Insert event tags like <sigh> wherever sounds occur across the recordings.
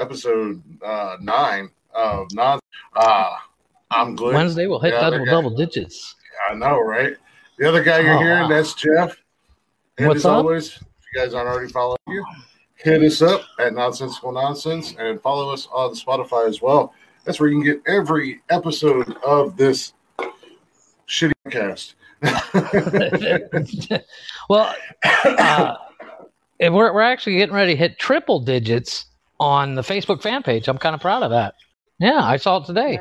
episode uh, nine of non. Uh, I'm Glenn. Wednesday we'll hit double double digits. I know, right? The other guy you're Oh, hearing, wow. that's Jeff. And What's as up? always, if you guys aren't already following you, hit us up at Nonsensical Nonsense and follow us on Spotify as well. That's where you can get every episode of this shitty cast. <laughs> well, uh, and we're we're actually getting ready to hit triple digits on the Facebook fan page. I'm kind of proud of that. Yeah, I saw it today.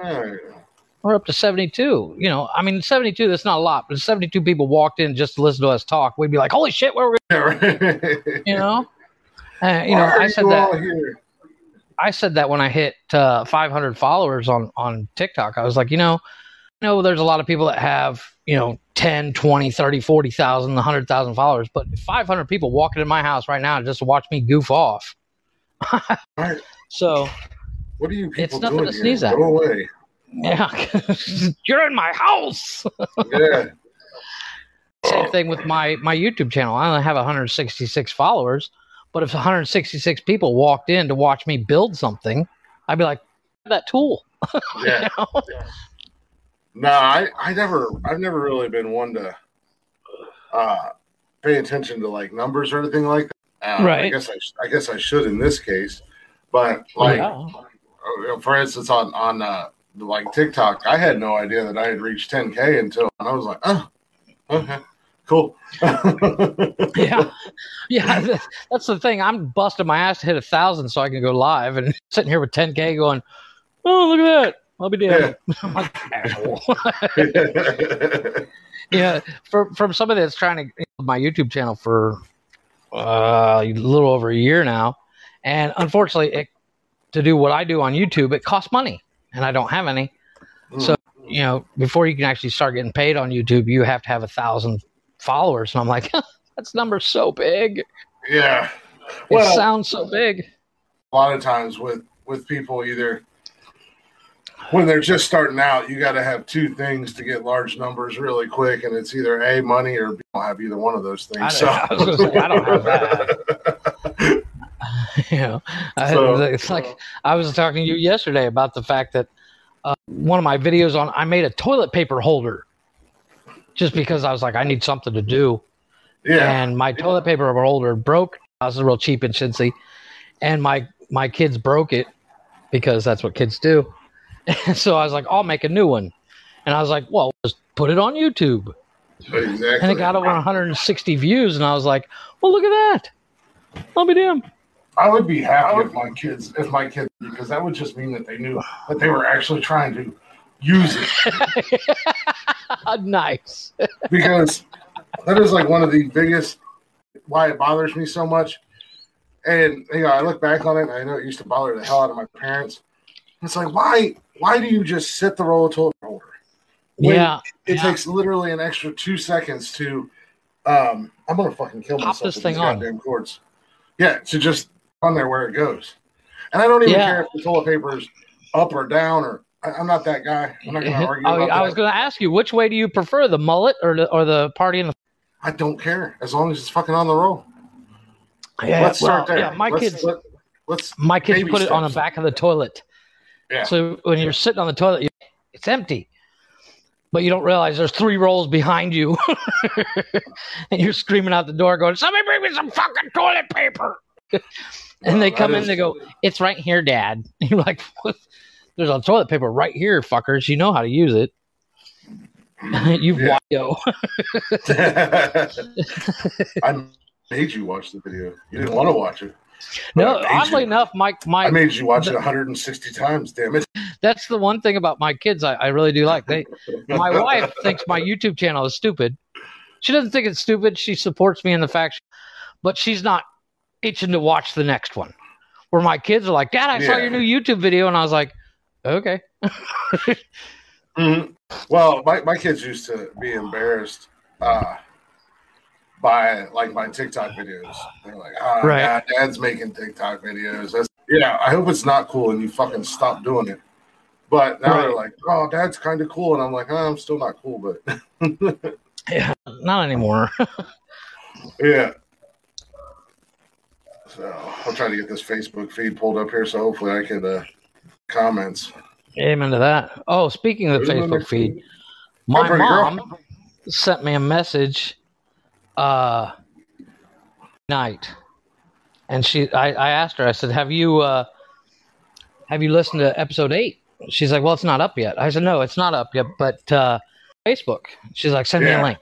We're up to 72. You know, I mean, 72. That's not a lot, but if 72 people walked in just to listen to us talk. We'd be like, "Holy shit, where we?" <laughs> You know, uh, you know, I said that. I said that when I hit uh, 500 followers on on TikTok. I was like, you know, you know, there's a lot of people that have, you know, 10, 20, 30, 40,000, 100,000 followers, but 500 people walking in my house right now just to watch me goof off. Right. So, What are you people It's nothing doing to here? sneeze at. Go away. yeah, <laughs> you're in my house. Yeah. <laughs> Same thing with my my YouTube channel. I only have 166 followers, but if 166 people walked in to watch me build something, I'd be like, that tool. <laughs> Yeah. You know? No, I, I never I've never really been one to uh pay attention to like numbers or anything like Uh, I Right. guess I I guess I should in this case. But like Yeah. uh, for instance on on uh like TikTok, I had no idea that I had reached 10k until I was like, "Oh, okay. Cool." <laughs> yeah, <laughs> yeah. that- That's the thing. I'm busting my ass to hit a thousand so I can go live, and <laughs> sitting here with 10k going, oh look at that, I'll be damned. Like, asshole. yeah, for, from somebody that's trying to my YouTube channel for uh, a little over a year now, and unfortunately, it, to do what I do on YouTube, it costs money, and I don't have any. So you know, before you can actually start getting paid on YouTube, you have to have a thousand followers, and I'm like, <laughs> that's number so big. yeah. It sounds so big. a lot of times with with people either when they're just starting out you got to have two things to get large numbers really quick and it's either a money or b don't have either one of those things I <laughs> was gonna say I don't have that. <laughs> you know, I, So- it's like I was talking to you yesterday about the fact that uh, one of my videos on I made a toilet paper holder just because I was like I need something to do, yeah and my toilet paper holder broke. I was real cheap in Cincy, and my my kids broke it because that's what kids do. And <laughs> so I was like, I'll make a new one, and I was like, well, just put it on YouTube. exactly and it got over 160 views and i was like well look at that i'll be damned i would be happy if my kids if my kids because that would just mean that they knew that they were actually trying to use it <laughs> nice <laughs> because that is like one of the biggest why it bothers me so much. And you know, I look back on it, and I know it used to bother the hell out of my parents. It's like, why? Why do you just sit the roll of toilet holder? Yeah it yeah. takes literally an extra two seconds to. Um, I'm gonna fucking kill Pop myself this with thing these on. goddamn cords. Yeah, to just on there where it goes. And I don't even Yeah. care if the toilet paper is up or down, or I, I'm not that guy. I'm not gonna <laughs> argue Oh, i that. was going to ask you which way do you prefer the mullet or the or the party in the I don't care as long as it's fucking on the roll. yeah, let's start there. yeah my let's, kids Let, let's my kids put it on the back of the toilet Yeah. so when you're sitting on the toilet you, it's empty but you don't realize there's three rolls behind you <laughs> and you're screaming out the door going somebody bring me some fucking toilet paper <laughs> and they come in is- they go it's right here dad <laughs> and you're like what? there's a toilet paper right here fuckers you know how to use it you've Yeah. yo I made you watch the video. You didn't want to watch it. No oddly enough my I made you watch it 160 times. Damn it! that's the one thing about my kids I, I really do like they my <laughs> wife thinks my youtube channel is stupid she doesn't think it's stupid she supports me in the fact but she's not itching to watch the next one where my kids are like dad i saw your new youtube video and i was like okay Mhm. Well, my, my kids used to be embarrassed uh, by like my TikTok videos. They're like, "Ah, Right. Dad's making TikTok videos." That's, yeah, I hope it's not cool and you fucking stop doing it. But now they're like, "Oh, Dad's kind of cool," and I'm like, oh, "I'm still not cool," but <laughs> yeah not anymore <laughs> Yeah. So I'll try to get this Facebook feed pulled up here, so hopefully I can uh, comments. amen to that oh speaking of the facebook feed my mom sent me a message uh night, and she, I, I asked her. I said, "Have you, uh, have you listened to episode eight? She's like, "Well, it's not up yet." I said, "No, it's not up yet, but uh, Facebook." She's like, "Send me a link,"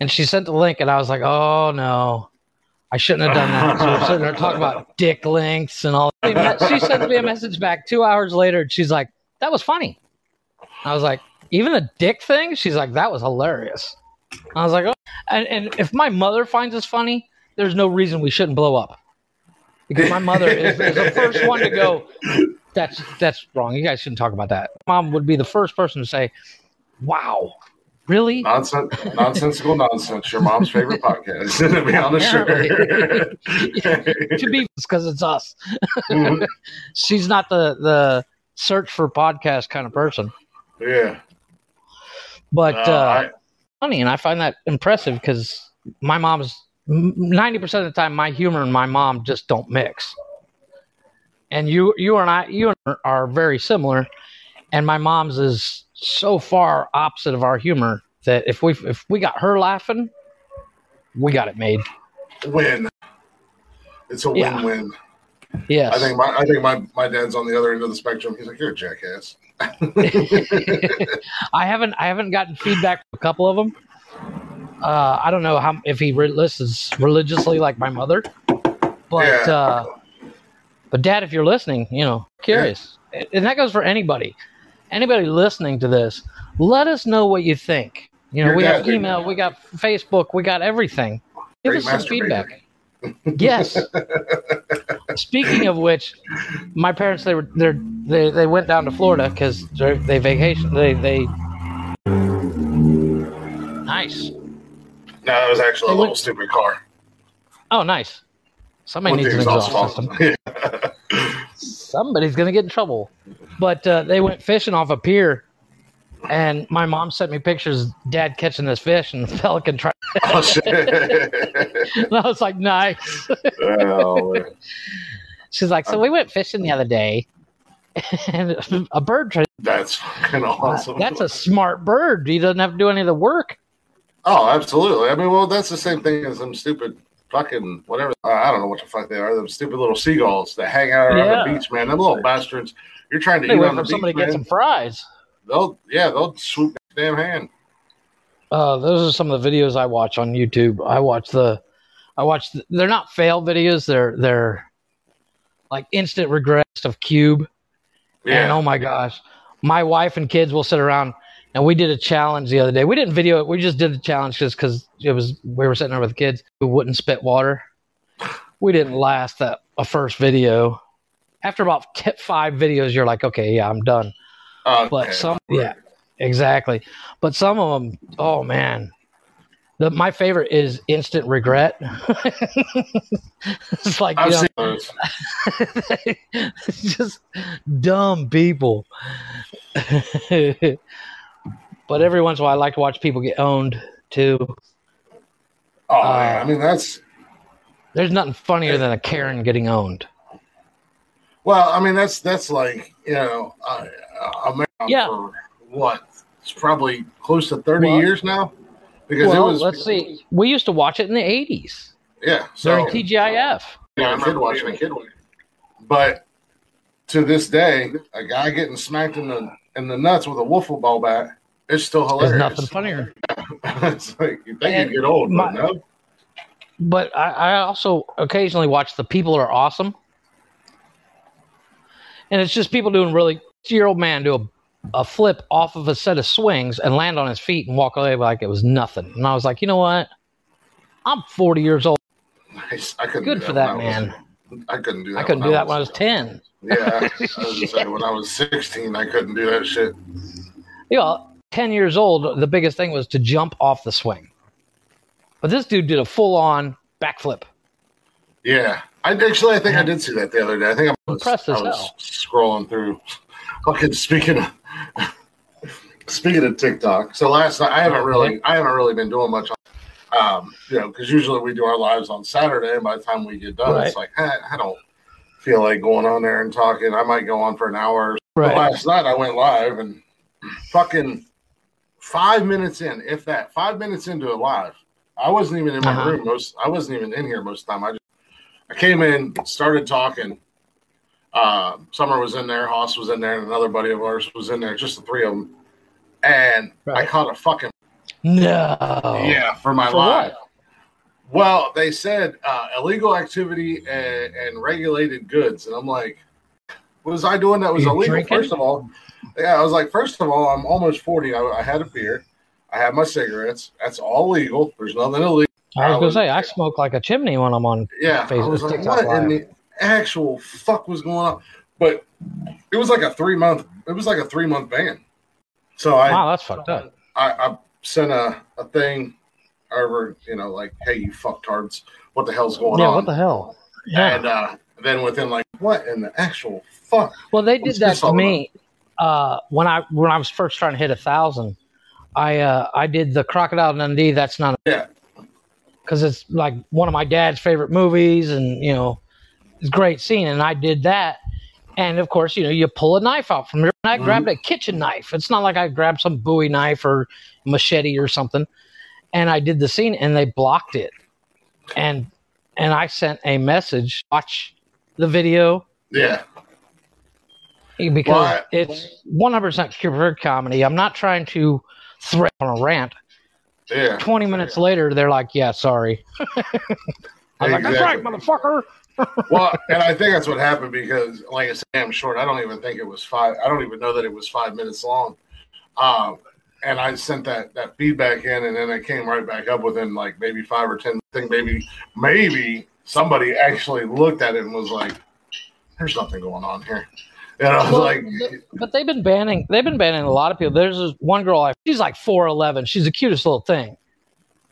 and she sent the link, and I was like, "Oh no." I shouldn't have done that. So we're sitting there talking about dick links and all. She sends me a message back two hours later, and she's like, "That was funny." I was like, "Even the dick thing?" She's like, "That was hilarious." I was like, "Oh." And, and if my mother finds us funny, there's no reason we shouldn't blow up. Because my mother is, is the first one to go, that's that's wrong. You guys shouldn't talk about that. Mom would be the first person to say, Wow, really? Nonsense, nonsensical nonsense. Your mom's favorite podcast. <laughs> to be honest, <laughs> to be because it's us. Mhm. <laughs> She's not the the search for podcast kind of person. yeah. But Uh, uh, funny, and I find that impressive because my mom's ninety percent of the time my humor and my mom just don't mix. And you, you and I, you are very similar, and my mom's is so far opposite of our humor that if we if we got her laughing, we got it made. Win. It's a Yeah. win-win. Yes, I think my I think my, my dad's on the other end of the spectrum. He's like, you're a jackass. <laughs> I haven't I haven't gotten feedback from a couple of them. Uh, I don't know how if he re- listens religiously like my mother, but Yeah. uh, but Dad, if you're listening, you know, curious, and that goes for anybody, anybody listening to this. Let us know what you think. You know, Your we dad have email, we got Facebook, we got everything. Give us some feedback. Yes. Speaking of which, my parents they were they they they went down to Florida because they vacation they they. Nice. No, that was actually a Hey, little stupid car. Oh, nice. Somebody needs an exhaust exhaust system. <laughs> Somebody's gonna get in trouble. But uh, they went fishing off a pier, and my mom sent me pictures. of Dad catching this fish, and the <laughs> pelican tried. oh! <laughs> And I was like, nice. oh. She's like, so we went fishing the other day, and a bird tried. that's fucking awesome. That's a smart bird. He doesn't have to do any of the work. Oh, absolutely. I mean, well, that's the same thing as them stupid fucking whatever. uh, I don't know what the fuck they are. Them stupid little seagulls that hang out around Yeah. the beach, man. Them little bastards. You're trying to They eat on the beach, somebody get some fries. They'll yeah, they'll swoop damn hand. Uh, those are some of the videos I watch on YouTube. I watch the, I watch. The, they're not fail videos. They're they're like instant regrets of Cube. And Yeah. oh my gosh, my wife and kids will sit around. And we did a challenge the other day. We didn't video it. We just did the challenge just because it was we were sitting there with the kids who wouldn't spit water. We didn't last that a first video. After about t- five videos, you're like, okay, yeah, I'm done. Oh, But some, yeah, exactly. But some of them, oh man, the my favorite is instant regret. <laughs> it's like you I've know, seen those. it's <laughs> just dumb people. <laughs> but every once in a while, I like to watch people get owned too. Oh, Uh, man. I mean, that's There's nothing funnier than a Karen getting owned. well. I mean, that's that's like you know, uh, America Yeah. for what? It's probably close to thirty Well- years now. Because Well, it was let's see. We used to watch it in the '80s Yeah. So during TGIF. Yeah, I kid watching a kid watching. But to this day, a guy getting smacked in the in the nuts with a wiffle ball bat is still There's hilarious. nothing funnier. <laughs> it's like you think And you get old, my- but no. But I, I also occasionally watch The People Are Awesome. And it's just people doing really year old man do a, a flip off of a set of swings and land on his feet and walk away like it was nothing. And I was like, you know what? I'm 40 years old. Nice. I couldn't Good for when that I was- man. I couldn't do that. I couldn't do that when I was 10. Yeah, I was <laughs> gonna say, when I was sixteen, I couldn't do that shit. You know, 10 years old, the biggest thing was to jump off the swing. But this dude did a full on backflip. Yeah, I actually I think I did see that the other day. I think I was, I was scrolling through. <laughs> Fucking speaking of <laughs> speaking of TikTok. So last night I haven't really I haven't really been doing much. Um, you know, because usually we do our lives on Saturday, and by the time we get done, it's like eh, I don't feel like going on there and talking. I might go on for an hour. But last night I went live and fucking five minutes in, if that, five minutes into a live, I wasn't even in my Uh-huh. room most. I wasn't even in here most of the time. I just I came in, started talking. Uh, Summer was in there, Hoss was in there, and another buddy of ours was in there. Just the three of them, and I caught a fucking No. yeah for my For life. what? Well, they said uh, illegal activity and, and regulated goods, and I'm like, what was I doing that was You illegal? drinking? First of all, yeah, I was like, first of all, I'm almost 40. I, I had a beer, I had my cigarettes. That's all legal. There's nothing illegal. I was I gonna say I smoke like a chimney when I'm on. Yeah, I was like, TikTok what in the actual fuck was going on? But it was like a three month. It was like a three month ban. So I wow, that's fucked up. I, I sent a, a thing over, you know, like, hey, you fucktards, what the hell's going Yeah, on? Yeah, what the hell? Yeah. And uh, then within like, what in the actual fuck? Well, they did that to me uh, when I when I was first trying to hit a thousand. I uh, I did the Crocodile Dundee. That's not Yeah. Because it's like one of my dad's favorite movies, and you know, it's a great scene. And I did that, and of course, you know, you pull a knife out from your. I grabbed a kitchen knife. It's not like I grabbed some Bowie knife or machete or something. And I did the scene, and they blocked it, and and I sent a message. Watch the video Yeah. because it's 100% pure comedy. I'm not trying to threat on a rant. Yeah. 20 minutes later, they're like, "Yeah, sorry." <laughs> I was like, "That's right, motherfucker." <laughs> well, and I think that's what happened because, like I said, I'm short. I don't even think it was five. I don't even know that it was five minutes long. Um, and I sent that that feedback in, and then it came right back up within like maybe five or ten. I think maybe maybe somebody actually looked at it and was like, "There's nothing going on here." And I was Well, like, but they've been banning. They've been banning a lot of people. There's this one girl. I, she's like 4'11. She's the cutest little thing,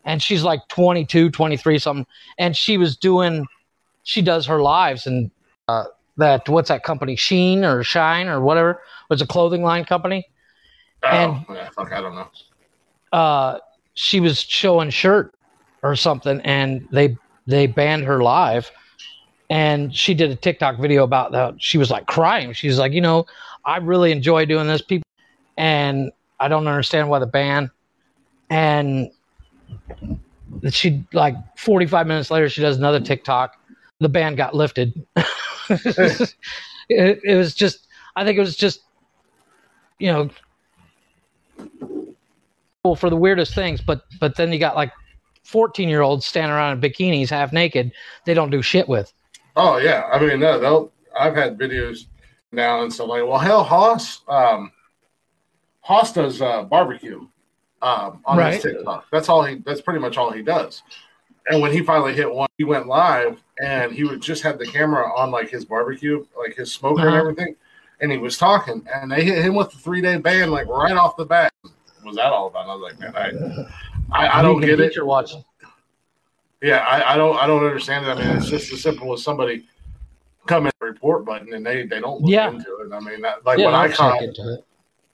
and she's like 22, 23 something. And she was doing. She does her lives and uh, that what's that company Sheen or Shine or whatever was a clothing line company. "Oh, and- yeah, fuck, I don't know." uh, she was showing shirt or something, and they they banned her live. And she did a TikTok video about that. She was like crying. She's like, you know, I really enjoy doing this, people, and I don't understand why the ban. And she like 45 minutes later, she does another TikTok. The ban got lifted. <laughs> it, it was just, I think it was just, you know, cool for the weirdest things, but but then you got like 14 year olds standing around in bikinis half naked they don't do shit with. Oh yeah, I mean, no, they'll. I've had videos now and stuff like. Well, hell, Hoss, um, Hoss does uh, barbecue um, on Right. his TikTok. That's all he. That's pretty much all he does. And when he finally hit one, he went live, and he would just had the camera on like his barbecue, like his smoker and Uh-huh. everything, and he was talking, and they hit him with the three day ban like right off the bat. What was that all about? I was like, man, I, I, I don't get it. You're watch. Yeah, I, I don't I don't understand it. I mean, it's just as simple as somebody come in report button and they, they don't look Yeah. into it. I mean, that, like Yeah, when I caught it.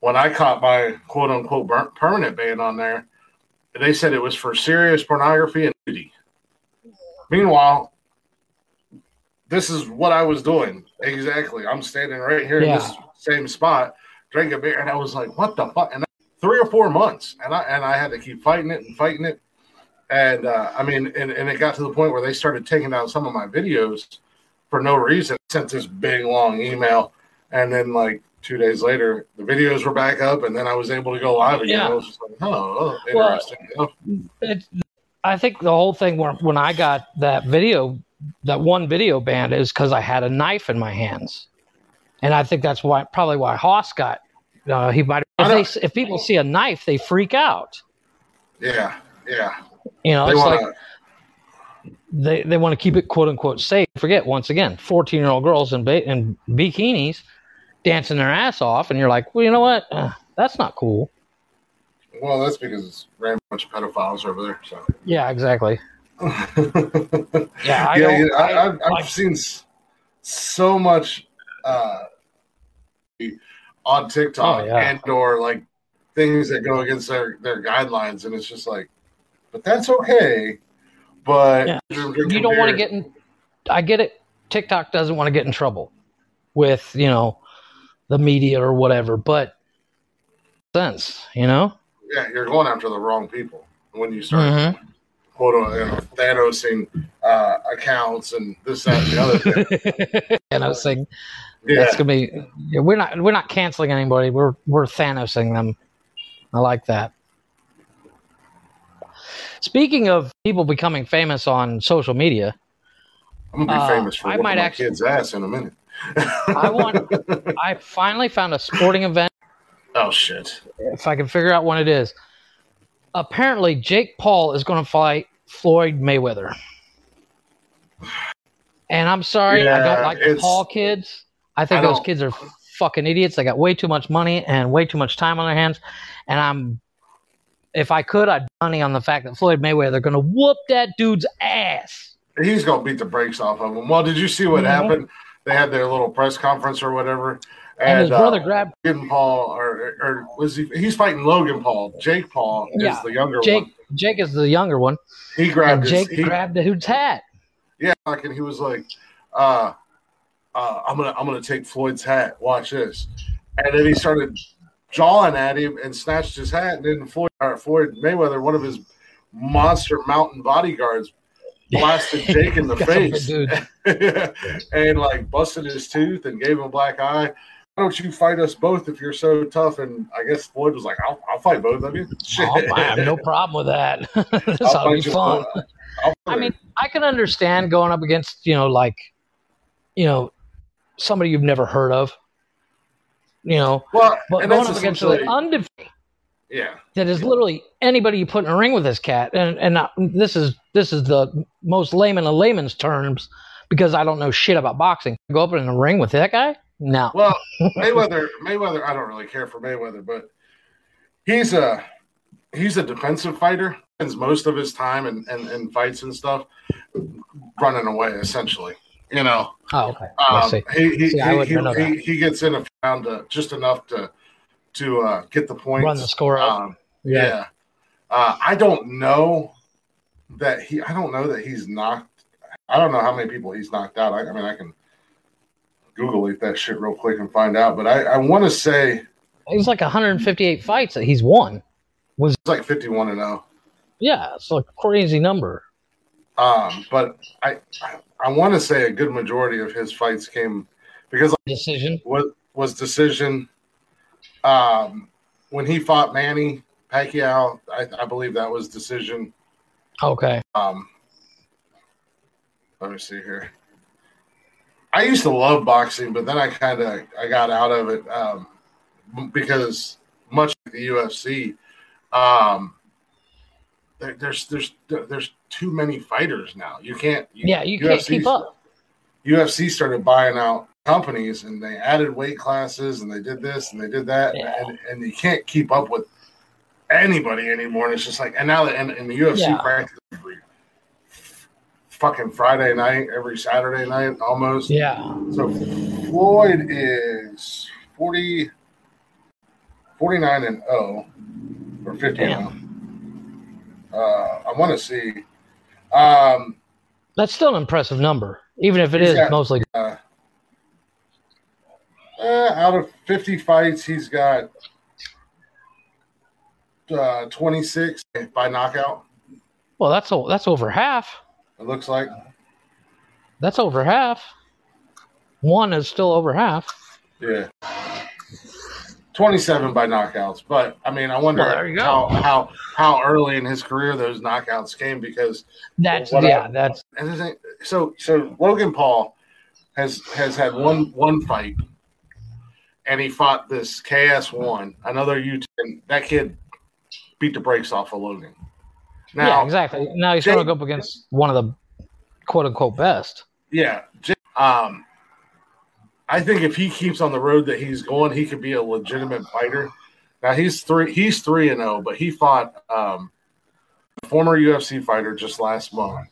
when I caught my quote unquote burnt, permanent ban on there, they said it was for serious pornography and nudity. Meanwhile, this is what I was doing exactly. I'm standing right here in this same spot, drinking beer, and I was like, "What the fuck?" And three or four months, and I and I had to keep fighting it and fighting it. And uh, I mean, and, and it got to the point where they started taking down some of my videos for no reason. Sent this big long email, and then like two days later, the videos were back up, and then I was able to go live again. Yeah. I was just like, oh, Well, interesting. Oh, It, I think the whole thing when, when I got that video, that one video banned, is because I had a knife in my hands, and I think that's why probably why Hoss got. Uh, he might if they if people see a knife, they freak out. yeah, yeah. You know, They it's want like they, they want to keep it quote unquote safe. Forget once again, fourteen year old girls in ba- in bikinis dancing their ass off, and you're like, well, you know what? Uh, that's not cool. well, that's because it's bunch of pedophiles over there. So. Yeah, exactly. yeah, <laughs> Yeah, I yeah, don't. I, I- I've, I've like- seen so much uh, on TikTok Oh, yeah. and or like things that go against their, their guidelines, and it's just like, but that's okay. But Yeah. you don't want to get in. I get it. TikTok doesn't want to get in trouble with you know the media or whatever, but sense, you know. Yeah, you're going after the wrong people when you start Mhm. quote you know, Thanosing uh, accounts and this that and the other thing. <laughs> and I was saying Yeah, that's gonna be. We're not we're not canceling anybody. We're we're Thanosing them. I like that. Speaking of people becoming famous on social media, I'm gonna be uh, famous for I might my actually- kid's ass in a minute. <laughs> I want. I finally found a sporting event. <laughs> Oh shit! If I can figure out when it is. Apparently, Jake Paul is going to fight Floyd Mayweather. And I'm sorry, I don't like the Paul kids. I think I those kids are fucking idiots. They got way too much money and way too much time on their hands. And I'm, if I could, I'd money on the fact that Floyd Mayweather going to whoop that dude's ass. He's gonna beat the brakes off of him. Well, did you see what Mhm. happened? They had their little press conference or whatever, And, his uh, brother grabbed Logan Paul, or, or was he? He's fighting Logan Paul. Jake Paul is Yeah, the younger Jake. one. Jake is the younger one, He grabbed and his. Jake he, grabbed the dude's hat. yeah, and he was like, uh, uh, "I'm gonna, I'm gonna take Floyd's hat. Watch this." And then he started jawing at him and snatched his hat. And then Floyd, or Floyd Mayweather, one of his monster mountain bodyguards, blasted Jake in the <laughs> Got some big face. <laughs> and like busted his tooth and gave him a black eye. Why don't you fight us both if you're so tough? And I guess Floyd was like, I'll, I'll fight both of you. <laughs> Shit. Oh, I have no problem with that. this I'll ought to be fun. I'll I fight mean, I can understand going up against, you know, like, you know, somebody you've never heard of, you know, well, but and going up against essentially, an undefeated yeah, that is literally anybody you put in a ring with this cat, and and not, this is this is the most layman of layman's terms because I don't know shit about boxing. Go up in a ring with that guy? No. Well, <laughs> Mayweather, Mayweather, I don't really care for Mayweather, but he's a he's a defensive fighter. Spends most of his time and in fights and stuff running away, essentially. You know, Oh, okay. Um, see. he he, See, he, he, he, gets in a round to, just enough to to uh, get the points. Run the score up. Um, yeah. Uh, I don't know that he. I don't know that he's knocked. I don't know how many people he's knocked out. I, I mean, I can Google it that shit real quick and find out. But I, I want to say He's like 158 fights that he's won. it's like fifty-one and oh. zero. Yeah, it's a crazy number. Um, but I, I, I want to say a good majority of his fights came because Decision. was was decision. Um, when he fought Manny Pacquiao, I, I believe that was decision. Okay. Um, let me see here. I used to love boxing, but then I kind of I got out of it um, because much like the UFC, um, there, there's there's there's too many fighters now. You can't. You, Yeah, you can't UFC keep up. UFC started buying out companies and they added weight classes and they did this and they did that Yeah. and, and you can't keep up with anybody anymore. And it's just like and now that and, and the UFC Yeah. practice every fucking Friday night, every Saturday night almost. Yeah. So Floyd is 40, 49 and 0 or 50 and 0. Uh, I want to see. Um, That's still an impressive number, even if it is Yeah. mostly. uh, uh, out of 50 fights, he's got uh, 26 by knockout, Well, that's o- that's over half. it looks like. That's over half. One is still over half. Yeah. 27 by knockouts. But, I mean, I wonder Well, there you go. how, how how early in his career those knockouts came because That's yeah. I- That's so so Logan Paul has has had one one fight and he fought this KSI, another U and that kid beat the brakes off of Logan. yeah, exactly. Now he's Jake- going to go up against one of the quote unquote best. yeah, um, I think if he keeps on the road that he's going, he could be a legitimate fighter. Now he's three he's three and zero, but he fought um, a former UFC fighter just last month,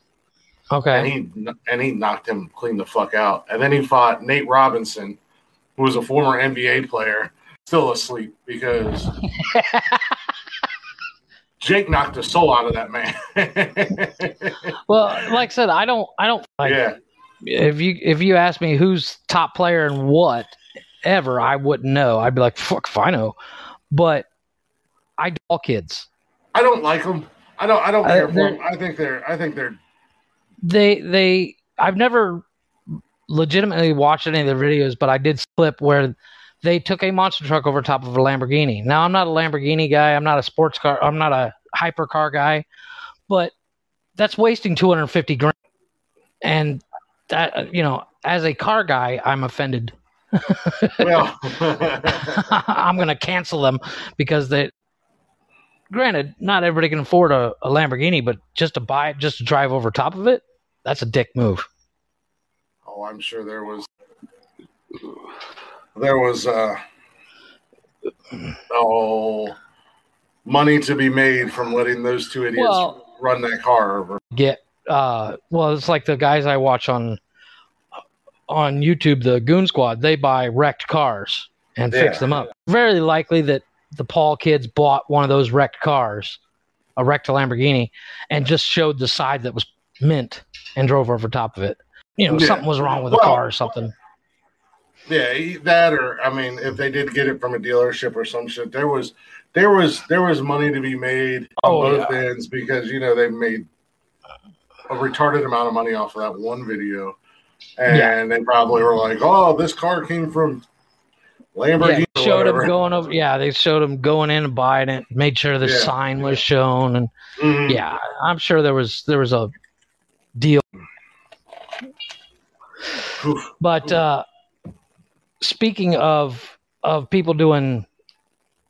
Okay, and he and he knocked him clean the fuck out. And then he fought Nate Robinson, who was a former NBA player, still asleep because <laughs> Jake knocked the soul out of that man. <laughs> Well, like I said, I don't. I don't like. yeah, If you if you ask me who's top player and what ever, I wouldn't know. I'd be like, fuck if I know. But I do all kids. I don't like them. I don't. I don't Uh, care for them. I think they're. I think they're. they they I've never legitimately watched any of their videos, but I did clip where they took a monster truck over top of a Lamborghini. Now I'm not a Lamborghini guy. I'm not a sports car. I'm not a hypercar guy, but that's wasting 250 grand. And that uh, you know, as a car guy, I'm offended. Well, <laughs> I'm going to cancel them because they. Granted, not everybody can afford a, a Lamborghini, but just to buy it, just to drive over top of it, that's a dick move. oh, I'm sure there was. There was. uh Oh, money to be made from letting those two idiots Well- run that car over. get uh well it's like the guys i watch on on youtube the goon squad they buy wrecked cars and fix them up. Very likely that the paul kids bought one of those wrecked cars a wrecked lamborghini and just showed the side that was mint and drove over top of it. You know Yeah. something was wrong with the Well- car or something. Yeah, that or I mean, if they did get it from a dealership or some shit, there was there was there was money to be made on Oh, both ends because you know they made a retarded amount of money off of that one video, and Yeah. they probably were like, "Oh, this car came from Lamborghini." or showed him going over yeah they showed him going in and buying it made sure the Yeah. sign was shown and Mhm. yeah i'm sure there was there was a deal Oof. but uh speaking of of people doing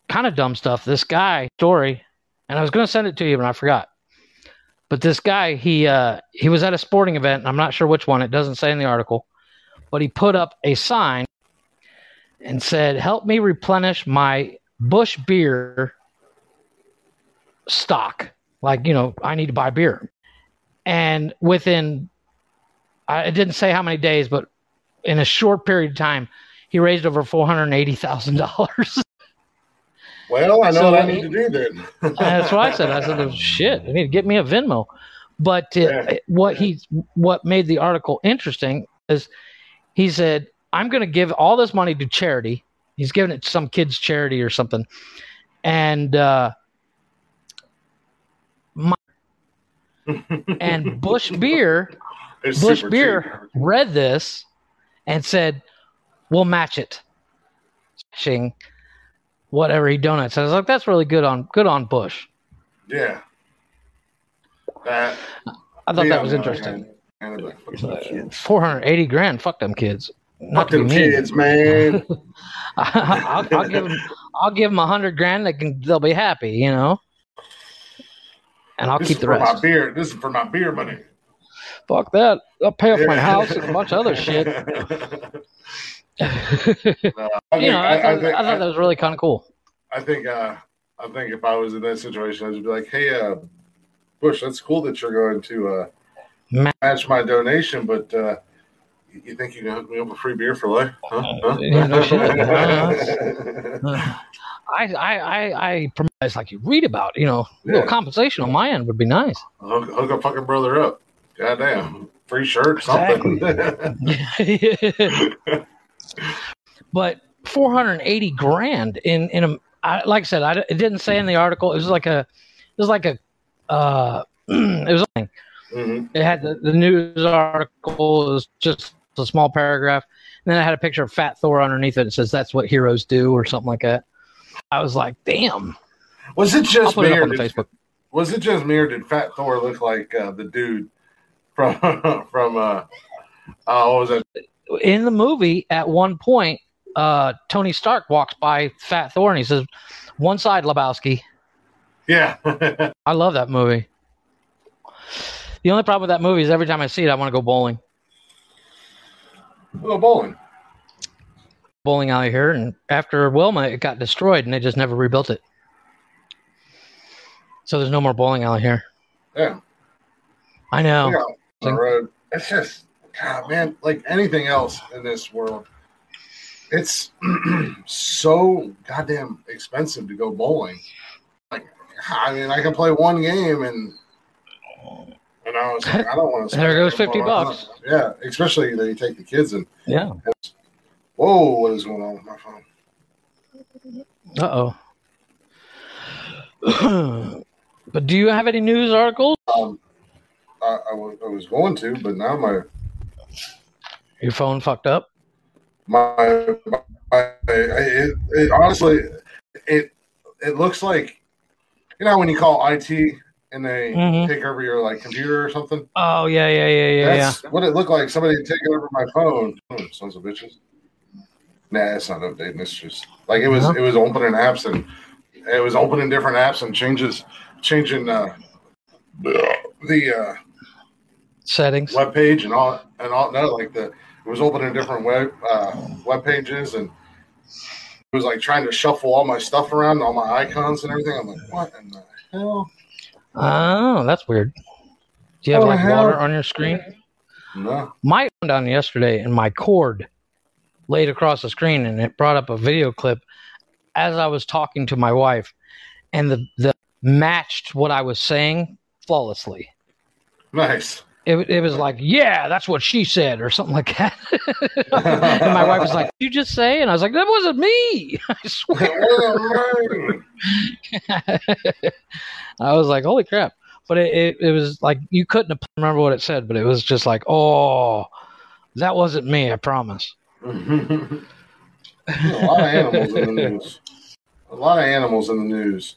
kind of dumb stuff this guy story and i was going to send it to you but i forgot but this guy he uh he was at a sporting event i'm not sure which one it doesn't say in the article but he put up a sign and said help me replenish my Busch beer stock like you know i need to buy beer and within I, didn't say how many days but in a short period of time he raised over four hundred eighty thousand dollars. Well, I know So, what I need to do then. <laughs> That's what I said. I said, "Shit, I need to get me a Venmo." But uh, Yeah. what he what made the article interesting is he said, "I'm going to give all this money to charity." He's giving it to some kids' charity or something, and uh, my, <laughs> and Busch Beer It's Busch Beer read this and said, "We'll match it." Matching whatever he donates. I was like, "That's really good on good on Busch." Yeah. That, I thought that was interesting. hand, kind of like, fuck them kids. Four hundred eighty grand. Fuck them kids. Not Fuck to be them mean. kids, man. <laughs> I'll, I'll give them. I'll give them a hundred grand. They can. They'll be happy. You know. And I'll this keep is the for my beer. This is for my beer money. Fuck that. I'll pay off my house and a bunch of other shit. <laughs> No, I you know, I, I, I thought, think, I thought that was really kind of cool. I think, uh, I think if I was in that situation, I would be like, "Hey, uh, Busch, that's cool that you're going to uh, Ma- match my donation, but uh, you think you can hook me up a free beer for life? Huh? Huh? <laughs> <laughs> <sighs> I, I, I, I promote it's like you read about, you know, a little compensation on my end would be nice. hook, hook a fucking brother up. Goddamn, free shirt, something. <laughs> but 480 grand in in a I, like I said, I, it didn't say in the article. It was like a, it was like a, uh, <clears throat> it was. a- Mhm. It had the, the news article. It was just a small paragraph, and then it had a picture of Fat Thor underneath it. It says that's what heroes do, or something like that. I was like, damn. Was it just put it me, or did, Facebook. was it just me, or did Fat Thor look like uh, the dude from <laughs> from uh, uh, what was that? In the movie at one point uh tony stark walks by fat thor and he says one side lebowski. Yeah, <laughs> i love that movie. The only problem with that movie is every time i see it i want to go bowling. Oh, bowling. bowling alley here and after wilma it got destroyed and they just never rebuilt it. So there's no more bowling alley here. Yeah, i know. Yeah. On the road. It's just, God, man, like anything else in this world, it's <clears throat> so goddamn expensive to go bowling. Like, I mean, I can play one game and. And I was like, I don't want to. <laughs> There goes 50 bucks. Yeah, especially that you take the kids and yeah whoa, what is going on with my phone? uh-oh <clears throat> But do you have any news articles? Um, I, I, was, I was going to, but now my Your phone fucked up. my, my it, it honestly it it looks like you know when you call IT and they Mhm. take over your like computer or something. Oh yeah, yeah, yeah, yeah, yeah. That's what it looked like. Somebody taken over my phone. Oh, sons of bitches. Nah, it's not updating. It's just like it was. No? It was opening apps and it was opening different apps and changes, changing uh, the uh, Settings. web page and all and all. No, like the it was opening different web uh, web pages and it was like trying to shuffle all my stuff around, all my icons and everything. I'm like, what in the hell? Oh, that's weird. Do you have Oh, like hell. water on your screen? No. My went down yesterday, and my cord laid across the screen, and it brought up a video clip as I was talking to my wife, and the the matched what I was saying flawlessly. Nice. It, it was like, yeah, that's what she said, or something like that. <laughs> and my wife was like, "You just say?" And I was like, "That wasn't me." <laughs> I swear. <laughs> I was like, "Holy crap!" But it, it, it was like you couldn't remember what it said, but it was just like, "Oh, that wasn't me." I promise. a lot of animals in the news. A lot of animals in the news.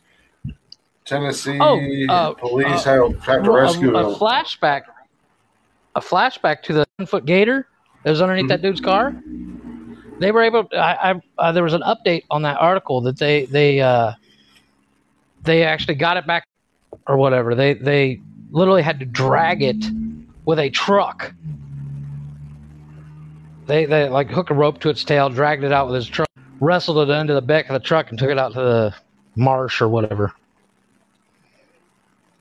Tennessee Oh, uh, police uh, have, have to rescue a a, flashback, a flashback to the ten foot gator that was underneath that dude's car. They were able. I, I uh, there was an update on that article that they they uh, they actually got it back or whatever. They they literally had to drag it with a truck. They they like hook a rope to its tail, dragged it out with his truck, wrestled it into the back of the truck, and took it out to the marsh or whatever.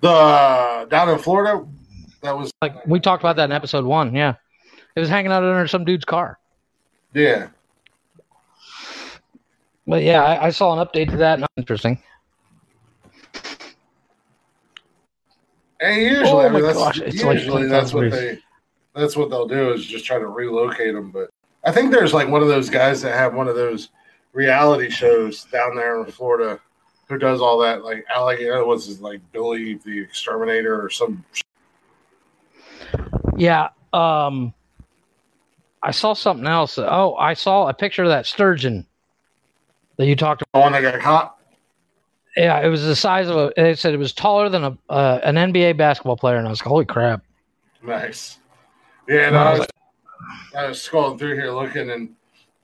the down in Florida. That was Like we talked about that in episode one. Yeah, it was hanging out under some dude's car. yeah. But yeah, I, I saw an update to that. Interesting. And usually, Oh I mean, that's, gosh, it's like usually that's what they that's what they'll do is just try to relocate them. But I think there's like one of those guys that have one of those reality shows down there in Florida who does all that. Like alligator was his like Billy the Exterminator or some. Yeah. Um, I saw something else. Oh, I saw a picture of that sturgeon that you talked about. one that got caught. Yeah, it was the size of a. They said it was taller than a uh, an NBA basketball player, and I was like, "Holy crap!" Nice. Yeah, and I was, I was scrolling through here looking, and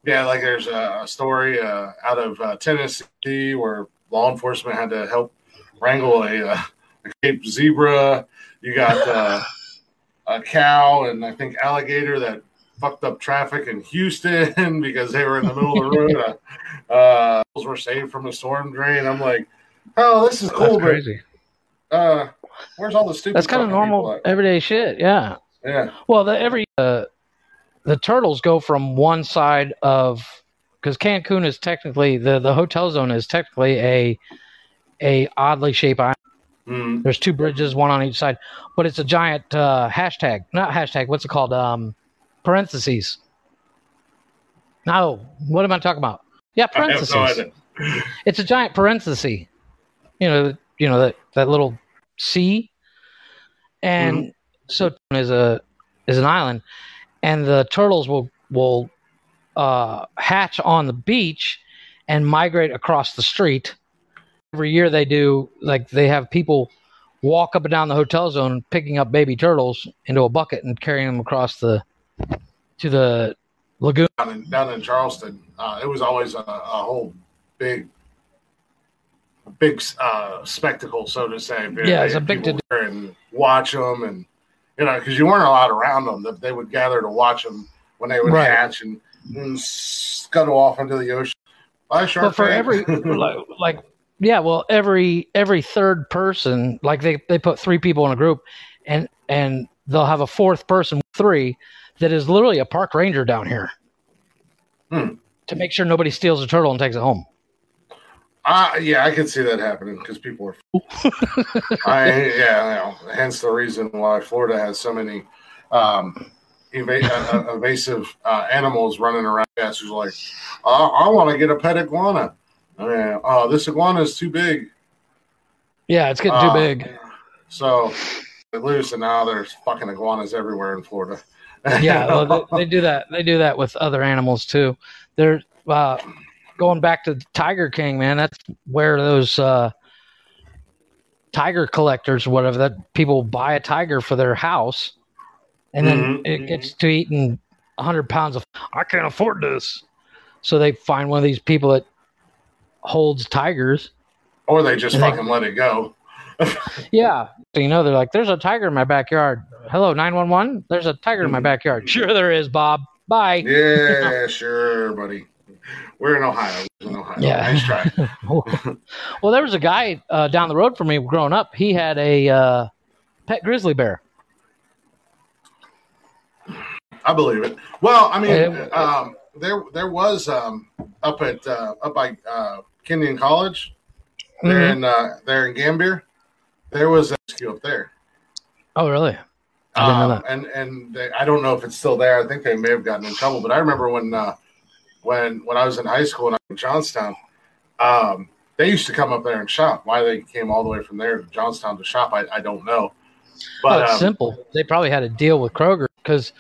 yeah, like there's a, a story uh, out of uh, Tennessee where law enforcement had to help wrangle a, uh, a Cape zebra. You got uh, a cow and I think alligator that fucked up traffic in Houston <laughs> because they were in the middle of the road. <laughs> Uh, uh, those were saved from a storm drain. I'm like, oh, this is cool, That's crazy. uh, where's all the stupid? That's kind of normal, everyday shit. Yeah. Yeah. Well, the every uh, the turtles go from one side of because Cancun is technically the the hotel zone is technically a a oddly shaped island. Mm. There's two bridges, one on each side, but it's a giant uh, hashtag, not hashtag. What's it called? Um, parentheses. No, what am I talking about? Yeah, parentheses. no. <laughs> It's a giant parenthesis. You know, you know that that little C, and so is a is an island, and the turtles will will uh, hatch on the beach and migrate across the street. Every year they do like they have people walk up and down the hotel zone picking up baby turtles into a bucket and carrying them across the to the lagoon. down in, down in Charleston, uh, it was always a, a whole big, big uh, spectacle, so to say. Yeah, it's a big there and watch them, and you know, because you weren't allowed around them, that they would gather to watch them when they would Right. hatch and, and scuttle off into the ocean. By shark but for every <laughs> like, like yeah well every every third person like they they put three people in a group and and they'll have a fourth person three that is literally a park ranger down here Hmm. to make sure nobody steals a turtle and takes it home Uh, yeah, I can see that happening because people are. <laughs> I yeah, you know, hence the reason why Florida has so many um, eva- uh, <laughs> evasive uh, animals running around. Yes, who's like, uh, I want to get a pet iguana. I mean, oh, this iguana is too big. Yeah, it's getting too Uh, big. So they're loose, and now there's fucking iguanas everywhere in Florida. <laughs> Yeah, well, they, they do that. They do that with other animals too. They're uh, going back to Tiger King, man. That's where those uh, tiger collectors, whatever, that people buy a tiger for their house, and then Mhm. it gets to eating hundred pounds of. I can't afford this, so they find one of these people that holds tigers. or they just fucking let it go. <laughs> Yeah, so you know they're like, "There's a tiger in my backyard." Hello, nine one one. There's a tiger in my backyard. Sure, there is, Bob. Bye. Yeah, <laughs> sure, buddy. We're in Ohio. We're in Ohio. Yeah. Nice try. <laughs> well, there was a guy uh, down the road from me growing up. He had a uh, pet grizzly bear. I believe it. Well, I mean, Yeah. um, there there was um, up at uh, up by uh, Kenyon College there Mhm. in uh, there in Gambier. There was a rescue up there. Oh, really? I didn't know Um, that. and and they, I don't know if it's still there. I think they may have gotten in trouble. But I remember when uh, when when I was in high school and I was in Johnstown, um, they used to come up there and shop. Why they came all the way from there to Johnstown to shop, I, I don't know. Well, But it's um, simple. They probably had a deal with Kroger because.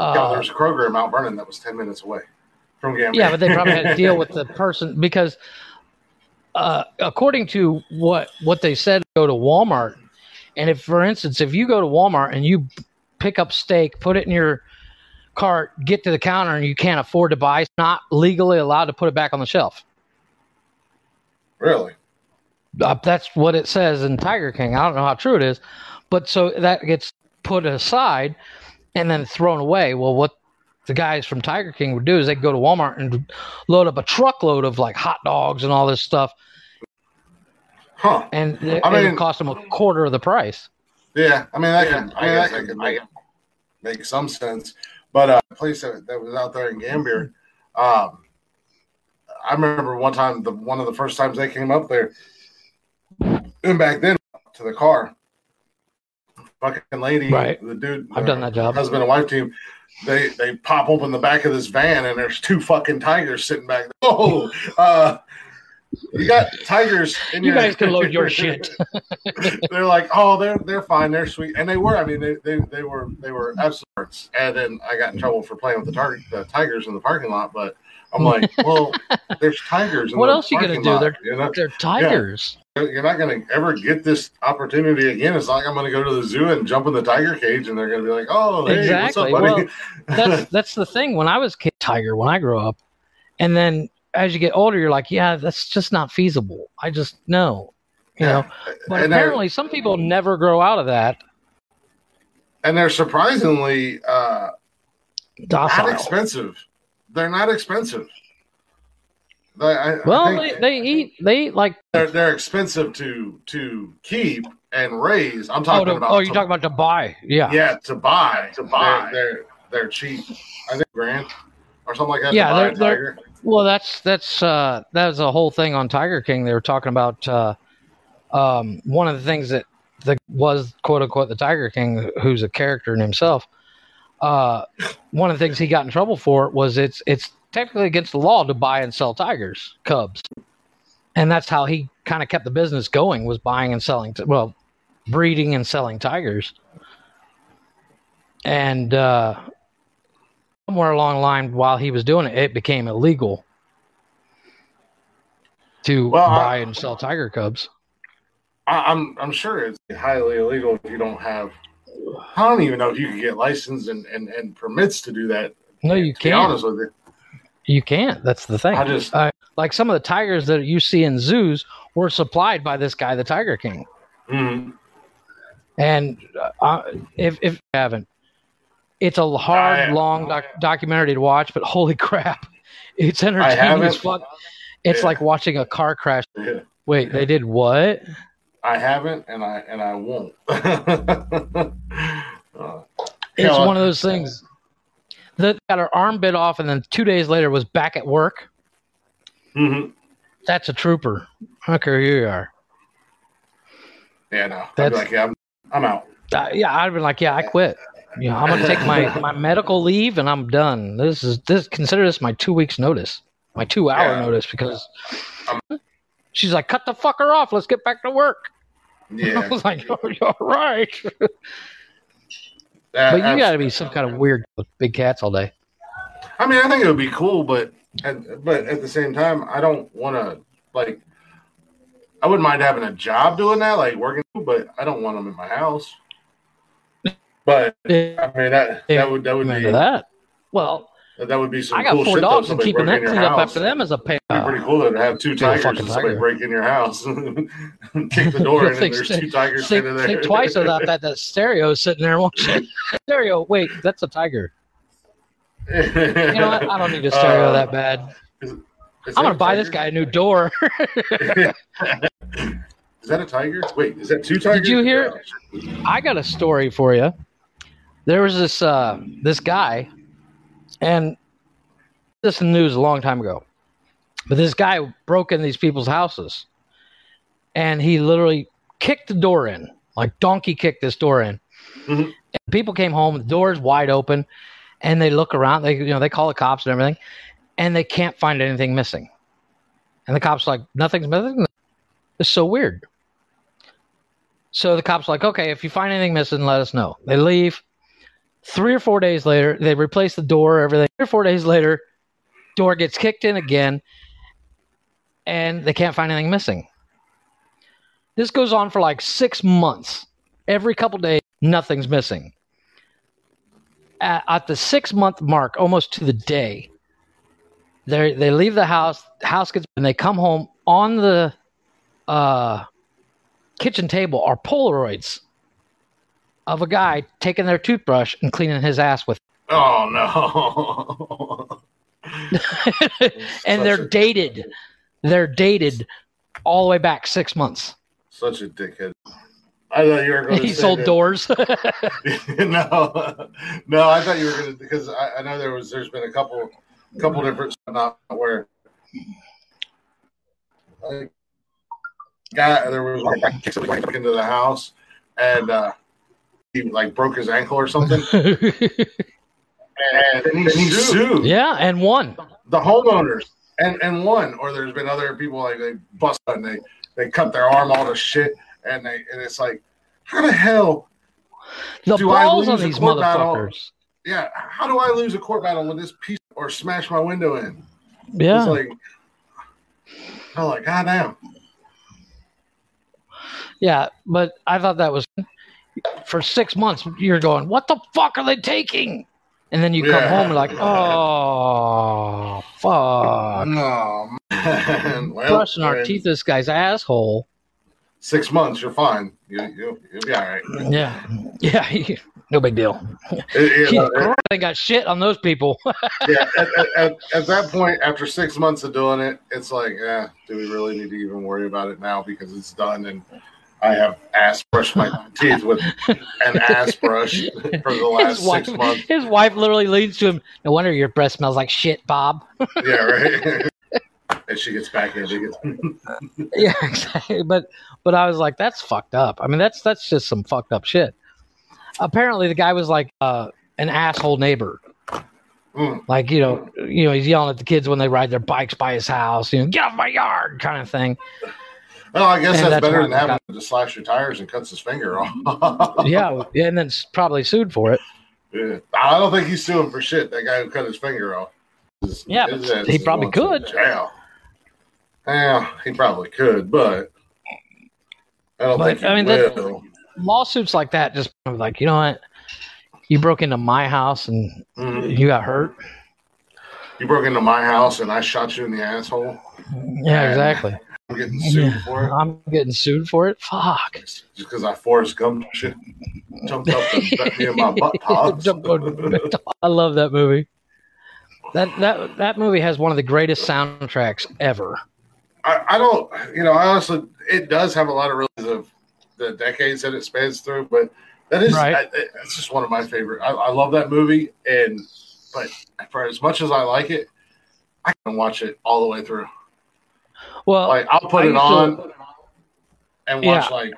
Uh, yeah, there's a Kroger in Mount Vernon that was ten minutes away from. Yeah, but they probably had to deal with the person because, uh, according to what what they said, go to Walmart, and if, for instance, if you go to Walmart and you pick up steak, put it in your cart, get to the counter, and you can't afford to buy, it's not legally allowed to put it back on the shelf. really. Uh, that's what it says in Tiger King. I don't know how true it is, but so that gets put aside and then thrown away. Well, what the guys from Tiger King would do is they'd go to Walmart and load up a truckload of like hot dogs and all this stuff, Huh. and it, I it would mean- cost them a quarter of the price. Yeah, I mean that can I, I guess guess that can make, make some sense. But uh, a place that, that was out there in Gambier, um, I remember one time the one of the first times they came up there, and back then to the car, fucking lady, Right. the dude, I've done that job. husband and wife team. They they pop open the back of this van and there's two fucking tigers sitting back. there. <laughs> Oh, uh, you got tigers. In You your- guys can load your <laughs> shit. <laughs> they're like, oh, they're they're fine, they're sweet, and they were. I mean, they they, they were they were absolute. And then I got in trouble for playing with the tar- the tigers in the parking lot, but I'm like, well, there's tigers. In What else you gonna do? lot, They're- you know? They're tigers. You're not gonna ever get this opportunity again. It's not like I'm gonna go to the zoo and jump in the tiger cage, and they're gonna be like, oh, hey, Exactly. what's up, buddy? That's <laughs> that's the thing. When I was a kid, tiger, when I grew up, and then as you get older, you're like, yeah, that's just not feasible. I just no, you know. But And apparently, some people never grow out of that and they're surprisingly uh, not docile. expensive. They're not expensive. They, I, I Well, think- they, they eat they eat like they're, they're expensive to to keep and raise. I'm oh, talking to, about oh you're to- talking about to buy yeah yeah to buy To buy. They're, they're they're cheap. I think grand or something like that. Yeah, to buy they're- a they're- Well, that's that's uh, that was a whole thing on Tiger King. They were talking about uh, um, one of the things that the, was quote unquote the Tiger King, who's a character in himself. Uh, one of the things he got in trouble for was it's it's technically against the law to buy and sell tigers, cubs, and that's how he kind of kept the business going was buying and selling. T- well, breeding and selling tigers, and uh, somewhere along the line while he was doing it, it became illegal to Well, I- buy and sell tiger cubs. I, I'm I'm sure it's highly illegal if you don't have. I don't even know if you can get licensed and, and, and permits to do that. No, you to can't. honest with you, You can't. That's the thing. I just Uh, like some of the tigers that you see in zoos were supplied by this guy, the Tiger King. mhm. And uh, if if you haven't, it's a hard, I- long doc- documentary to watch. But holy <laughs> crap, it's entertaining as fuck. It's Yeah. like watching a car crash. Yeah. Wait, they did what? I haven't, and I and I won't. <laughs> Uh, It's one of those things that got her arm bit off, and then two days later was back at work. mhm. That's a trooper. I don't care who you are. Yeah, no. That's- like, yeah, I'm, I'm out. Uh, yeah, I'd been like, yeah, I quit. You know, I'm gonna take my my medical leave and I'm done. This is this consider this my two weeks notice, my two hour Yeah. notice because she's like, cut the fucker off. Let's get back to work. Yeah, <laughs> I was like, oh, you're right. <laughs> But you got to be some kind of weird with big cats all day. I mean, I think it would be cool, but at, but at the same time, I don't want to like. I wouldn't mind having a job doing that, like working, but I don't want them in my house. But I mean, that that would that would be that. Well, that would be some I got cool four dogs, and keeping that cleaned up after them is a pain. Be pretty cool to have two tigers and somebody tiger. break in your house, <laughs> kick the door in, and Think- there's two tigers think, there. think twice about that. That <laughs> stereo is sitting there watching. <laughs> stereo, wait, that's a tiger. you know what? I don't need a stereo Uh, that bad. I'm gonna buy this guy a new door. Is that a tiger? Wait, is that two tigers? Did you hear- I got a story for you. There was this uh, this guy, and this news a long time ago. But this guy broke in these people's houses, and he literally kicked the door in, like donkey kicked this door in. Mhm. And people came home, the door's wide open, and they look around. They you know they call the cops and everything, and they can't find anything missing. And the cops are like nothing's missing. It's so weird. So the cops are like, okay, if you find anything missing, let us know. They leave. Three or four days later, they replace the door, everything. Three or four days later, door gets kicked in again, and they can't find anything missing. This goes on for like six months. Every couple days, nothing's missing. At, at the six month mark, almost to the day, they they leave the house. House gets and they come home on the uh, kitchen table are Polaroids of a guy taking their toothbrush and cleaning his ass with, Oh no! <laughs> <laughs> and they're a- dated. They're dated all the way back six months. Such a dickhead. I thought you were going to. He sold doors. <laughs> <laughs> no, no. I thought you were going to because I, I know there was. There's been a couple, couple different not where. Like, guy, there was like a kid went into the house, and uh, he like broke his ankle or something, <laughs> and, and he sued yeah, and one. the homeowners and and won. Or there's been other people like they bust and they they cut their arm all to shit, and they and it's like, how the hell The Do I lose a these court battle? yeah, how do I lose a court battle with this piece or smash my window in? Yeah. It's like, I'm like, God damn. Yeah, but I thought that was for six months. You're going, what the fuck are they taking? And then you come Yeah. home and like, oh fuck, No, man. Well, brushing our teeth. This guy's asshole. Six months, you're fine. You, you, you'll be all right. Yeah, yeah, <laughs> no big deal. It- it- Yeah, uh, they got shit on those people. <laughs> yeah, at, at, at, at that point, after six months of doing it, it's like, yeah, do we really need to even worry about it now because it's done and I have ass brushed my teeth with an ass brush for the last his wife, six months. his wife literally leads to him. No wonder your breath smells like shit, Bob. <laughs> Yeah, right. <laughs> and she gets back in. She gets, <laughs> yeah, exactly. But but I was like, that's fucked up. I mean, that's that's just some fucked up shit. Apparently, the guy was like uh, an asshole neighbor. Mm. Like you know, you know, he's yelling at the kids when they ride their bikes by his house. You know, get off my yard, kind of thing. Well, I guess that's, that's better than having to slash your tires and cuts his finger off. Yeah, <laughs> yeah, and then probably sued for it. Yeah. I don't think he's suing for shit. That guy who cut his finger off. His- Yeah, his he probably could. Jail. Yeah, he probably could, but I don't But, think I mean, that-. Lawsuits like that just like you know what, you broke into my house and Mhm. you got hurt. You broke into my house and I shot you in the asshole. Yeah, exactly. I'm getting sued for it I'm getting sued for it. Fuck. just because I Forrest Gump shit jumped up and me in my <laughs> butt pops. <laughs> I love that movie. That that that movie has one of the greatest soundtracks ever. I, I don't, you know, I honestly, it does have a lot of realities of the decades that it spans through, but that is, Right. I, it's just one of my favorite. I, I love that movie, and but for as much as I like it, I can watch it all the way through. Well, Like I'll put I it used to- on and watch Yeah. like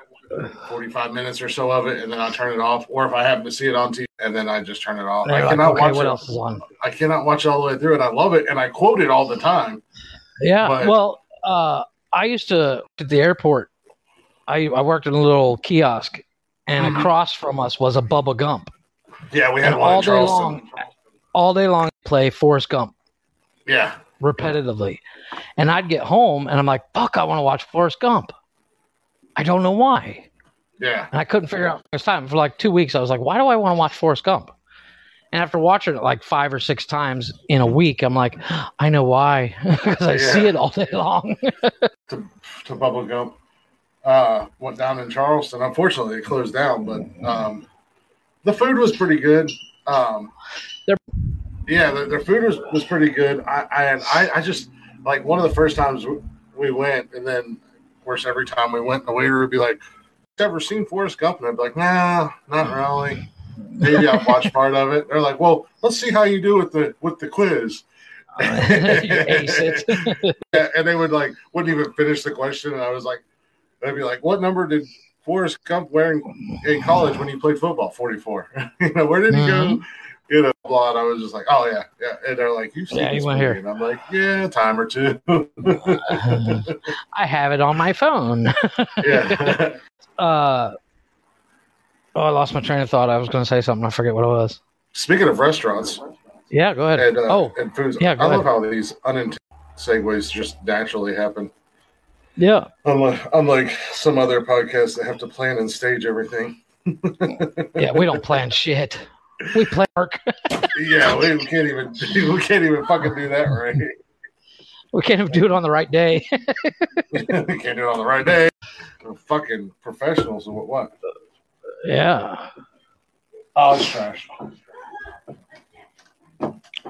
forty-five minutes or so of it, and then I'll turn it off. Or if I happen to see it on TV, and then I just turn it off. they're I like, cannot okay, watch what it. else is on? I cannot watch it all the way through, and I love it, and I quote it all the time. Yeah. But- well, uh, I used to at the airport I, I worked in a little kiosk, and Mhm. across from us was a Bubba Gump. Yeah, we had And one all day long, all day long, play Forrest Gump Yeah, repetitively, and I'd get home and I'm like, "Fuck, I want to watch Forrest Gump." I don't know why, yeah, and I couldn't figure out this time for like two weeks. I was like, "Why do I want to watch Forrest Gump?" And after watching it like five or six times in a week, I'm like, <gasps> "I know why," <laughs> because I Yeah. see it all day long. <laughs> to to Bubba Gump. Uh, went down in Charleston. Unfortunately, it closed down, but um, the food was pretty good. Um, yeah, their, their food was, was pretty good. I, I I, I just like one of the first times we- we went, and then of course every time we went, the waiter would be like, "Ever seen Forrest Gump?" And I'd be like, "Nah, not really." Maybe I've watched part of it. They're like, "Well, let's see how you do with the with the quiz." <laughs> <laughs> Yeah, and they would like wouldn't even finish the question, and I was like, I'd be like, "What number did Forrest Gump wear in, college when he played football? Forty four. <laughs> you know, where did he go? You know, blah." And I was just like, "Oh yeah, yeah." And they're like, "You see Yeah, this went movie?" here. And I'm like, "Yeah, a time or two. <laughs> I have it on my phone. <laughs> yeah, <laughs> Uh, oh, I lost my train of thought. I was going to say something. I forget what it was. Speaking of restaurants Yeah, go ahead. and uh, oh, and foods, yeah, I love how these unintended segues just naturally happen. yeah. Unlike, unlike some other podcasts that have to plan and stage everything. Yeah, we don't plan shit. We plan work. Yeah, we can't even <laughs> we can't even fucking do that right. We can't even do it on the right day. <laughs> we can't do it on the right day. We're fucking professionals. What? what? yeah. Oh, it's trash.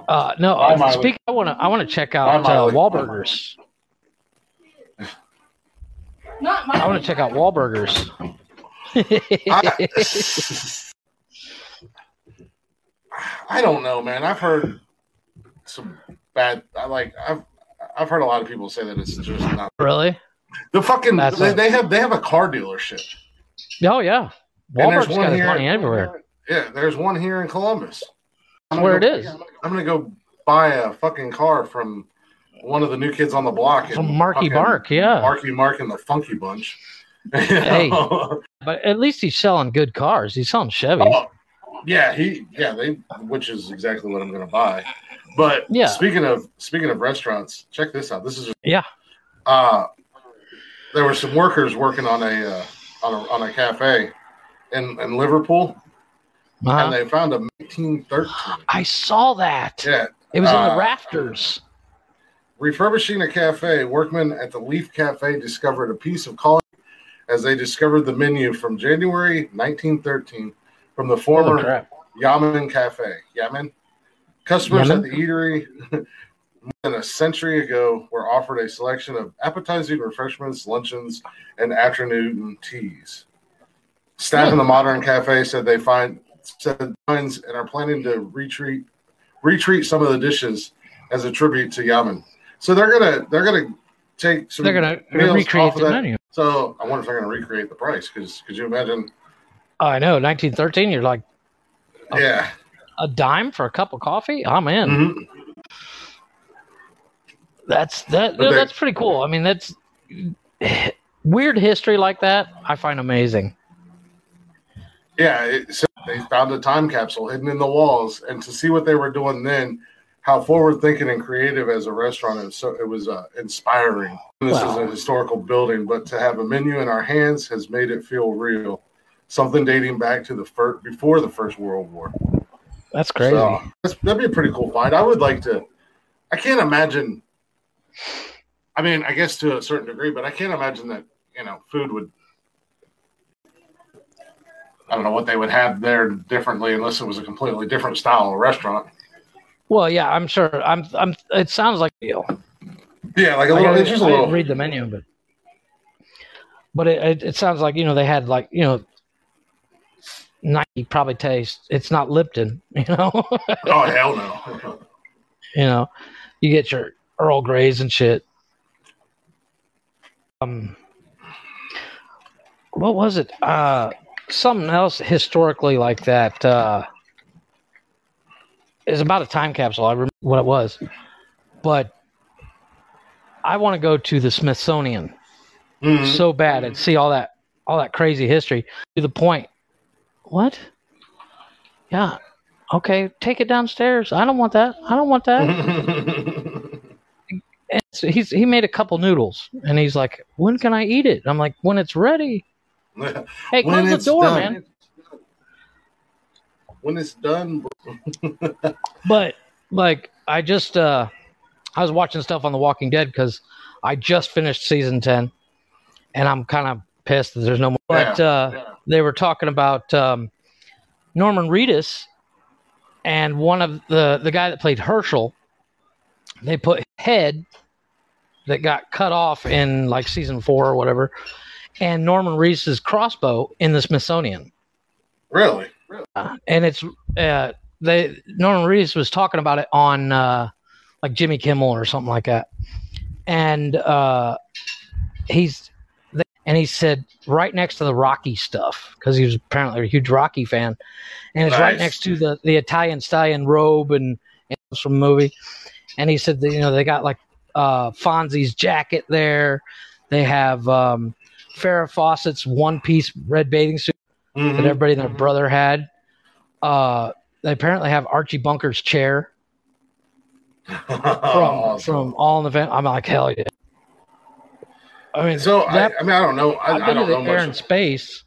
Uh, no, Hi, uh, speak. I want to. I want to check out uh, Wahlburgers. Not I want to check out Wahlburgers. <laughs> I don't know, man. I've heard some bad. I like. I've I've heard a lot of people say that it's just not really? the fucking. That's They, a- they have they have a car dealership. Oh yeah. And there's Wahlburgers one got his money everywhere. Yeah, there's one here in Columbus. I'm That's gonna where it go- is. I'm gonna go buy a fucking car from one of the new kids on the block. From Marky Mark, yeah. Marky Mark and the Funky Bunch. <laughs> Hey. But at least he's selling good cars. He's selling Chevys. Oh, yeah, he yeah they which is exactly what I'm gonna buy. But Yeah. speaking of speaking of restaurants, check this out. This is just, Yeah. uh there were some workers working on a uh, on a on a cafe in, in Liverpool Uh-huh. and they found a 1913. I saw that. Yeah. It was in Uh, the rafters. Refurbishing a cafe, workmen at the Leaf Cafe discovered a piece of calling as they discovered the menu from January 1913 from the former. Yamen Cafe. Yamen? Customers at the eatery <laughs> more than a century ago were offered a selection of appetizing refreshments, luncheons, and afternoon teas. Staff in the hmm. modern cafe said they find said finds and are planning to retreat retreat some of the dishes as a tribute to Yamen. So they're gonna they're gonna take some They're going to meals recreate off of the that. menu. So I wonder if they're gonna recreate the price because could you imagine? Oh, I know. 1913, you're like Oh. Yeah. a dime for a cup of coffee? I'm in. Mhm. That's that. That's pretty cool. I mean, that's weird history like that. I find amazing. Yeah, it, so they found a time capsule hidden in the walls, and to see what they were doing then, how forward thinking and creative as a restaurant, it was, so, it was uh, inspiring. This is a historical building, but to have a menu in our hands has made it feel real. Something dating back to the first before the First World War. That's crazy. So that's, that'd be a pretty cool find. I would like to. I can't imagine. I mean, I guess to a certain degree, but I can't imagine that you know food would. I don't know what they would have there differently unless it was a completely different style of restaurant. Well, yeah, I'm sure. I'm. I'm. It sounds like a deal. Yeah, like a little. I, It's just a I little. read the menu, but but it, it it sounds like you know they had like you know. 90 probably taste. It's not Lipton, <laughs> you know. Oh hell no! <laughs> you know, you get your Earl Greys and shit. Um, what was it? Uh, something else historically like that. Uh, is about a time capsule. I remember what it was, but I want to go to the Smithsonian Mhm. so bad and see all that all that crazy history to the point. What? Yeah. Okay, take it downstairs. I don't want that. I don't want that. <laughs> And so he's he made a couple noodles, and he's like, "When can I eat it?" I'm like, "When it's ready." <laughs> Hey, When close the door, done. man. when it's done, <laughs> But like, I just uh, I was watching stuff on The Walking Dead because I just finished season ten, and I'm kind of pissed that there's no more. But uh, yeah. They were talking about um, Norman Reedus and one of the the guy that played Hershel. They put head that got cut off in like season four or whatever, and Norman Reedus's crossbow in the Smithsonian. really, really. And it's uh, they Norman Reedus was talking about it on uh, like Jimmy Kimmel or something like that, and uh, he's and he said right next to the Rocky stuff because he was apparently a huge Rocky fan, and it's right next to the the Italian stallion robe and, and it was from the movie, and he said that you know they got like uh, Fonzie's jacket there, they have um, Farrah Fawcett's one piece red bathing suit that Mhm. everybody and their brother had. Uh, they apparently have Archie Bunker's chair <laughs> from from All in the Van. I'm like hell yeah. I mean, So that- I, I mean, I don't know. I, I've been to don't the know Air and. Space.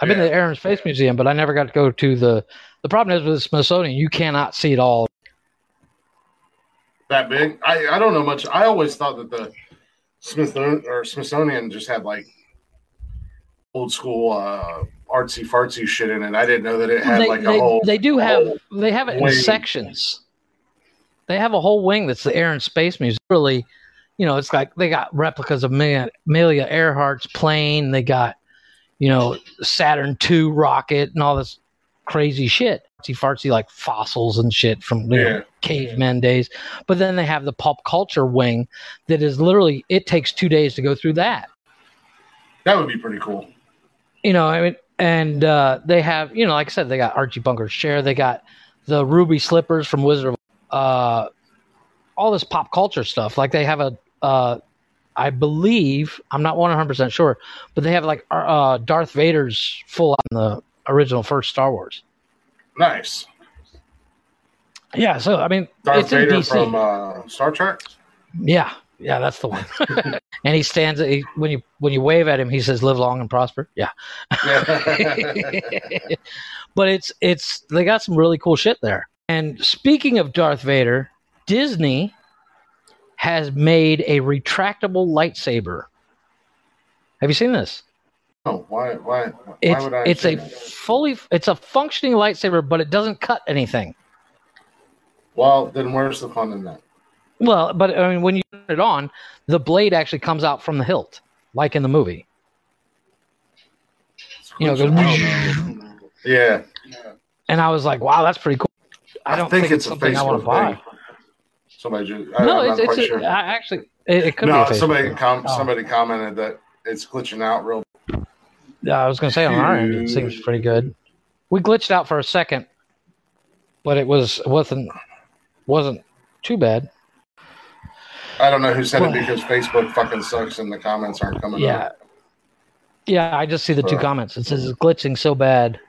I've been to the Air and Space Museum, but I never got to go to the. The problem is with the Smithsonian, you cannot see it all. that big. I, I don't know much. I always thought that the Smithsonian or Smithsonian just had like old school uh, artsy fartsy shit in it. I didn't know that it had they, like a they, whole. they do have they have it in sections. They have a whole wing that's the Air and Space Museum. Really, you know, it's like they got replicas of Amelia, Amelia Earhart's plane. They got, you know, Saturn II rocket and all this crazy shit. Artsy fartsy like fossils and shit from you know, Yeah. cavemen days. But then they have the pop culture wing that is literally it takes two days to go through that. That would be pretty cool. you know, I mean, and uh, they have, you know, like I said, they got Archie Bunker's chair, they got the ruby slippers from Wizard of, uh, all this pop culture stuff. Like they have a, uh, I believe, I'm not 100 percent sure, but they have like uh, Darth Vader's full on the original first Star Wars. Nice. Yeah, so I mean, Darth it's in Vader DC. from uh, Star Trek. yeah, yeah, that's the one. <laughs> and he stands he, when you when you wave at him, he says, "Live long and prosper." Yeah. Yeah. <laughs> <laughs> but it's it's they got some really cool shit there. And speaking of Darth Vader, Disney has made a retractable lightsaber. Have you seen this? oh, why? Why? Why It's would I? it's a that? fully it's a functioning lightsaber, but it doesn't cut anything. Well, then where's the fun in that? Well, but I mean, when you turn it on, the blade actually comes out from the hilt, like in the movie. You know, goes, I yeah, and I was like, "Wow, that's pretty cool." I don't think, it's a something I want to buy. thing. Somebody just. I, No, I'm it's it's a, sure. I actually it, it could be. no, a somebody com- Oh. somebody commented that it's glitching out real. Yeah, I was gonna say on our end it seems pretty good. We glitched out for a second, but it was wasn't wasn't too bad. I don't know who said Well- it because Facebook fucking sucks and the comments aren't coming Yeah. up. Yeah, I just see the two comments. It says it's glitching so bad.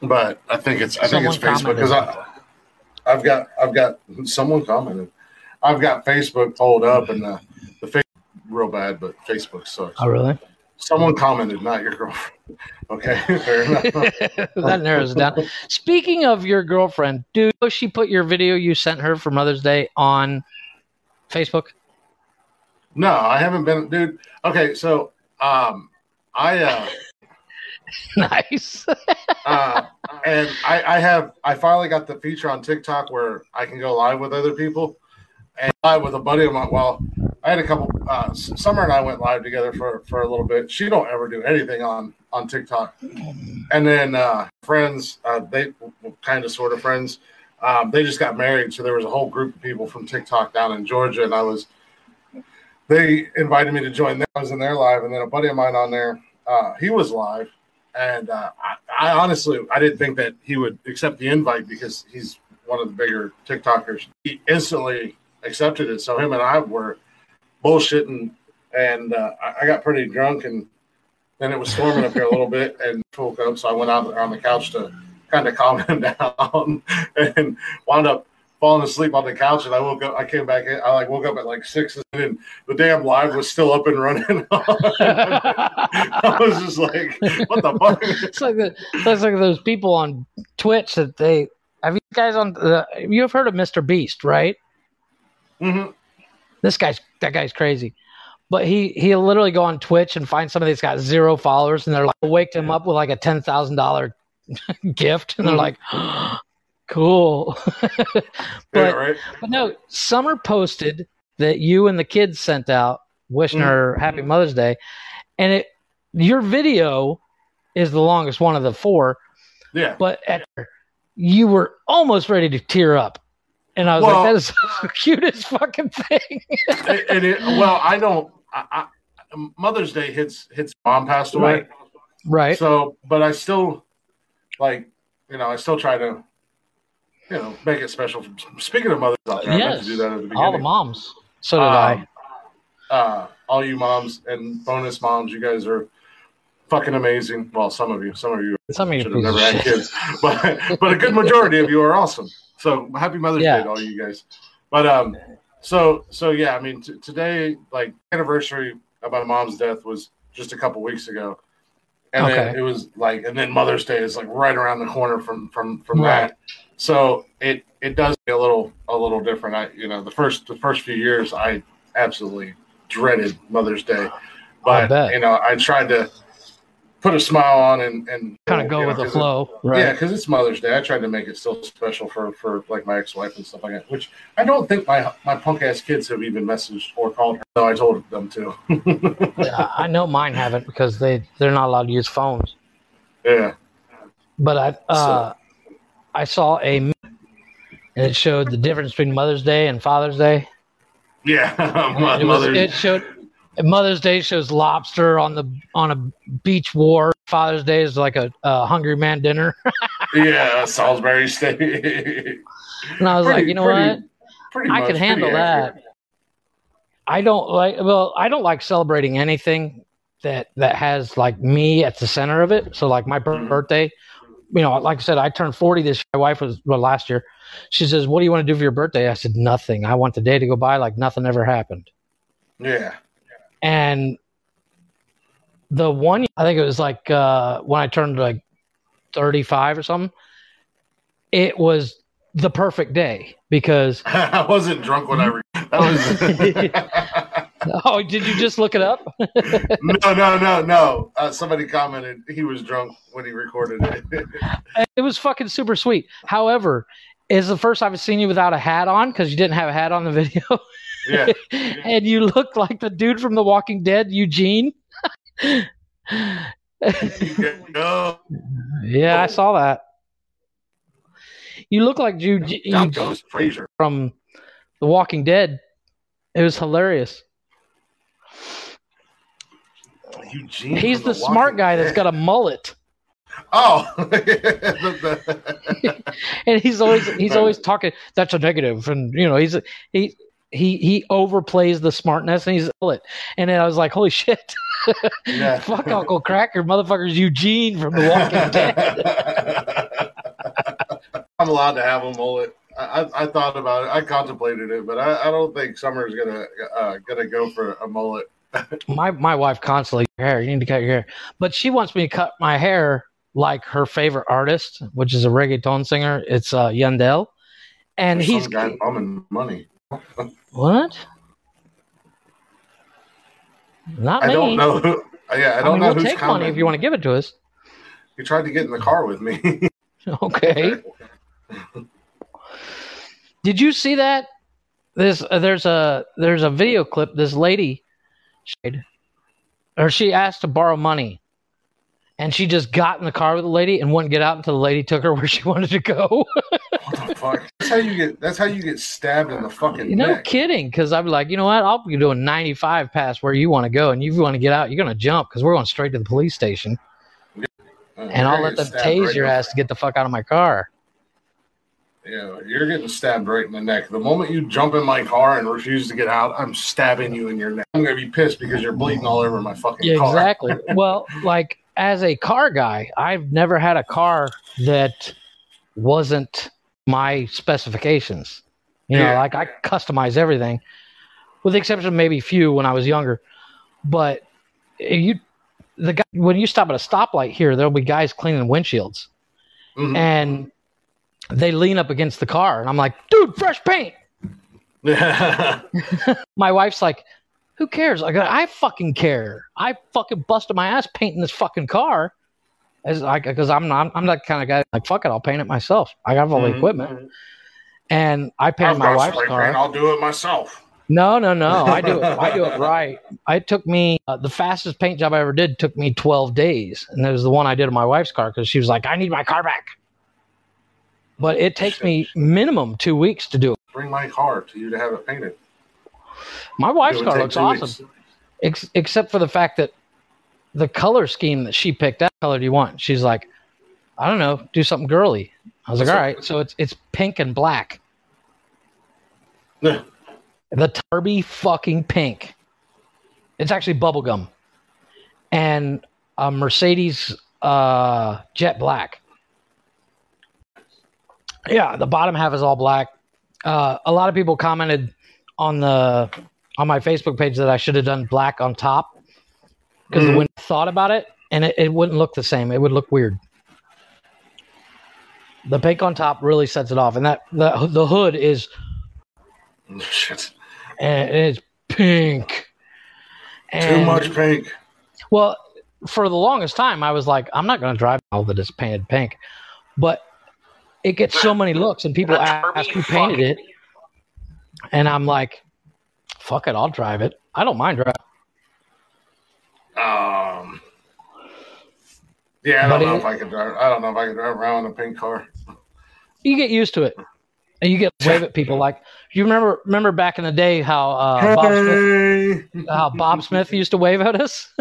But I think it's I think it's Facebook because I I've got I've got someone commented. I've got Facebook pulled up and the the Facebook real bad, but Facebook sucks. Oh, really? Someone commented, not your girlfriend. <laughs> Okay, fair enough. <laughs> that narrows it down. Speaking of your girlfriend, dude, she put your video you sent her for Mother's Day on Facebook. No, I haven't been, dude. Okay, so um, I uh, <laughs> nice. uh, and I, I have I finally got the feature on TikTok where I can go live with other people and live with a buddy of mine. Well, I had a couple. Uh, Summer and I went live together for for a little bit. She don't ever do anything on on TikTok, and then uh, friends, uh, they kind of sort of friends. Um, they just got married, so there was a whole group of people from TikTok down in Georgia, and I was. They invited me to join them. I was in their live, and then a buddy of mine on there, uh, he was live, and uh, I, I honestly I didn't think that he would accept the invite because he's one of the bigger TikTokers. He instantly accepted it. So him and I were bullshitting, and uh, I, I got pretty drunk, and then it was storming up here a little bit, <laughs> and woke up. So I went out on the couch to kind of calm <laughs> him down, and wound up falling asleep on the couch. And I woke up. I came back. I like woke up at like six, and the damn live was still up and running. <laughs> I was just like, "What the fuck?" it's like the, it's like those people on Twitch that they have you guys on the you've heard of Mr. Beast, right? Mm-hmm. This guy's that guy's crazy. But he he'll literally go on Twitch and find somebody that's got zero followers and they're like wake him up with like a ten thousand dollar <laughs> gift and they're Mhm. like cool. <laughs> Yeah, but right. but no, Summer posted that you and the kids sent out wishing Mm. her happy Mother's Day, and it your video is the longest one of the four, Yeah. but at, you were almost ready to tear up, and I was Well- like, "That is the <laughs> cutest fucking thing." and <laughs> and it, well, I don't. I, I, Mother's Day hits hits. Mom passed away, Right. right? so but I still like you know I still try to you know make it special. Speaking of mothers out there, I meant yes, to do that at the beginning. all the moms. So did Um, I. Uh, all you moms and bonus moms, you guys are fucking amazing. Well, some of you, some of you Some of you should have never had kids, but but a good majority of you are awesome. So happy Mother's Yeah. Day to all you guys. But um, so so yeah, I mean t- today like anniversary of my mom's death was just a couple weeks ago, and then Okay. it was like and then Mother's Day is like right around the corner from from from Right. that. So it it does a little a little different. I you know the first the first few years I absolutely dreaded Mother's Day, but you know I tried to put a smile on and and Kind of go you know, with the 'cause it- flow. yeah, because it's Mother's Day. I tried to make it still special for for like my ex-wife and stuff like that. Which I don't think my my punk ass kids have even messaged or called her. No, I told them to. <laughs> Yeah, I know mine haven't because they they're not allowed to use phones. yeah. But I uh, I saw a and it showed the difference between Mother's Day and Father's Day. Yeah. my <laughs> it, was, mother's it showed Mother's Day shows lobster on the on a beach war. Father's Day is like a, a hungry man dinner, <laughs> yeah, Salisbury steak. and I was like, you know pretty what? Pretty I can handle that. accurate. I don't like well, I don't like celebrating anything that that has like me at the center of it. So like my Mhm. birthday, you know, like I said, I turned 40 this year. My wife was well last year. She says, "What do you want to do for your birthday?" I said, "Nothing. I want the day to go by like nothing ever happened." Yeah. And the one I think it was like uh when I turned like 35 or something, it was the perfect day because <laughs> I wasn't drunk when I. Re- <laughs> that was. <laughs> oh, did you just look it up? no, no, no, no. Uh, somebody commented he was drunk when he recorded it. It was fucking super sweet. However, is the first I've seen you without a hat on because you didn't have a hat on the video, yeah. <laughs> and you look like the dude from The Walking Dead, Eugene. No. yeah, I saw that. You look like you, Down Fraser. from The Walking Dead. It was hilarious. Eugene. He's from the smart guy that's got a mullet, <laughs> Oh. The- <laughs> the- and he's always he's always talking. That's a negative, and you know he's he he he overplays the smartness, and he's a mullet. And then I was like, holy shit. <laughs> yeah. Fuck Uncle Kracker, motherfucker's Eugene from The Walking Dead. I'm allowed to have a mullet. I, I, I thought about it. I contemplated it, but I, I don't think Summer's gonna uh, gonna go for a mullet. <laughs> My my wife constantly your hair. You need to cut your hair, but she wants me to cut my hair like her favorite artist, which is a reggaeton singer. It's uh, Yandel, and There's he's some guy bumming money. What? Not I me. don't know. Who, yeah, I I, don't mean, know we'll who's take coming. money if you want to give it to us. He tried to get in the car with me. <laughs> Okay. Did you see that? This uh, there's a there's a video clip. This lady, or she asked to borrow money, and she just got in the car with the lady and wouldn't get out until the lady took her <laughs> where she wanted to go. what the fuck? That's how you get. That's how you get stabbed in the fucking no neck. kidding, because I'm like, you know what? I'll be doing 95 past where you want to go, and you want to get out, you're gonna jump because we're going straight to the police station, Uh, and I'll let them tase stabbed your right ass to get the fuck out of my car. Yeah, you're getting stabbed right in the neck. The moment you jump in my car and refuse to get out, I'm stabbing you in your neck. I'm gonna be pissed because you're bleeding all over my fucking Yeah, car. exactly. <laughs> well, like as a car guy, I've never had a car that wasn't my specifications. You know, Yeah. like I customize everything, with the exception of maybe few when I was younger. But you, the guy, when you stop at a stoplight here, there'll be guys cleaning windshields, Mhm. and they lean up against the car, and I'm like, dude, fresh paint. <laughs> My wife's like, who cares? Like, I fucking care. I fucking busted my ass painting this fucking car. As like, because I'm not, I'm that kind of guy. Like, fuck it, I'll paint it myself. I have all the Mhm. equipment, and I painted my wife's car. paint. I'll do it myself. No, no, no. <laughs> I do it. I do it right. It took me uh, the fastest paint job I ever did took me 12 days, and it was the one I did on my wife's car because she was like, "I need my car back." But it takes me minimum two weeks to do it. Bring my car to you to have it painted. My wife's car looks awesome. ex- except for the fact that the color scheme that she picked out color do you want? She's like i don't know do something girly. I was like What's all up? right so it's it's pink and black. Yeah. the tarby fucking pink. It's actually bubblegum. And a mercedes uh jet black. Yeah the bottom half is all black. Uh a lot of people commented on the on my facebook page that i should have done black on top because Mhm. when I thought about it and it, it wouldn't look the same. It would look weird. The pink on top really sets it off and that the, the hood is Shit. and it's pink. Too much pink. well for the longest time i was like i'm not going to drive all that is painted pink. But it gets so many looks and people ask who painted it and i'm like fuck it i'll drive it i don't mind driving Um. Yeah, I don't know it- if I could drive. I don't know if I could drive around in a pink car. you get used to it and you get to wave at people like you remember remember back in the day how uh, Bob Smith how Bob Smith used to wave at us.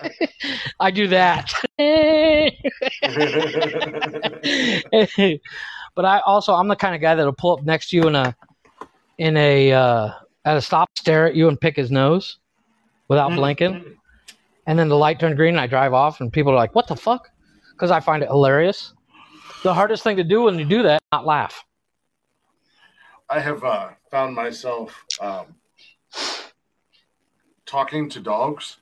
<laughs> I do that. <laughs> <laughs> but I also I'm the kind of guy that'll pull up next to you in a in a uh, at a stop, stare at you and pick his nose without blinking, and then the light turned green and I drive off, and people are like, "What the fuck?" Because I find it hilarious. The hardest thing to do when you do that, not laugh. I have uh, found myself um, talking to dogs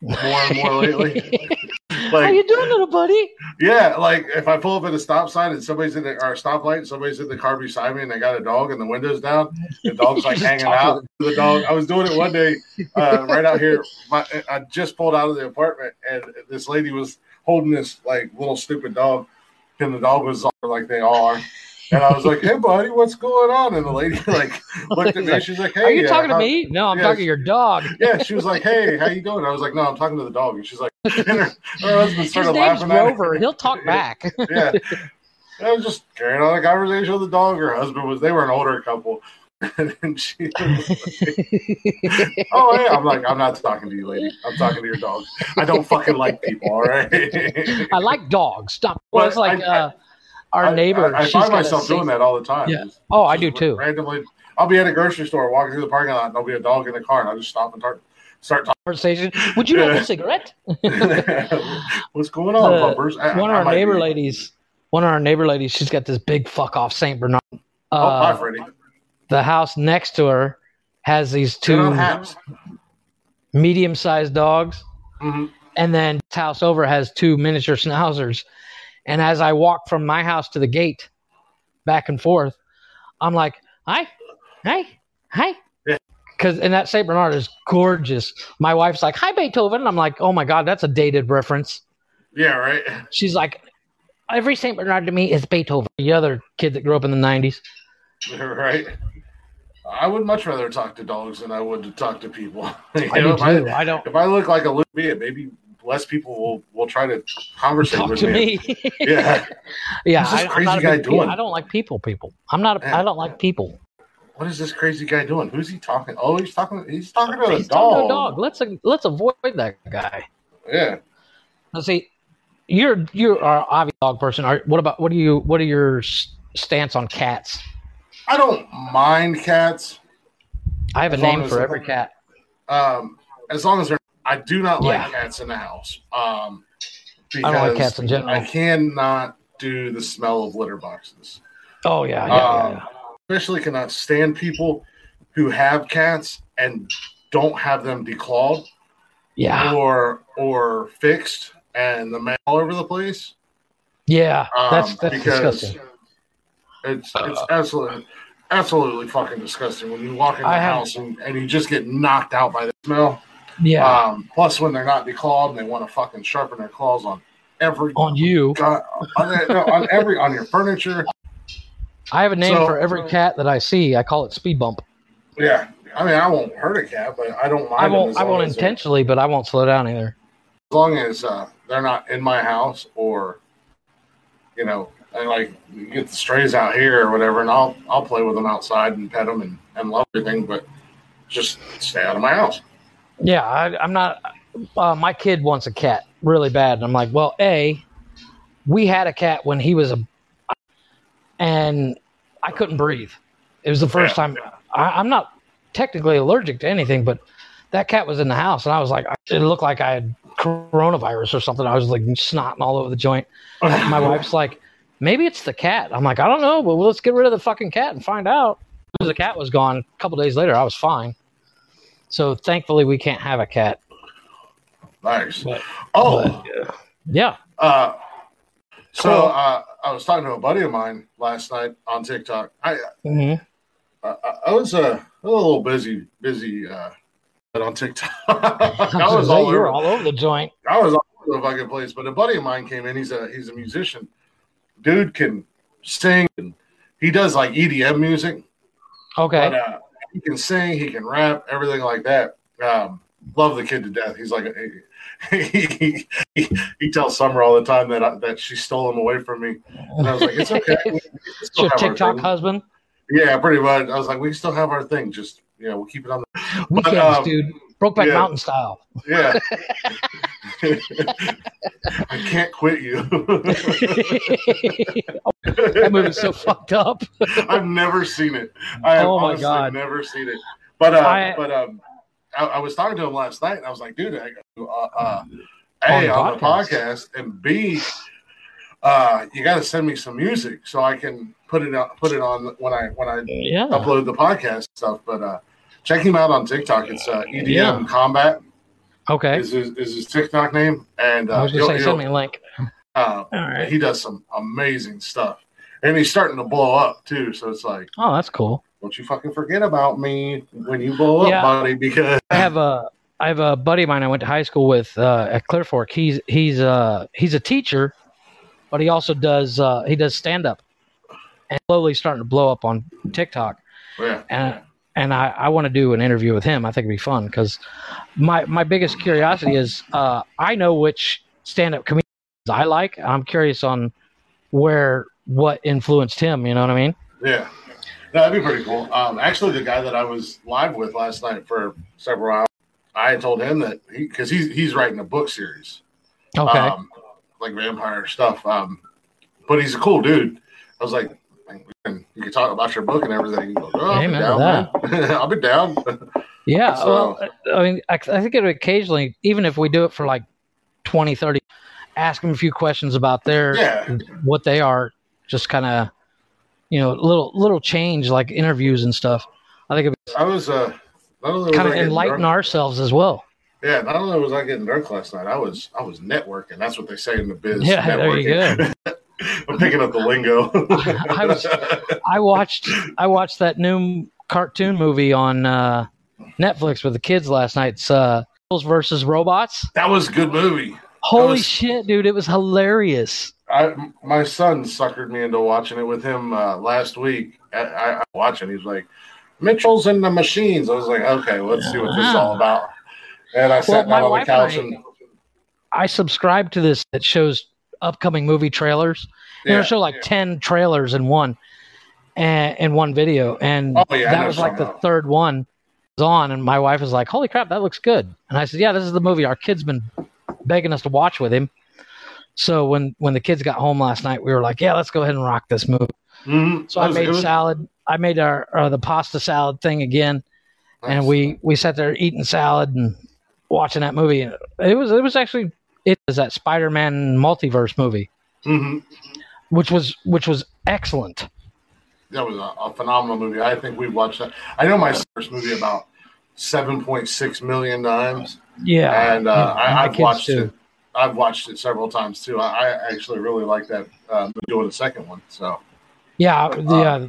more and more <laughs> lately. <laughs> How you doing, little buddy? yeah, like if I pull up at a stop sign and somebody's in the or a stoplight, and somebody's in the car beside me, and they got a dog, and the window's down, the dog's like <laughs> hanging out. The dog. I was doing it one day uh, <laughs> right out here. My, I just pulled out of the apartment, and this lady was holding this like little stupid dog, and the dog was like they all are. And I was like, "Hey, buddy, what's going on?" And the lady <laughs> like looked at me. She's like, "Hey, Are you uh, talking to me? No, I'm yes. talking to your dog. <laughs> Yeah, she was like, "Hey, how you doing?" I was like, "No, I'm talking to the dog." And she's like, <laughs> and her, her husband His started name's laughing at her. Rover. He'll talk back. yeah. I was just carrying on a conversation with the dog. Her husband was, they were an older couple. and she like, oh, yeah. I'm like, I'm not talking to you, lady. I'm talking to your dog. I don't fucking like people, all right? I like dogs. Stop. Well, it's like I- uh, our I- neighbor. I, I find myself doing that all the time. Yeah. Just- Oh, I do too. Randomly. I'll be at a grocery store walking through the parking lot and there'll be a dog in the car and I'll just stop and start, start Conversation. Would you like a cigarette? <laughs> <laughs> What's going on, The- bumpers? I- one of our neighbor be- ladies. One of our neighbor ladies. She's got this big fuck off Saint Bernard. Oh, hi, Uh, Freddie. the house next to her has these two medium sized dogs. Mhm. and then house over has two miniature schnauzers. And as I walk from my house to the gate, back and forth, I'm like, "Hi, hi, hi," because and that Saint Bernard is gorgeous. My wife's like, "Hi, Beethoven." I'm like, "Oh my god, that's a dated reference." Yeah, right. She's like, "Every Saint Bernard to me is Beethoven." The other kid that grew up in the '90s. <laughs> Right. I would much rather talk to dogs than I would to talk to people. <laughs> I know, do if. I, I don't if I look like a bit, maybe less people will, will try to conversate talk with to me. me. <laughs> Yeah. <laughs> yeah, What's this I, I'm crazy guy doing? I don't like people. People. I'm not. A. I don't like people. What is this crazy guy doing? Who's he talking? Oh, he's talking. He's talking to a dog. to a dog. Let's let's avoid that guy. Yeah. Now, see, you're you're an obvious dog person. Are what about what do you what are your stance on cats? I don't mind cats. I have a name for every cat. Um, as long as they're, I do not like Yeah. cats in the house. Um, I don't like cats in general. I cannot do the smell of litter boxes. Oh yeah, yeah, Um, yeah. Especially cannot stand people who have cats and don't have them declawed yeah. or or fixed and the mail all over the place. Yeah, Um, that's that's disgusting. It's it's absolutely absolutely fucking disgusting when you walk in the I have- house and, and you just get knocked out by the smell. Yeah, Um, plus, when they're not declawed and they want to fucking sharpen their claws on every on you. God, on, no, on every on your furniture. I have a name So- for every cat that I see. I call it speed bump. Yeah, I mean, I won't hurt a cat, but I don't mind. I won't. I won't intentionally, but I won't slow down either. as long as uh, they're not in my house or you know and like get the strays out here or whatever and i'll i'll play with them outside and pet them and, and love everything but just stay out of my house Yeah, I, I'm not. Uh, my kid wants a cat really bad, and I'm like, well, a, we had a cat when he was a, and I couldn't breathe. It was the first Yeah. time. I, I'm not technically allergic to anything, but that cat was in the house, and I was like, it looked like I had coronavirus or something. I was like snotting all over the joint. <laughs> My wife's like, maybe it's the cat. I'm like, I don't know, but let's get rid of the fucking cat and find out. The cat was gone. A couple days later, I was fine. So thankfully, we can't have a cat. nice But- oh Yeah. uh so uh i was talking to a buddy of mine last night on tiktok i hmm i, I was uh, a little busy busy uh on tiktok <laughs> i was <laughs> all over all over the joint. I was all over the fucking place. But a buddy of mine came in. He's a he's a musician. Dude can sing. And he does like EDM music. Okay. But uh, he can sing. He can rap. Everything like that. Um, love the kid to death. He's like he, he, he, he tells Summer all the time that I, that she stole him away from me. And I was like, it's okay. It's <laughs> your TikTok husband. Yeah, pretty much. I was like, we still have our thing. Just you know, we'll keep it on. The, Weekends, um, dude. Brokeback yeah. Mountain style. yeah. <laughs> I can't quit you. <laughs> that movie's so fucked up. <laughs> I've never seen it. I have Oh my honestly God. never seen it. But uh, I- but um, I, I was talking to him last night, and I was like, dude, I uh, uh, a on the podcast. podcast, and b, uh, you got to send me some music so I can put it on put it on when I when I Yeah. upload the podcast stuff. But uh, check him out on TikTok. It's uh, EDM Yeah. Combat Okay. is his, is his TikTok name, and uh, I was gonna he'll- say, he'll- send me a link. uh, All right. he does some amazing stuff, and he's starting to blow up too. So it's like. Oh, that's cool. Don't you fucking forget about me when you blow up, buddy, because I have a I have a buddy of mine I went to high school with uh, at Clear Fork. He's he's uh he's a teacher, but he also does uh, he does stand up, and slowly starting to blow up on TikTok. yeah, and and I, I want to do an interview with him. I think it'd be fun because my my biggest curiosity is uh, I know which stand up comedians I like. I'm curious on where what influenced him. You know what I mean? yeah. No, that'd be pretty cool. Um, actually, the guy that I was live with last night for several hours, I told him that he because he's he's writing a book series, Okay. um, like vampire stuff. Um, but he's a cool dude. I was like, "Man, we can- you can talk about your book and everything. Oh, I'll, be down. <laughs> I'll be down. yeah. <laughs> so- well, I mean, I, I think it would occasionally, even if we do it for like 20, 30, ask them a few questions about their Yeah. what they are, just kind of, you know, little little change like interviews and stuff. I think it I was uh, not only was kind of enlighten ourselves as well. Yeah, not only was I getting drunk last night, I was I was networking. That's what they say in the biz. Yeah, there you networking. <laughs> I'm picking up the lingo. I was- I watched I watched that new cartoon movie on uh, Netflix with the kids last night. It's uh, versus Robots. that was a good movie. Holy was- shit, dude! It was hilarious. I my son suckered me into watching it with him uh, last week. I, I, I watching. He was like, "Mitchell's in the Machines." I was like, "Okay, let's see what this is all about." And I sat my down on the couch and and, I subscribe to this that shows upcoming movie trailers. Yeah, It'll show like yeah. ten trailers in one, and in one video, and Oh, yeah, that was like the third one was on, and my wife was like, "Holy crap, that looks good!" And I said, "Yeah, this is the movie our kid's been begging us to watch with him." So when when the kids got home last night, we were like, yeah, let's go ahead and rock this movie. Mhm. So I made salad. I made our, our the pasta salad thing again, and we we sat there eating salad and watching that movie. And It was it was actually it was that Spider-Man multiverse movie, Mhm. which was which was excellent. That was a, a phenomenal movie. I think we watched that. I know my first movie about seven point six million times, Yeah, and uh, I, I've watched too. it. I've watched it several times too. I, I actually really like that uh, movie with the second one. So Yeah, the, uh,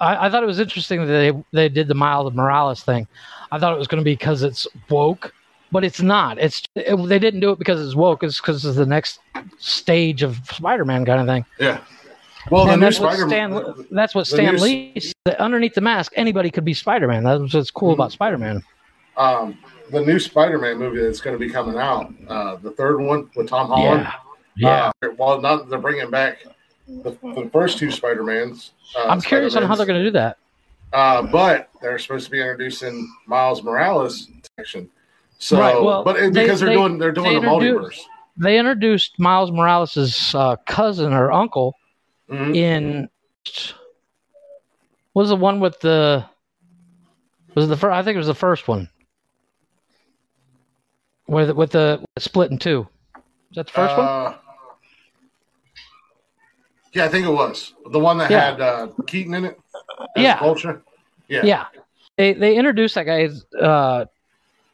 I, I thought it was interesting that they they did the Miles Morales thing. I thought it was going to be because it's woke, but it's not. It's it, they didn't do it because it's woke. It's because it's the next stage of Spider-Man kind of thing. yeah. Well, the and new that's what Spider Stan. That's what the Stan new- Lee. said. Underneath the mask, anybody could be Spider-Man. That's what's cool about Spider-Man. um, the new Spider-Man movie that's going to be coming out, uh, the third one with Tom Holland. Yeah, yeah. Uh, well, not they're bringing back the, the first two Spider-Mans. Uh, I'm curious on how they're going to do that. Uh, but they're supposed to be introducing Miles Morales section. So, Right, well, but they- because they, are they- doing they're doing they the multiverse. They introduced Miles Morales' uh, cousin or uncle Mhm. in what was the one with the was it the first I think it was the first one with with the split in two. Is that the first one? Uh, Yeah, I think it was the one that Yeah. had uh, Keaton in it. Yeah. Vulture. Yeah. Yeah. They they introduced that guy. Uh,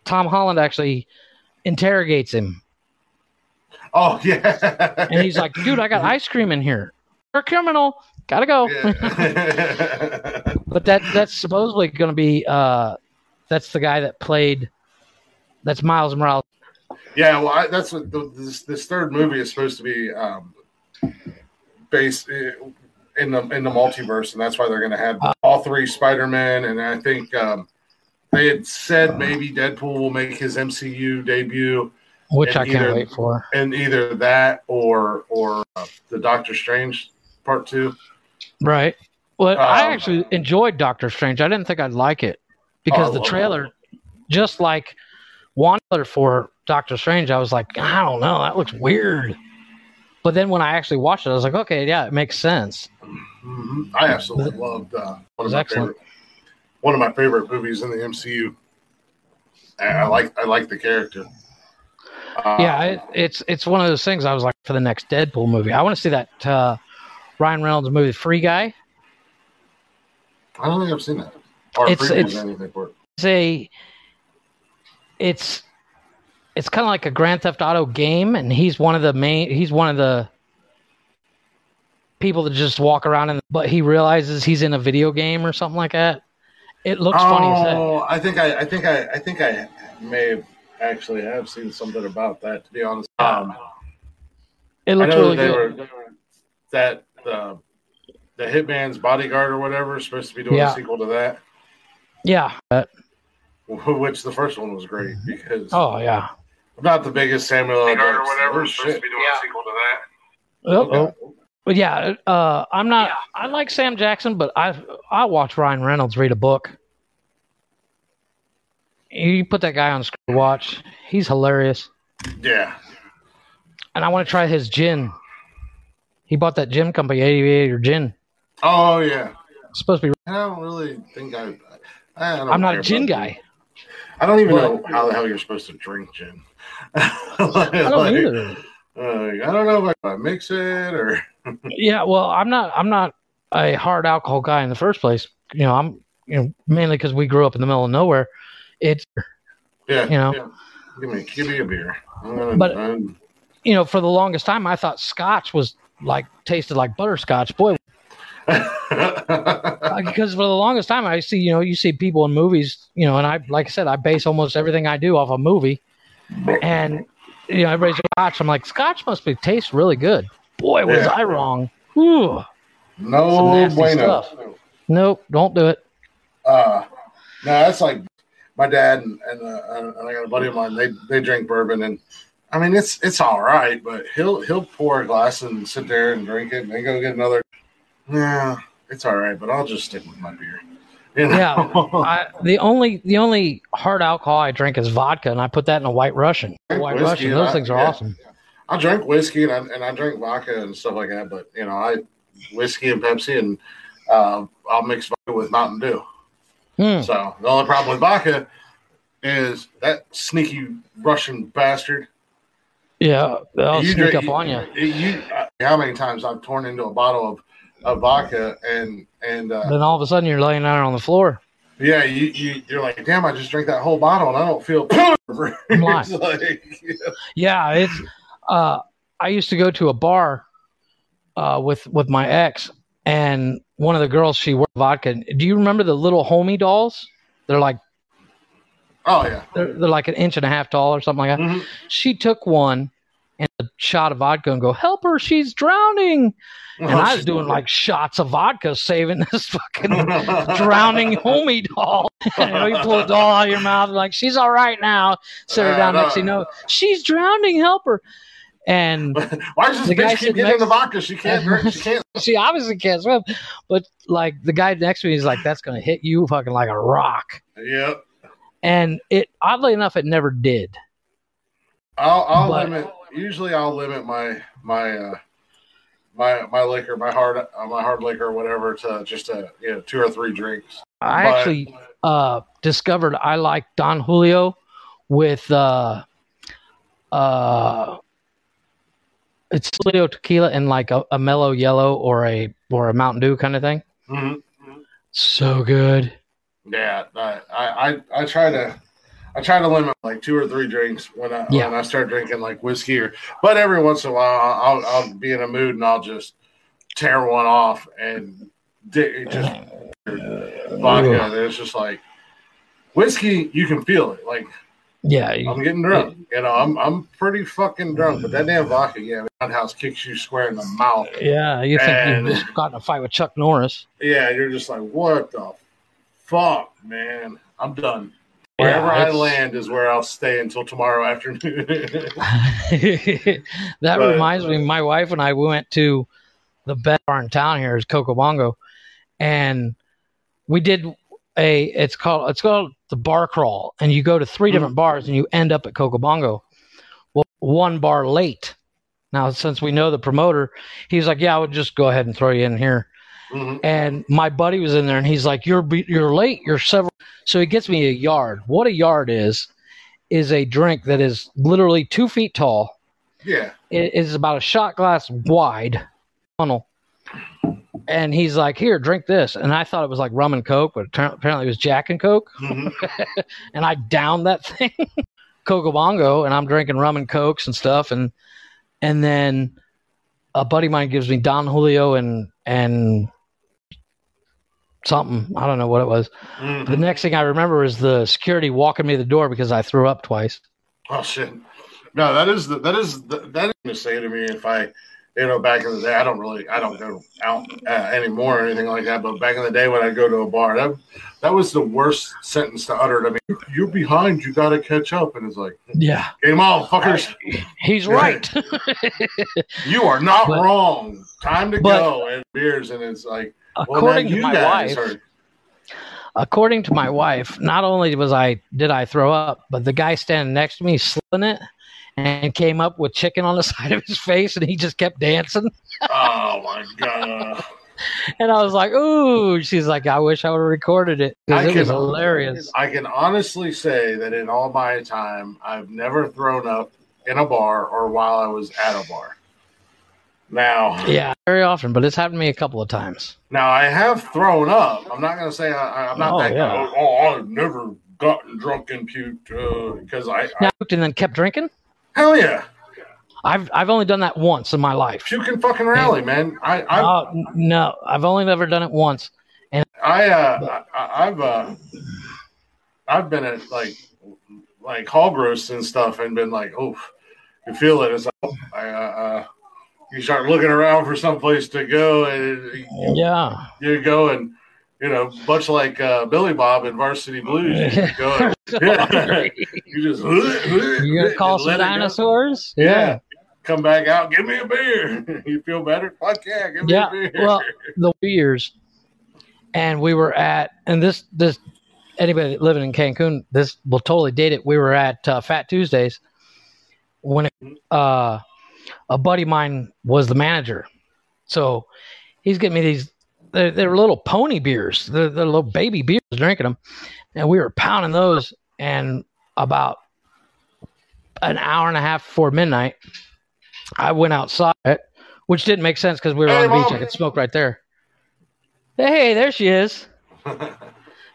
Tom Holland actually interrogates him, Oh yeah. and he's like, "Dude, I got <laughs> ice cream in here. You're a criminal. Gotta go." Yeah. <laughs> But that that's supposedly going to be uh, that's the guy that played. That's Miles Morales. Yeah, well, I, that's what the, this this third movie is supposed to be um, based uh, in the in the multiverse, and that's why they're going to have all three Spider Man. And I think um, they had said maybe Deadpool will make his MCU debut which I can't either- wait for. And either that or or uh, the Doctor Strange part two. Right. Well, I Um, actually enjoyed Doctor Strange. I didn't think I'd like it because Oh, the trailer, just like one for Doctor Strange, I was like, I don't know, that looks weird. But then when I actually watched it, I was like, okay, yeah, it makes sense. Mhm. I absolutely loved uh, one was of excellent. One of my favorite movies in the MCU. I, I like I like the character. Uh, yeah, it, it's it's one of those things. I was like, for the next Deadpool movie, I want to see that uh, Ryan Reynolds movie, Free Guy. I don't think I've seen that or It's- previews it's- anything for it. It's a, it's, it's kind of like a Grand Theft Auto game, and he's one of the main. He's one of the people that just walk around, and but he realizes he's in a video game or something like that. It looks funny as heck. Oh, I think I, I think I, I think I may have actually have seen something about that. To be honest, um, It I looks know really they good. were that uh, the Hitman's Bodyguard or whatever is supposed to be doing Yeah. a sequel to that, Yeah. Which the first one was great because oh yeah. I'm not the biggest Samuel L. Bodyguard or whatever Oh, supposed to be doing Yeah. a sequel to that. Oh, Okay. But yeah, uh, I'm not. I like Sam Jackson, but I I watch Ryan Reynolds read a book. You put that guy on screen watch. He's hilarious, Yeah. and I want to try his gin. He bought that gin company, Aviation gin. Oh yeah. It's supposed to be. I don't really think I. I don't I'm not a gin about guy. I don't even Well- know how the hell you're supposed to drink gin. <laughs> I don't either. Uh, I don't know if I mix it or. <laughs> Yeah, well, I'm not. I'm not a hard alcohol guy in the first place. You know, I'm. You know, mainly because we grew up in the middle of nowhere. It's Yeah. You know. yeah. Give me, give me a beer. I'm But- I'm- you know, for the longest time, I thought Scotch was like tasted like butterscotch. Boy, <laughs> because for the longest time I see, you know, you see people in movies, you know, and I, like I said, I base almost everything I do off a movie, and you know, everybody's Scotch. I'm like, Scotch must be taste really good. Boy, was Yeah. I wrong. Whew. No bueno. stuff. Nope, don't do it. Uh, no, that's like my dad and and, uh, and I got a buddy of mine. They they drink bourbon and I mean it's it's all right, but he'll he'll pour a glass and sit there and drink it and then go get another. Yeah, it's all right, but I'll just stick with my beer. You know? Yeah, <laughs> I, the only the only hard alcohol I drink is vodka, and I put that in a White Russian. White Whiskey, Russian, those uh, things are yeah. awesome. I drink whiskey and I, and I drink vodka and stuff like that, but you know, I whiskey and Pepsi and uh, I'll mix vodka with Mountain Dew. Hmm. So the only problem with vodka is that sneaky Russian bastard. Yeah, they'll You sneak drink- up on you. you- uh, how many times I've torn into a bottle of, of vodka and and uh, Then all of a sudden you're laying out on the floor. yeah, you, you you're like, damn, I just drank that whole bottle and I don't feel. <laughs> <laughs> Like, <laughs> Yeah, it's. Uh, I used to go to a bar uh, with with my ex, and one of the girls she worked vodka. Do you remember the little homie dolls? They're like oh yeah, they're, they're like an inch and a half tall or something like that. Mhm. She took one and a shot of vodka and go, "Help her, she's drowning." And I was doing like shots of vodka, saving <laughs> this fucking <laughs> drowning homie doll. <laughs> you know, you pull a doll out of your mouth, like she's all right now. Sit her Uh, down no. next, thing you know, she's drowning. Help her. And Why does this The guy bitch keep sitting getting next- the vodka? She can't drink. She can't. she obviously can't swim, but like the guy next to me is like, "That's gonna hit you fucking like a rock." Yep. And it oddly enough, it never did. I'll, I'll But- limit. Usually, I'll limit my my uh, my my liquor, my hard uh, my hard liquor, whatever, to just a you know two or three drinks. I But- actually uh, discovered I like Don Julio with uh, uh, it's Julio tequila and like a, a mellow yellow or a or a Mountain Dew kind of thing. Mhm. So good. Yeah, I I I try to I try to limit like two or three drinks when I Yeah. when I start drinking like whiskey or. But every once in a while, I'll I'll be in a mood and I'll just tear one off and di- just vodka. And it's just like whiskey. You can feel it. Like Yeah, you- I'm getting drunk. You know, I'm I'm pretty fucking drunk. But that damn vodka, yeah, Roundhouse kicks you square in the mouth. yeah. You think And- you've just gotten a fight with Chuck Norris? Yeah, you're just like, what the fuck, man? I'm done. Yeah, Wherever I land is where I'll stay until tomorrow afternoon. <laughs> that But- reminds me, my wife and I we went to the best bar in town here is Coco Bongo, and we did a. It's called it's called the bar crawl, and you go to three Mhm. different bars and you end up at Coco Bongo. Well, one bar late. Now, since we know the promoter, he's like, "Yeah, I would just go ahead and throw you in here." Mhm. And my buddy was in there, and he's like, "You're you're late. You're several." So he gets me a yard. What a yard is is a drink that is literally two feet tall. Yeah. It is about a shot glass wide funnel. And he's like, "Here, drink this." And I thought it was like rum and coke, but apparently it was Jack and Coke. Mhm. <laughs> And I downed that <laughs> thing, Coco Bongo, and I'm drinking rum and cokes and stuff. And and then a buddy of mine gives me Don Julio and and something. I don't know what it was. The Mhm. next thing I remember is the security walking me to the door because I threw up twice. Oh shit. No, that is the, that is the, that is gonna say to me if I, you know, back in the day, I don't really, I don't go out uh, anymore or anything like that. But back in the day when I go to a bar, that that was the worst sentence to utter to me. You're behind. You got to catch up. And it's like, Yeah, game on, fuckers. <laughs> he's right. You are not But- wrong. Time to but- go and beers, and it's like, well, according to my wife, are. according to my wife, not only was I did I throw up, but the guy standing next to me slipping it and came up with chicken on the <laughs> side of his face, and he just kept dancing. Oh my god! <laughs> And I was like, "Ooh!" She's like, "I wish I would have recorded it because it was hilarious." I can honestly say that in all my time, I've never thrown up in a bar or while I was at a bar. Now, Yeah, very often, but it's happened to me a couple of times. now I have thrown up. I'm not going to say I, I'm not Oh, that. yeah. Oh, I've never gotten drunk and puked because I, I Now, and then kept drinking. hell yeah, I've I've only done that once in my life. puking fucking rally, man. I I n- no, I've only ever done it once. And I uh I, I've uh I've been at like like hog roasts and stuff and been like, oh, you feel it. It's like oh, I, uh, uh, you start looking around for some place to go and you, Yeah. you go and you know much like uh, Billy Bob in Varsity Blues, you go and, <laughs> <laughs> you just <laughs> you gonna call some dinosaurs? Yeah. Come back out, give me a beer. you feel better? Fuck yeah, give me Yeah, a beer. well, the years, and we were at, and this this anybody living in Cancun, this will totally date it. We were at uh, Fat Tuesdays when it, uh, a buddy of mine was the manager, so he's getting me these. They're, they're little pony beers. They're, they're little baby beers, drinking them, and we were pounding those. And about an hour and a half before midnight, I went outside, which didn't make sense because we were Hey, on the beach. I could smoke right there. Hey, there she is. <laughs>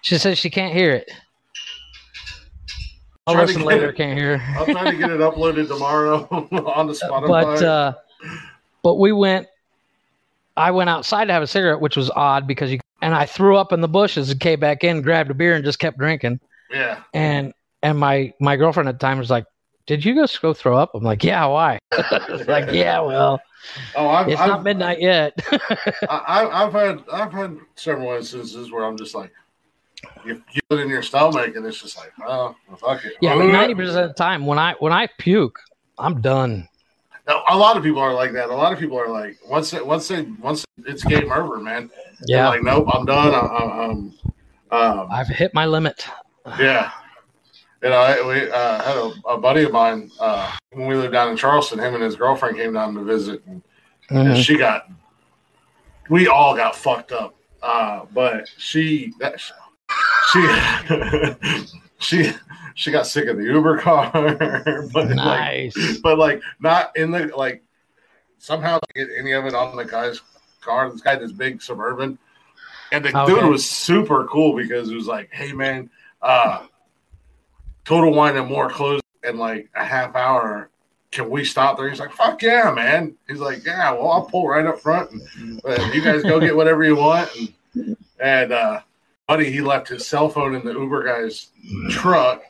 She says she can't hear it. I'll listen get later. it. Can't hear. I'll try to get it uploaded tomorrow <laughs> on the Spotify. But uh, but we went. I went outside to have a cigarette, which was odd because you and I threw up in the bushes and came back in, grabbed a beer, and just kept drinking. yeah, And and my my girlfriend at the time was like, "Did you just go throw up?" I'm like, "Yeah, why?" <laughs> Like, "Yeah, well, oh, I've, it's I've, not midnight yet." <laughs> I- I've had I've had several instances where I'm just like, you feel it in your stomach, and it's just like, oh, well, fuck it. yeah, but ninety percent of the time when I when I puke, I'm done. Now, a lot of people are like that. A lot of people are like, once it, once they, once it's game over, man. Yeah, like, nope, I'm done. I, I, um, um, I've hit my limit. yeah. You know, I, we uh, had a, a buddy of mine uh, when we lived down in Charleston. Him and his girlfriend came down to visit, and, and Mhm. she got. We all got fucked up, uh, but she that she <laughs> she she got sick of the Uber car, <laughs> but like but like not in the like somehow to get any of it on the guy's car. This guy, this big suburban, and the Okay. dude was super cool because it was like, "Hey man, uh, Total Wine and More closed in like a half hour. Can we stop there?" He's like, "Fuck yeah, man." He's like, "Yeah, well, I'll pull right up front, and uh, you guys go get whatever you want." And, and uh, buddy, he left his cell phone in the Uber guy's truck.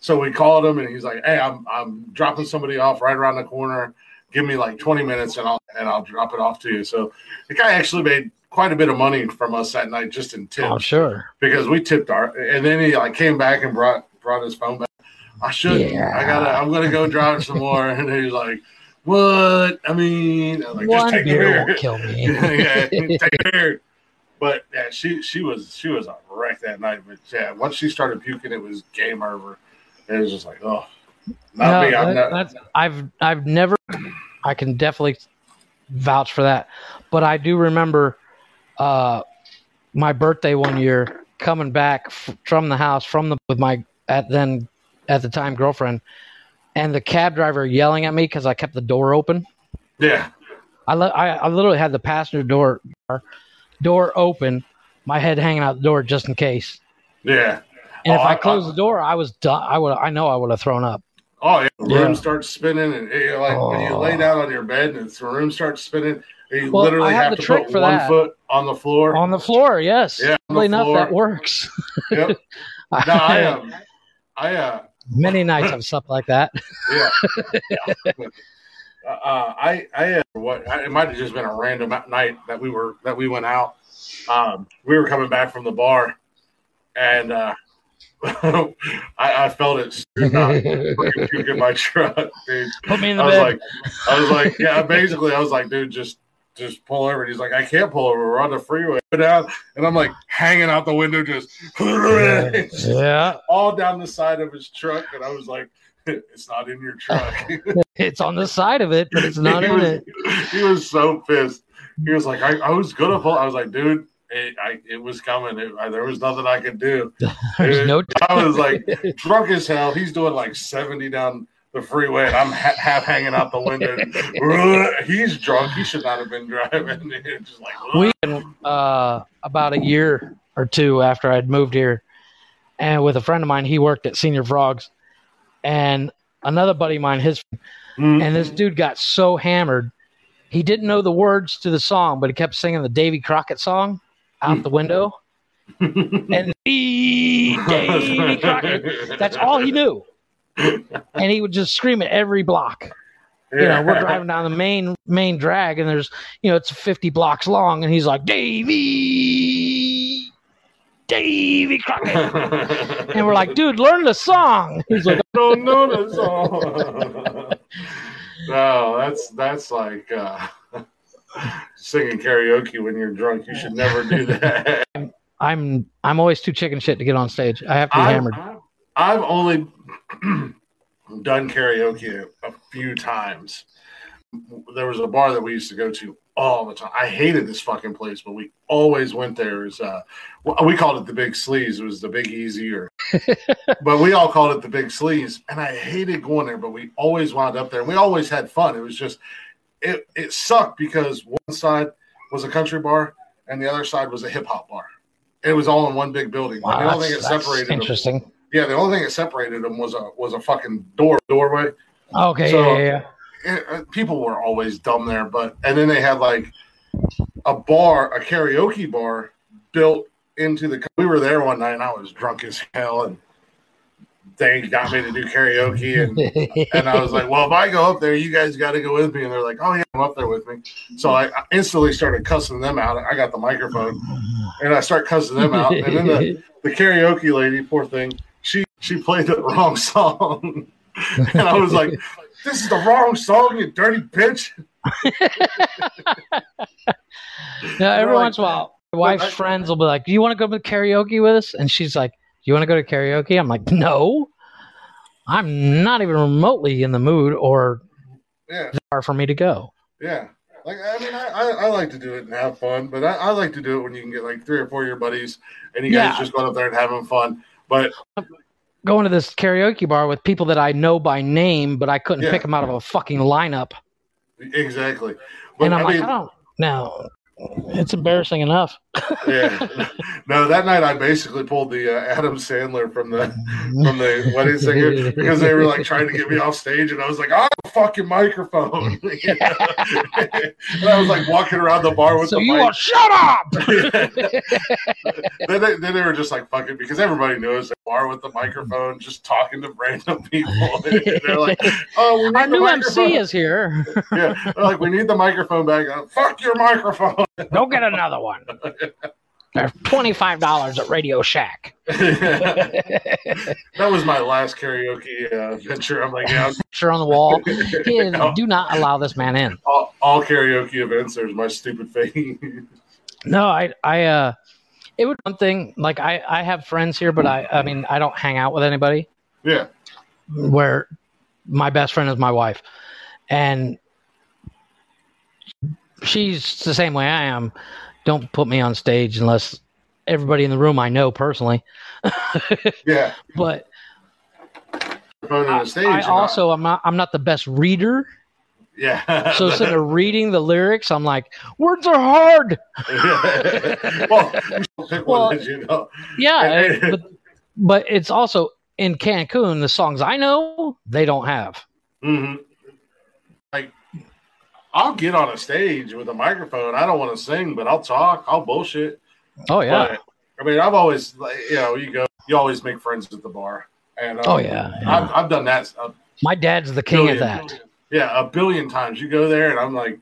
So we called him and he's like, Hey, I'm I'm dropping somebody off right around the corner. Give me like 20 minutes and I'll and I'll drop it off to you. So the guy actually made quite a bit of money from us that night just in tips Oh, sure. because we tipped our and then he like came back and brought brought his phone back. I should Yeah. I gotta I'm gonna go drive some more. <laughs> And he's like, What? I mean, like, just One take the beer beer. won't kill me. <laughs> yeah, <laughs> take the beer. But yeah, she she was she was a wreck that night. But yeah, once she started puking, it was game over. It was just like, oh, not No, me. I'm that- not. that's, I've I've never. I can definitely vouch for that, but I do remember uh, my birthday one year coming back f- from the house from the with my at then at the time girlfriend, and the cab driver yelling at me because I kept the door open. Yeah, I, li- I I literally had the passenger door door open, my head hanging out the door just in case. yeah. And if Oh, I I- closed the door, I was done. I would. I know I would have thrown up. Oh, yeah. The room Yeah. starts spinning, and it, like when you Oh. lay down on your bed and the room starts spinning, you Well, literally I have have to put one that. foot on the floor. On the floor, yes. Yeah, Oddly enough, that works. Yep. <laughs> No, I um, I uh, Many nights I've slept like that. <laughs> yeah. <laughs> uh, I I uh, what I, it might have just been a random night that we were that we went out. Um, we were coming back from the bar, and uh, <laughs> I, I felt it scoot out fucking puke in my truck, dude. Put me in the I was bed. like, I was like, yeah. Basically, I was like, dude, just just pull over. And he's like, I can't pull over. We're on the freeway. Go down, and I'm like hanging out the window, just yeah, <laughs> all down the side of his truck, and I was like, <laughs> it's not in your truck. It's on the side of it, but it's not <laughs> in was, it. He was so pissed. He was like, I, I was gonna pull. I was like, dude, it, I, it was coming. It, I, there was nothing I could do. <laughs> There's no. I was like <laughs> drunk as hell. He's doing like 70 down the freeway, and I'm ha- half hanging out the window. He's drunk. He should not have been driving. Just like, we uh, about a year or two after I'd moved here, and with a friend of mine, he worked at Señor Frogs, and another buddy of mine, his Mm. and this dude got so hammered, he didn't know the words to the song, but he kept singing the Davy Crockett song out the window, <laughs> and "Be Davy Crockett. That's all he knew, and he would just scream at every block. You know, we're driving down the main main drag, and there's you know it's 50 blocks long, and he's like Davy, Davy Crockett, <laughs> and we're like, dude, learn the song. He's like, I don't know the song. <laughs> no, that's that's like uh, <laughs> singing karaoke when you're drunk. You should never do that. I'm I'm always too chicken shit to get on stage. I have to be I've, hammered. I've only <clears throat> done karaoke a, a few times, there was a bar that we used to go to all the time. I hated this fucking place, but we always went there. It was, uh, we called it the Big Sleaze. It was the Big Easy, or <laughs> but we all called it the Big Sleaze. And I hated going there, but we always wound up there, and we always had fun. It was just it it sucked because one side was a country bar and the other side was a hip hop bar. It was all in one big building. Wow, the only thing that separated them, interesting. yeah, the only thing that separated them was a was a fucking door doorway. Okay, So- yeah, yeah, yeah. It- uh, people were always dumb there, but and then they had like a bar, a karaoke bar built into the. We were there one night and I was drunk as hell, and they got me to do karaoke, and <laughs> and I was like, well, if I go up there, you guys got to go with me, and they're like, oh yeah, I'm up there with me. So I I instantly started cussing them out. I got the microphone and I start cussing them out, and then the, <laughs> the karaoke lady, poor thing, she she played the wrong song, <laughs> and I was like, "This is the wrong song, you dirty bitch." Now, every once in a while, my wife's I- friends will be like, "Do you want to go to karaoke with us?" And she's like, "Do you want to go to karaoke?" I'm like, "No, I'm not even remotely in the mood or Yeah, far for me to go." yeah. Like I mean, I, I, I like to do it and have fun, but I, I like to do it when you can get like three or four of your buddies and you guys Yeah. just going up there and having fun. But Going to this karaoke bar with people that I know by name, but I couldn't Yeah. pick them out of a fucking lineup. exactly. But and I'm I like, mean, I don't. No, it's embarrassing enough. yeah. <laughs> No, that night I basically pulled the uh, Adam Sandler from the from the wedding singer because they were like trying to get me off stage, and I was like, "I'm a fucking microphone," <laughs> and I was like walking around the bar with so the you mic. are shut up. <laughs> then, they, then they were just like fucking because everybody knows the bar with the microphone, just talking to random people. And they're like, "Oh, we need Our new microphone." MC is here. yeah, they're like, "We need the microphone back." I'm, Fuck your microphone. Go get another one. They're twenty five dollars at Radio Shack. <laughs> that was my last karaoke uh, venture. I'm like, yeah, Picture on the wall. <laughs> Is, do not allow this man in. all, all karaoke events. There's my stupid face. <laughs> No, I, I, uh, it would one thing. Like I, I have friends here, but I, I mean, I don't hang out with anybody. yeah, Where my best friend is my wife, and she's the same way I am. Don't put me on stage unless everybody in the room I know personally. <laughs> yeah. But I. I also I'm not I'm not the best reader. yeah. <laughs> So instead of reading the lyrics, I'm like, words are hard. <laughs> well, you Well, you know. Yeah, but, but it's also in Cancun. The songs I know, they don't have. hmm Like, I'll get on a stage with a microphone. I don't want to sing, but I'll talk. I'll bullshit. Oh yeah, But, I mean, I've always, like, you know, you go, you always make friends at the bar. And um, oh yeah. yeah. I've, I've done that. A My dad's the king of billion- that. Yeah, a billion times. You go there, and I'm like,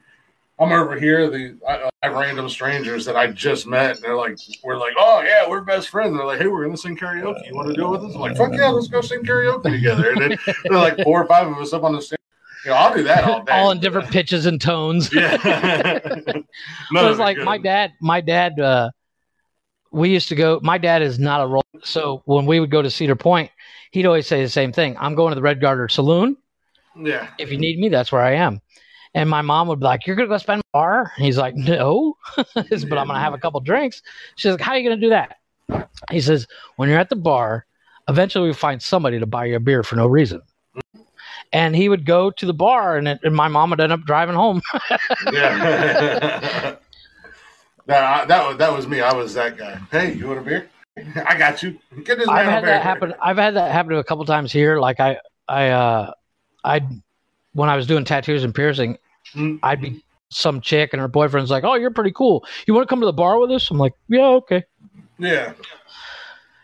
I'm over here. The I, I have random strangers that I just met, and they're like, we're like, oh yeah, we're best friends. And they're like, hey, we're gonna sing karaoke. You want to do it with us? I'm like, fuck yeah, let's go sing karaoke together. And then they're like four or five of us up on the stage. You know, I'll do that all <laughs> day. All in different pitches and tones. <laughs> Yeah. <laughs> no, so it's like my dad. My dad. Uh, we used to go. My dad is not a role. So when we would go to Cedar Point, he'd always say the same thing. I'm going to the Red Garter Saloon. Yeah. If you need me, that's where I am. And my mom would be like, "You're gonna go spend a bar?" And he's like, "No," but I'm gonna have a couple drinks. She's like, "How are you gonna do that?" He says, "When you're at the bar, eventually we find somebody to buy you a beer for no reason." And he would go to the bar, and, it, and my mom would end up driving home. <laughs> Yeah. <laughs> no, I, that was that was me. I was that guy. Hey, you want a beer? <laughs> I got you. Get this I've had that happen. I've had that happen a couple times here. Like I, I, uh, I, when I was doing tattoos and piercing, Mm. I'd be some chick and her boyfriend's like, "Oh, you're pretty cool. You want to come to the bar with us?" I'm like, "Yeah, okay." Yeah.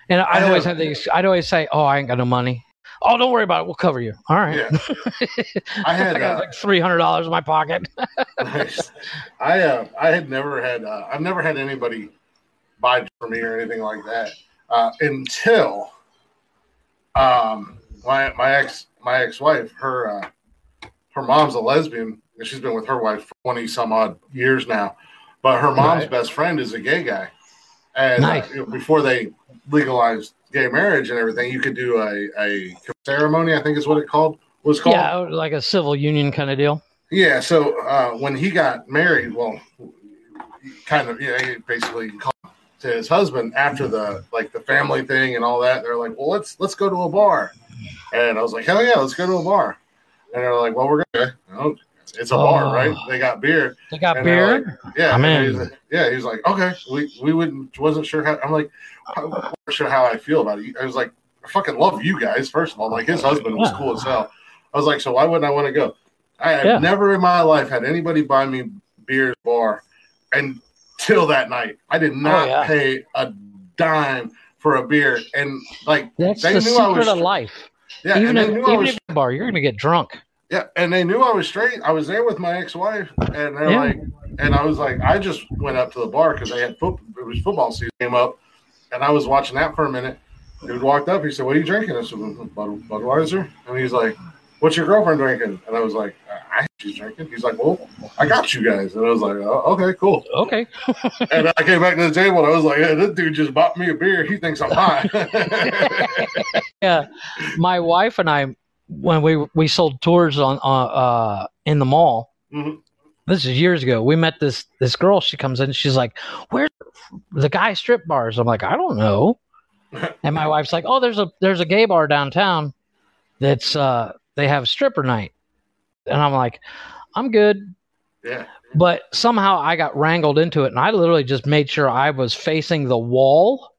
And I I'd always have- have the, I'd always say, "Oh, I ain't got no money." Oh, don't worry about it. We'll cover you. All right. Yeah. I <laughs> had I got uh, like three hundred dollars in my pocket. Nice. <laughs> <laughs> I uh, I had never had uh, I've never had anybody buy for me or anything like that uh, until um my my ex my ex wife her uh, her mom's a lesbian and she's been with her wife for twenty some odd years now, but her mom's Right. best friend is a gay guy, and uh, Nice. before they legalized gay marriage and everything, you could do a a ceremony I think is what it called was called yeah, like a civil union kind of deal. Yeah, so uh, when he got married, well, kind of, yeah, he basically called to his husband after the like the family thing and all that. They're like, "Well, let's let's go to a bar," and I was like, "Hell yeah, let's go to a bar." And they're like, "Well, we're gonna, oh, it's a bar, Oh. right? They got beer." They got And beer. Yeah, I'm in. like- yeah. He's like, "Okay, we we wouldn't wasn't sure how." I'm like, "I wasn't sure how I feel about it." I was like, "I fucking love you guys." First of all, like his husband was Yeah. cool as hell. I was like, "So why wouldn't I want to go?" I had Yeah. never in my life had anybody buy me beer at the bar until that night. I did oh, not Oh, yeah. pay a dime for a beer, and like That's they the knew I secret was of life. yeah, even and if, I even was if you're at bar, you're gonna get drunk. yeah, and they knew I was straight. I was there with my ex-wife, and they're Yeah. like, and I was like, I just went up to the bar because they had foot. It was football season came up, and I was watching that for a minute. Dude walked up. He said, "What are you drinking?" I said, "Bud- "Budweiser." And he's like, "What's your girlfriend drinking?" And I was like, "I she's drinking." He's like, "Well, I got you guys." And I was like, oh, "Okay, cool." Okay. <laughs> And I came back to the table, and I was like, hey, "This dude just bought me a beer. He thinks I'm high." <laughs> yeah, my wife and I, when we we sold tours on uh, uh in the mall. Mhm. This is years ago. We met this this girl. She comes in. She's like, "Where's the guy strip bars?" I'm like, "I don't know." And my wife's like, "Oh, there's a there's a gay bar downtown. That's uh they have stripper night." And I'm like, "I'm good." yeah, But somehow I got wrangled into it, and I literally just made sure I was facing the wall.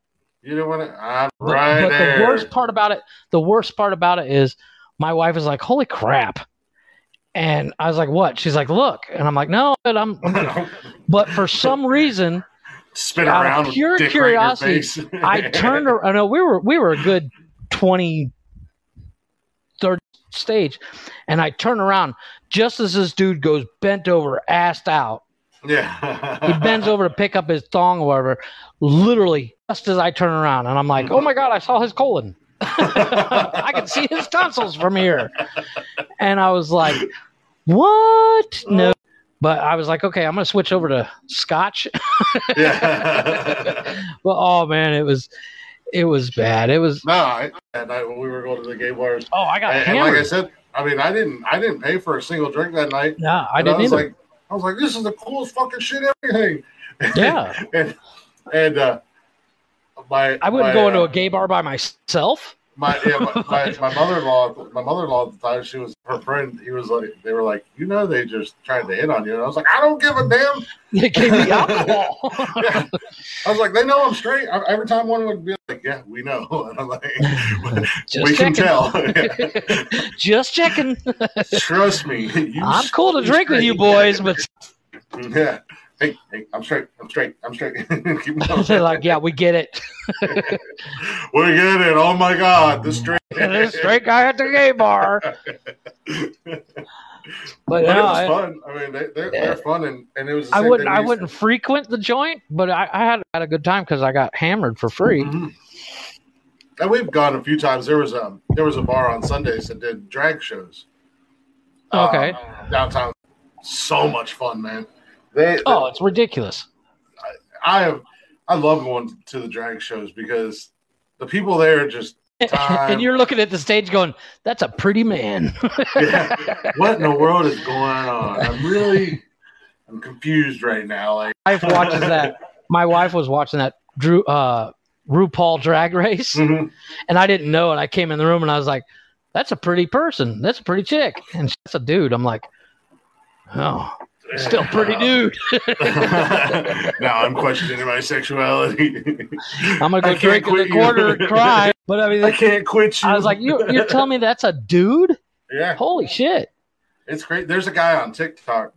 you know what? I'm But, right but there. the worst part about it, the worst part about it is my wife is like, "Holy crap!" And I was like, "What?" She's like, "Look," and I'm like, "No," but I'm. I'm <laughs> good." but for some reason, spin Out of around pure dick right curiosity. <laughs> I turned. ar- I know we were we were a good 20, 30 stage, and I turn around just as this dude goes bent over, assed out. Yeah. He bends over to pick up his thong or whatever. Literally, just as I turn around, and I'm like, "Oh my god, I saw his colon." <laughs> I can see his tonsils from here. And I was like, what? No. But I was like, okay, I'm going to switch over to scotch. yeah. <laughs> well, oh man, it was, it was bad. It was, no, I, that night when we were going to the gay bars, oh, I got and, and like I said, I mean, I didn't, I didn't pay for a single drink that night. yeah, I didn't was either. like, I was like, this is the coolest fucking shit everything. yeah. <laughs> and and uh, my I wouldn't my, go into uh, a gay bar by myself. my yeah, my, my, <laughs> my mother-in-law my mother-in-law at the time she was her friend he was like they were like you know they just tried to hit on you and I was like I don't give a damn <laughs> They gave me <laughs> alcohol. yeah. I was like they know I'm straight I, every time one would be like yeah we know and I'm like we can checking. tell Just checking. trust me I'm cool to drink with you boys, but yeah hey hey I'm straight I'm straight I'm straight <laughs> <laughs> like, yeah, we get it. <laughs> we get it oh my god the straight this straight guy at the gay bar. But But it no, was I, fun. I mean, they, Yeah. they're fun, and, and it was. I wouldn't. I wouldn't frequent the joint, but I, I had had a good time because I got hammered for to- free. Mhm. And we've gone a few times. There was a there was a bar on Sundays that did drag shows. Okay. uh, downtown, so much fun, man. They, Oh, it's ridiculous. I have, I love going to the drag shows because the people there are just. <laughs> Time. and you're looking at the stage going, "That's a pretty man." <laughs> Yeah. what in the world is going on? I'm really, I'm confused right now. Like, wife watches that. My wife was watching that Drew uh, RuPaul Drag Race, mhm. and I didn't know. And I came in the room and I was like, "That's a pretty person. That's a pretty chick." And that's a dude. I'm like, "Oh, still pretty dude." <laughs> now I'm questioning my sexuality. I'm gonna go drink in the corner and cry. But I mean, I can't quit you. I was like, "You you're telling me that's a dude? yeah, Holy shit!" it's great. There's a guy on TikTok.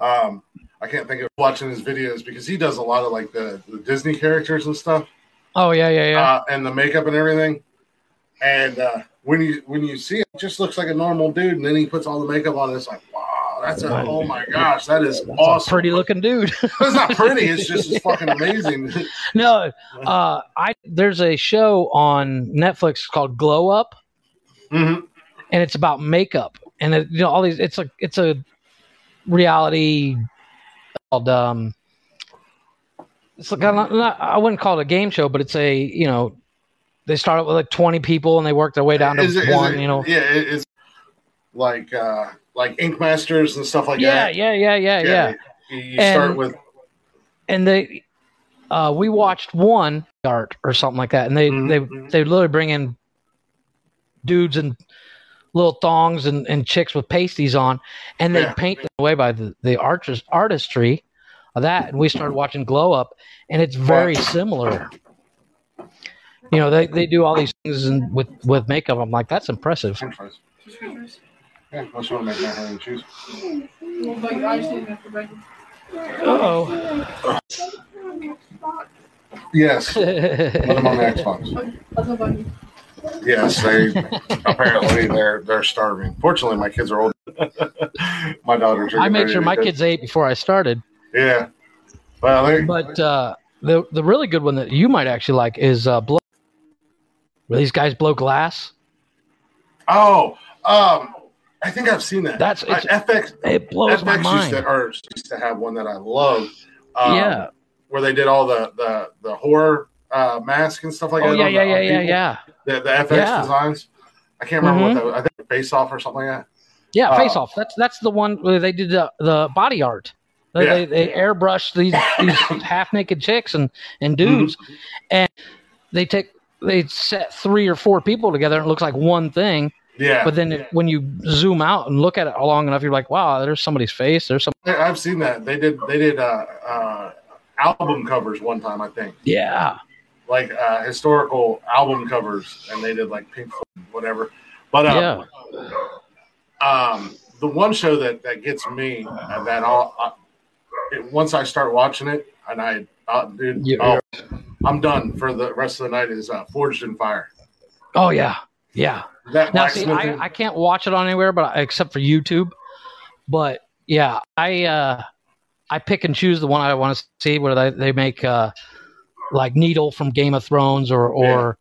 Um, I can't think of watching his videos because he does a lot of like the, the Disney characters and stuff, Oh yeah, yeah, yeah. uh, and the makeup and everything. And uh, when you when you see it, it just looks like a normal dude, and then he puts all the makeup on. And it's like, wow, that's a oh my gosh, that is That's awesome. pretty looking dude. <laughs> It's not pretty. It's <laughs> just it's fucking amazing. no, uh, I there's a show on Netflix called Glow Up, Mhm. and it's about makeup, and it, you know all these. It's a it's a reality called um. It's like not, not, I wouldn't call it a game show, but it's a you know, they start out with like twenty people and they work their way down to it- one. it- you know, Yeah, it's like uh, like Ink Masters and stuff like yeah, that. yeah, yeah, yeah, yeah. You, you And- start with And they, uh, we watched one art or something like that, and they Mhm. they they literally bring in dudes and little thongs and, and chicks with pasties on, and they Yeah. paint them away by the the artist artistry of that. And we started watching Glow Up, and it's very similar. You know, they, they do all these things and with with makeup. I'm like, that's impressive. French fries. Yeah, I just want to make macaroni and cheese. Well, but I just didn't have to bake Oh. Yes, <laughs> put them on the Xbox. I'll go buy you. Yes, they apparently they're they're starving. Fortunately, my kids are old. my daughters are. I getting made sure my kids ate before I started. Yeah. Well, they, But uh, the the really good one that you might actually like is uh, blow. Where these guys blow glass. oh, um, I think I've seen that. That's- I, FX. It blows my FX used to, or used to have one that I loved. Um, yeah. where they did all the the the horror uh, mask and stuff like Oh that. yeah, yeah, the- yeah, yeah, yeah. The, the FX Yeah. designs. I can't remember Mhm. what that was. I think Face Off or something like that. Yeah, Uh, face off. That's that's the one where they did the, the body art. They, Yeah. they, they airbrushed these these <laughs> half naked chicks and and dudes, Mm-hmm. and they take they set three or four people together and it looks like one thing. Yeah, But then it, when you zoom out and look at it long enough, you're like, wow, there's somebody's face. There's some. I've seen that. They did they did uh, uh, album covers one time, I think. Yeah. like uh, historical album covers, and they did like Pink Floyd, whatever. But um, um, the one show that that gets me and that all uh, it, once I start watching it, and I, uh, dude, Yeah. oh, I'm done for the rest of the night. Is uh, Forged in Fire. Oh yeah. Yeah. That Now, see, I, I can't watch it on anywhere, but except for YouTube. But yeah, I uh, I pick and choose the one I want to see. Where they they make uh, like Needle from Game of Thrones, or or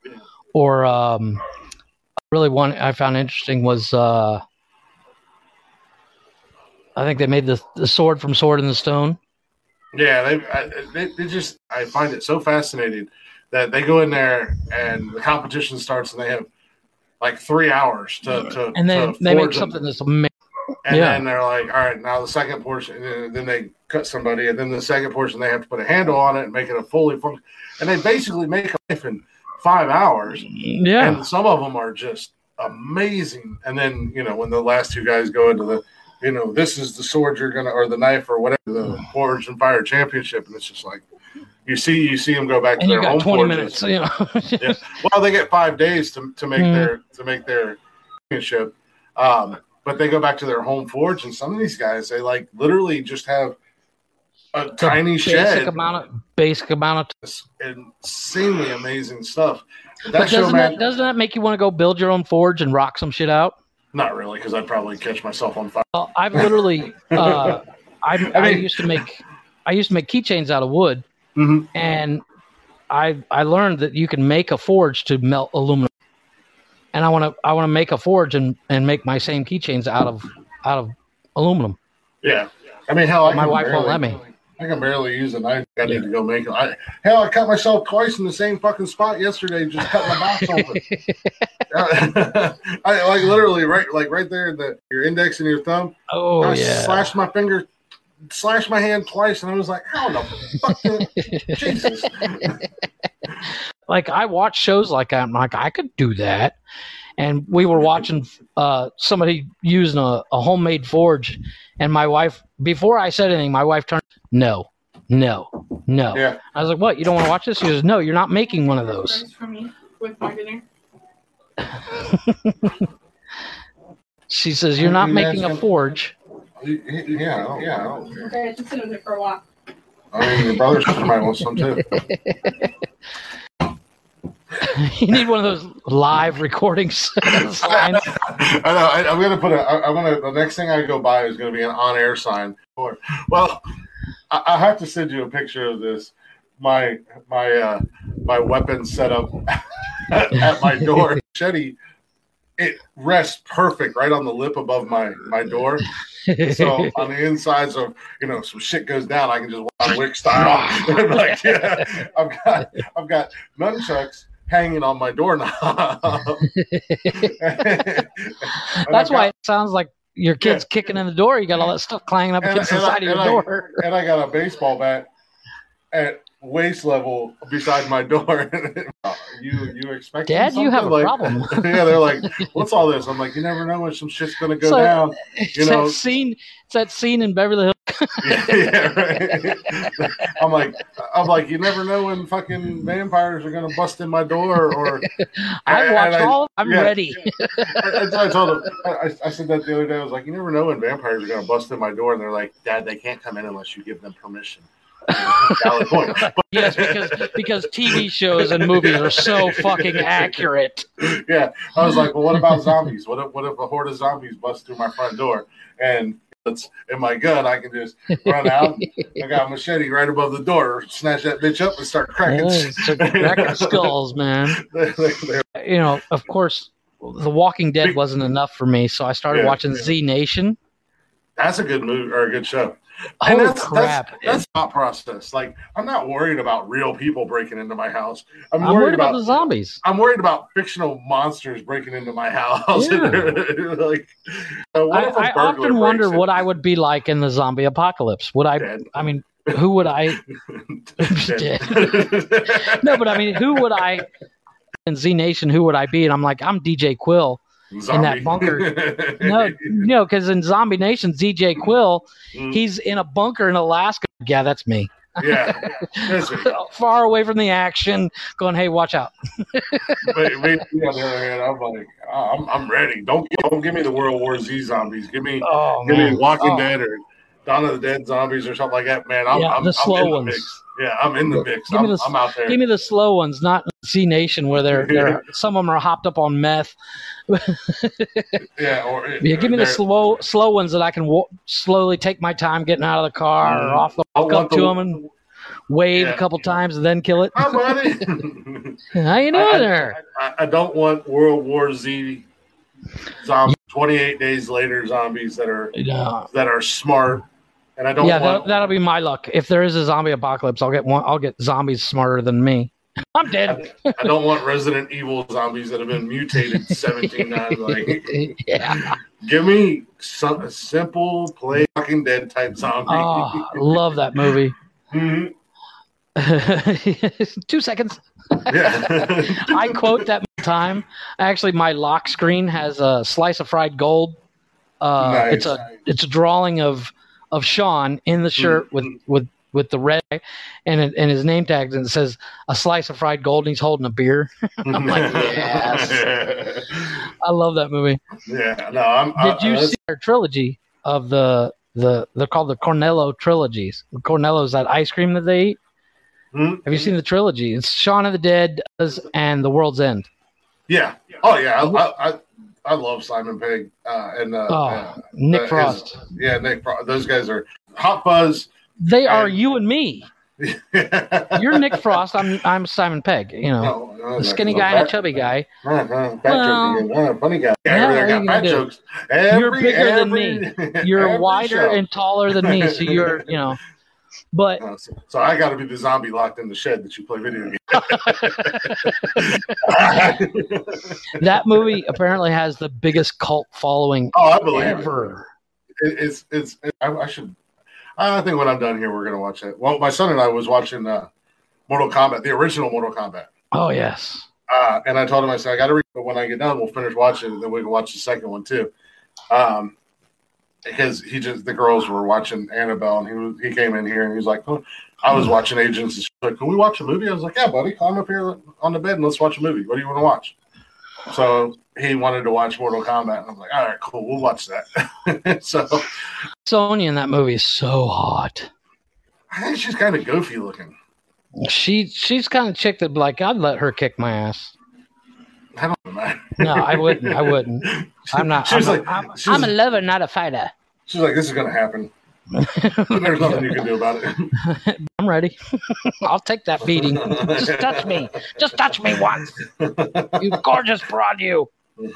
or um, really one I found interesting was uh, I think they made the the sword from Sword in the Stone. Yeah, they, I, they they just I find it so fascinating that they go in there and the competition starts and they have like three hours to, to And then to they make forge them. something that's amazing. And Yeah. then they're like, all right, now the second portion, then- then they cut somebody, and then the second portion they have to put a handle on it and make it a fully function. And they basically make a knife in five hours, Yeah. and some of them are just amazing. And then you know when the last two guys go into the, you know, this is the sword you're gonna or the knife or whatever the Forged in Fire Championship, and it's just like you see you see them go back to and you their home got 20 forges. minutes, you know. <laughs> Yeah. <laughs> Well, they get five days to, to make Mhm. their to make their championship. Um, but they go back to their home forge, and some of these guys they like literally just have a tiny basic shed. amount of basic amount of It's insanely amazing stuff. That But doesn't that doesn't that make you want to go build your own forge and rock some shit out? not really, because I'd probably catch myself on fire. Well, I've literally, uh, <laughs> I, I, mean- used to make, I used to make keychains out of wood, Mhm. and I I learned that you can make a forge to melt aluminum, and I want to I want to make a forge and and make my same keychains out of out of aluminum. Yeah, I mean, hell, I My wife won't let me. I can barely use a knife. I need to go make it. I, hell, I cut myself twice in the same fucking spot yesterday, just cutting my box open. <laughs> <laughs> I like literally right, like right there, the your index and your thumb. Oh I yeah. slashed my finger, slashed my hand twice, and I was like, "How the fuck?" did- Jesus! <laughs> like I watch shows like that. I'm like, I could do that. And we were watching uh, somebody using a, a homemade forge, and my wife, before I said anything, my wife turned, no, no, no. Yeah, I was like, what? You don't want to watch this? She goes, no, you're not making one of those. For me with my dinner. <laughs> She says, you're not making a asking- forge. Yeah, yeah. Okay, I just sit with it for a while. I mean, your brother's might want some too. <laughs> you need one of those live recording <laughs> signs. I know. I, I'm gonna put a. I, I'm gonna. The next thing I go buy is gonna be an on-air sign. Or, well, I, I have to send you a picture of this. My my uh, my weapon setup at, <laughs> at my door. Machete. It rests perfect right on the lip above my my door. So <laughs> on the insides of you know some shit goes down, I can just Wild Wick style. like yeah, I've got I've got nunchucks hanging on my doorknob. <laughs> That's why it sounds like your kid's kicking in the door. You got all that stuff clanging up And- against the and I- side of your and I- door. and I got a baseball bat at waist level beside my door. <laughs> you you expect Dad, you have a problem. <laughs> yeah, they're like, "What's all this?" I'm like, "You never know when some shit's gonna go So- down." You know- that scene. It's that scene in Beverly Hills. <laughs> yeah, right. I'm like, I'm like, you never know when fucking vampires are gonna bust in my door, or I've watched I- all. I'm yeah. ready. I, I told them, I, I said that the other day. I was like, you never know when vampires are gonna bust in my door, and they're like, Dad, they can't come in unless you give them permission. Valid point. <laughs> Yes, because because TV shows and movies are so fucking accurate. yeah, I was like, well, what about zombies? What if what if a horde of zombies bust through my front door and it's in my gun? I can just run out. I got a machete right above the door, snatch that bitch up, and start cracking. Yeah, cracking skulls, man. <laughs> You know, of course, The Walking Dead wasn't enough for me, so I started Yeah, watching yeah. Z Nation. That's a good movie or a good show. Holy that's, crap! That's, that's thought process. Like, I'm not worried about real people breaking into my house. I'm, I'm worried, about, the zombies. I'm worried about fictional monsters breaking into my house. Yeah. <laughs> like, uh, I, I often wonder breaks what I would be like in the zombie apocalypse. Would I? in? I mean, who would I? <laughs> Dead. <laughs> No, but I mean, who would I? In Z Nation, who would I be? And I'm like, I'm DJ Qualls. Zombie. that bunker. <laughs> No, no, because in Zombie Nation, ZJ Quill, Mm, he's in a bunker in Alaska. Yeah, that's me. yeah. <laughs> Listen, Far away from the action, going, hey, watch out. <laughs> but me, on the other hand, I'm like, oh, I'm, I'm ready. Don't don't give me the World War Z zombies. Give me Oh, give me. Walking Oh. Dead or Dawn of the Dead zombies or something like that. Man, I'm, Yeah, I'm, the I'm slow in the ones. mix. Yeah, I'm in the mix. Give me I'm, the- I'm out there. Give me the slow ones, not Z Nation, where they're, they're some of them are hopped up on meth. Yeah, or Yeah, give me the slow slow ones that I can wa- slowly take my time getting out of the car or Mhm. off the walk up to the- them and wave Yeah. a couple times and then kill it. Hi, buddy. <laughs> How you doing I- there? I, I don't want World War Z zombies. Twenty eight days later zombies that are No. that are smart, and I don't Yeah, want. that, that'll be my luck. If there is a zombie apocalypse, I'll get one. I'll get zombies smarter than me. I'm dead. I don't want Resident Evil zombies that have been mutated <laughs> seventeen times. Like, yeah. give me some a simple play Walking Dead type zombie. Oh, love that movie. Mhm. <laughs> Two seconds. Yeah. <laughs> I quote that time. Actually, my lock screen has a slice of fried gold. Uh, Nice. It's a it's a drawing of of Sean in the shirt with with with the red and and his name tags and it says a slice of fried gold and he's holding a beer. <laughs> I'm like, yes. <laughs> I love that movie. yeah. No, I'm. Did you I, see our trilogy of the the they're called the Cornetto trilogies? Cornetto's that ice cream that they eat. Hmm? Have you seen the trilogy? It's Shaun of the Dead and The World's End. Yeah. Oh yeah. I, I, I, I love Simon Pegg uh, and uh, Oh, uh, Nick Frost. yeah, Nick. Frost. Those guys are Hot Fuzz. They are and- you and me. <laughs> You're Nick Frost. I'm I'm Simon Pegg. You know, No, no, the skinny no, guy and a fat- chubby guy. Uh-huh, fat Well. Uh, funny guy. Yeah, yeah, over there what are you got fat gonna do? jokes. Every, You're bigger than me. <laughs> You're wider show. and taller than me, so you're <laughs> you know. But Uh, so, so I got to be the zombie locked in the shed that you play video games. that movie apparently has the biggest cult following oh, I believe it. ever. It, it's it's. I, I should. I think when I'm done here, we're gonna watch it. Well, my son and I was watching uh, Mortal Kombat, the original Mortal Kombat. Oh yes. Uh, and I told him, I said, I got to read, but when I get done, we'll finish watching it, and then we can watch the second one too. Um, because he just the girls were watching Annabelle, and he was he came in here and he was like, oh, I was watching Agents. And she's like, can we watch a movie? I was like, yeah, buddy, climb up here on the bed and let's watch a movie. What do you want to watch? So he wanted to watch Mortal Kombat, and I'm like, all right, cool, we'll watch that. <laughs> so Sonya in that movie is so hot. I think she's kind of goofy looking. She she's kind of chick that like I'd let her kick my ass. I don't know. No, I wouldn't. I wouldn't. <laughs> I'm not. She was I'm, like, a, I'm, I'm a lover, not a fighter. She's like, this is gonna happen. <laughs> There's nothing you can do about it. I'm ready. I'll take that beating. Just touch me. Just touch me once. You gorgeous broad, you. <laughs>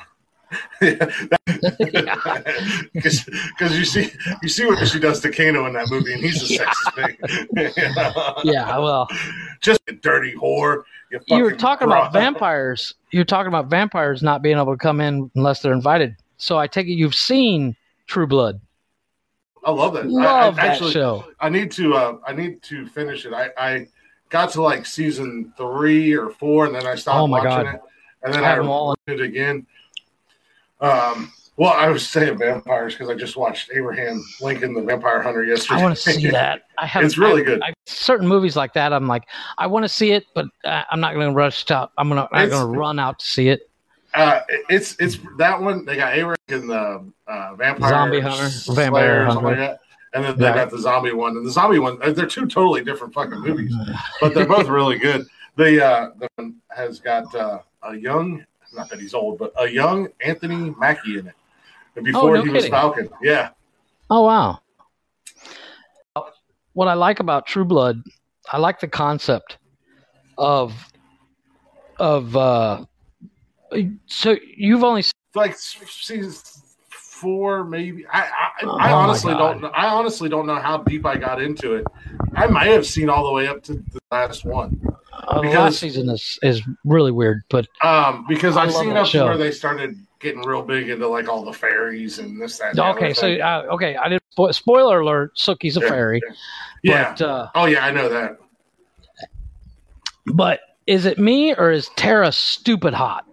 Because <laughs> you see, you see what she does to Kano in that movie, and he's a sexist thing. You know? Yeah, well, Just a dirty whore. You, you were talking about vampires. You're talking about vampires not being able to come in unless they're invited. So I take it you've seen True Blood. I love that. I- Love I, that actually, show. I need to. Uh, I need to finish it. I, I got to like season three or four, and then I stopped Oh my watching God. it, and then I I, them all. watched it again. Um. Well, I was saying vampires because I just watched Abraham Lincoln, the Vampire Hunter, yesterday. I want to see that. I <laughs> have. It's really I- good. I, certain movies like that, I'm like, I want to see it, but uh, I'm not going to rush out. I'm gonna, I'm going to run out to see it. Uh, it's it's that one. They got Abraham and the uh, vampire Zombie hunter, Slayer vampire something hunter. like that. And then they Right. got the zombie one, and the zombie one. uh, They're two totally different fucking movies, but they're both really good. The uh, the one has got uh, a young, not that he's old, but a young Anthony Mackie in it. And Before Oh, no he was. Falcon, yeah, Oh wow! What I like about True Blood, I like the concept of of. uh So you've only seen- like season four, maybe. I I, I Oh my honestly don't. I honestly don't know how deep I got into it. I might have seen all the way up to the last one. Uh, the Because- last season is is really weird, but Um, because I I've seen up show. where they started getting real big into like all the fairies and this that. and okay. So uh, okay, I didn't. Spo- spoiler alert: Sookie's a Yeah. fairy. yeah. But, uh, oh yeah, I know that. but is it me or is Tara stupid hot?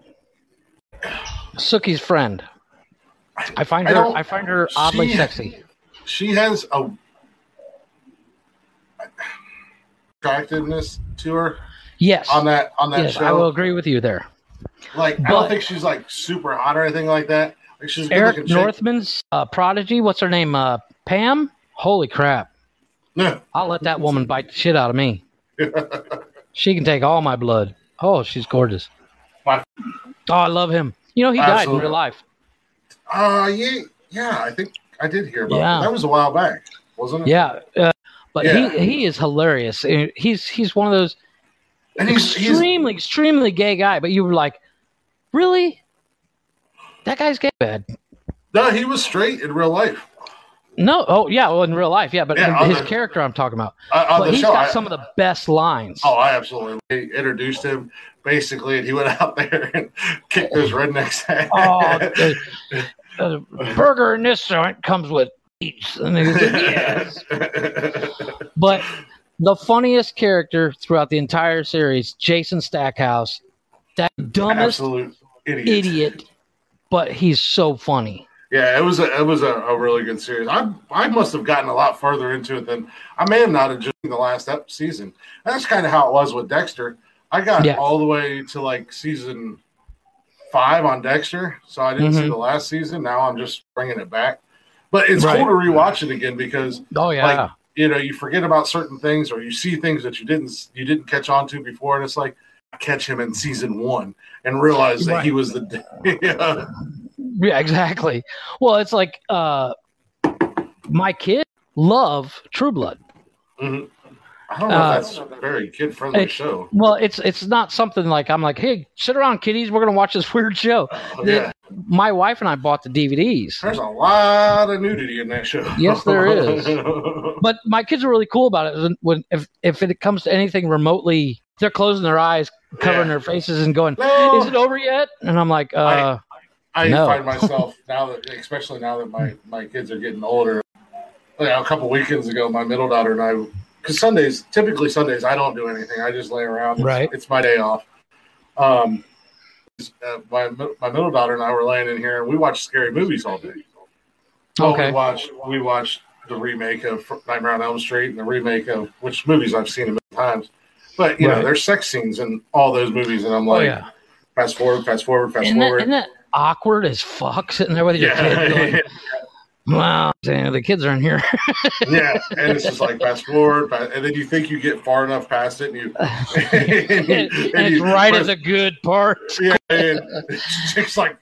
Sookie's friend. I find I her. don't- I find her oddly she- sexy. She has a attractiveness to her Yes. on that on that yes, show. I will agree with you there. Like I don't think she's like super hot or anything like that. Like she's a Eric. Northman's uh, prodigy. What's her name? Uh, Pam. Holy crap! No. I'll let that woman bite the shit out of me. <laughs> She can take all my blood. Oh, she's gorgeous. My- Oh, I love him. You know, he died in real life. Uh yeah, yeah. I think I did hear about Yeah. that. That was a while back, wasn't it? Yeah, uh, but Yeah. he he is hilarious. Uh, He's he's one of those And he's he's extremely extremely gay guy. But you were like, really? That guy's gay bad. no, he was straight in real life. No, oh yeah, well in real life, yeah, but Yeah, his the- character I'm talking about. Uh, on But he's show, got I- some of the best lines. Oh, I absolutely introduced him basically, and he went <laughs> out there and kicked those rednecks. ass. Oh, the, the burger in this joint comes with beets. And he goes, yes. <laughs> But the funniest character throughout the entire series, Jason Stackhouse, that dumbest Absolute idiot. idiot, but he's so funny. Yeah, it was a it was a, a really good series. I I must have gotten a lot further into it than I may have not in the last ep- season. That's kind of how it was with Dexter. I got Yeah. all the way to like season five on Dexter, so I didn't see Mhm. the last season. Now I'm just bringing it back. But it's Right. cool to rewatch it again because Oh yeah, Like, you know you forget about certain things or you see things that you didn't you didn't catch on to before, and it's like I catch him in season one and realize that he was the <laughs> yeah. yeah, exactly. Well, it's like uh, my kids love True Blood. Mhm. I don't know Uh, if that's a very kid friendly show. Well, it's it's not something like I'm like, hey, sit around, kiddies. We're gonna watch this weird show. Oh, the- yeah. My wife and I bought the DVDs. There's a lot of nudity in that show. Yes, there <laughs> is. but my kids are really cool about it. When, if if it comes to anything remotely, they're closing their eyes, covering Yeah. their faces, and going, no, "Is it over yet?" And I'm like, uh, I No. find <laughs> myself now that, especially now that my my kids are getting older. You know, a couple weekends ago, my middle daughter and I, because Sundays, typically Sundays, I don't do anything. I just lay around. Right. It's my day off. Um, uh, my my middle daughter and I were laying in here, and we watched scary movies all day. Well, Okay. We watched we watched the remake of Nightmare on Elm Street and the remake of which movies I've seen a million times. But you know, there's sex scenes in all those movies, and I'm "Oh like, yeah." fast forward, fast forward, fast Isn't forward. isn't that awkward as fuck sitting there with your kid going, yeah, <laughs> "Wow, damn, the kids are in here." <laughs> yeah, and it's just like fast forward, fa- and then you think you get far enough past it, and you, <laughs> and, you- and, and it's you right press- the good part. yeah, and chicks like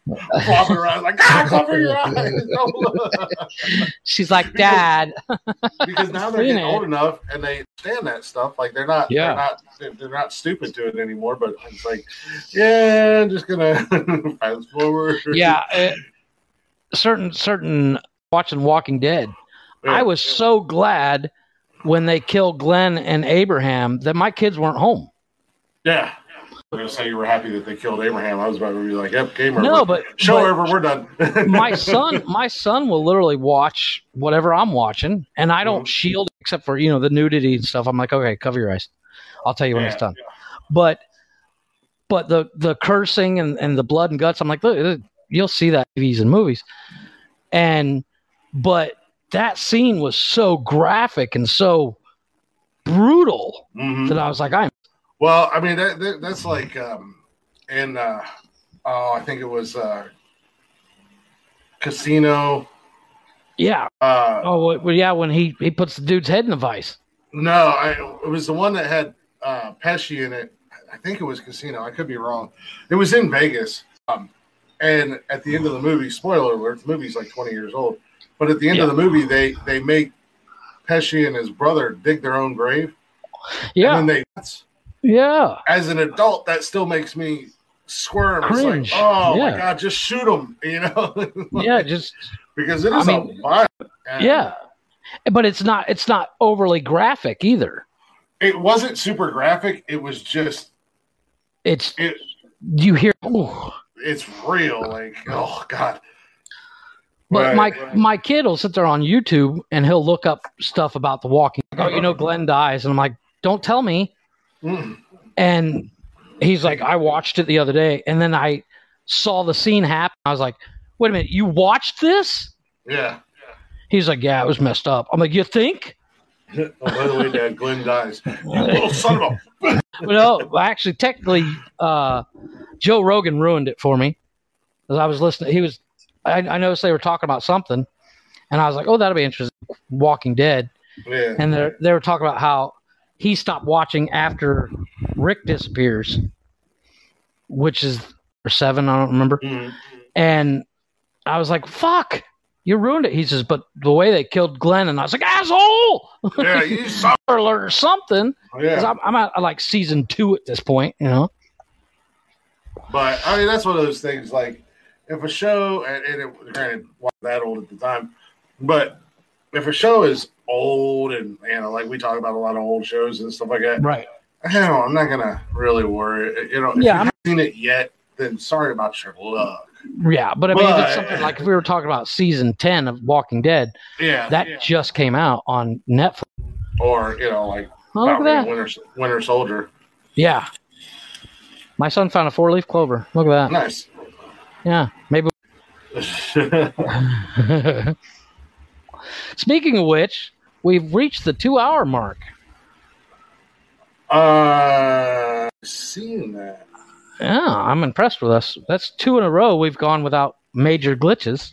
flopping around, like ah, cover your eyes. She's like, "Dad." <laughs> because now they're getting it. old enough and they understand that stuff. Like they're not, Yeah. they're not, they're, they're not stupid to it anymore. But it's like, yeah, I'm just gonna fast forward. yeah, uh, certain certain watching Walking Dead. Yeah. I was so glad when they killed Glenn and Abraham that my kids weren't home. yeah, I was gonna say you were happy that they killed Abraham. I was about to be like, "Yep, game over." No, but show but over. We're done. <laughs> my <laughs> son, my son will literally watch whatever I'm watching, and I don't Mhm. shield except for you know the nudity and stuff. I'm like, okay, cover your eyes. I'll tell you when Yeah, it's done. But but the the cursing and, and the blood and guts, I'm like, look, look, you'll see that in TVs and movies. And but that scene was so graphic and so brutal Mhm. that I was like, I'm Well, I mean, that, that, that's like um, in uh, oh, I think it was uh, Casino. yeah. Uh, Oh well, yeah. When he he puts the dude's head in the vice. No, I, it was the one that had uh, Pesci in it. I think it was Casino. I could be wrong. It was in Vegas. Um, and at the end of the movie, spoiler alert, the movie's like 20 years old. But at the end of the movie, they they make Pesci and his brother dig their own grave. Yeah. And then they, yeah. as an adult, that still makes me squirm. Cringe. It's like, oh my god, just shoot them, you know? <laughs> Yeah. Just because it is I mean, a violent. and yeah. But it's not it's not overly graphic either. It wasn't super graphic. It was just It's it. you hear ooh. It's real. Like oh god. But Right, my right. my kid will sit there on YouTube and he'll look up stuff about the walking. Oh, you know Glenn dies, and I'm like, don't tell me. Mm. And he's like, I watched it the other day, and then I saw the scene happen. I was like, wait a minute, you watched this? Yeah. He's like, yeah, it was messed up. I'm like, you think? <laughs> Oh, by the way, Dad, Glenn dies. <laughs> You little son of a. no, actually, technically, uh, Joe Rogan ruined it for me. As I was listening, he was. I, I noticed they were talking about something, and I was like, "Oh, that'll be interesting." Walking Dead, Yeah. and they they were talking about how he stopped watching after Rick disappears, which is or seven, I don't remember. Mhm. And I was like, "Fuck, you ruined it." He says, "But the way they killed Glenn," and I was like, "Asshole!" Yeah. <laughs> You or something. Yeah. I'm, I'm at like season two at this point, you know. But I mean, that's one of those things. Like, if a show, and, and it, granted, wasn't that old at the time, but if a show is old and you know, like we talk about a lot of old shows and stuff like that, Right. hell, I'm not gonna really worry. You know, if Yeah, you I'm- haven't seen it yet, then sorry about your luck. Yeah, but I mean, if But- it's something like if we were talking about season ten of Walking Dead, Yeah, that yeah. just came out on Netflix. or you know, like Oh, look at that. Winter Winter Soldier. Yeah. My son found a four leaf clover. Look at that. Nice. Yeah, maybe. <laughs> Speaking of which, we've reached the two hour mark. uh, seen that. Yeah, I'm impressed with us. That's two in a row we've gone without major glitches.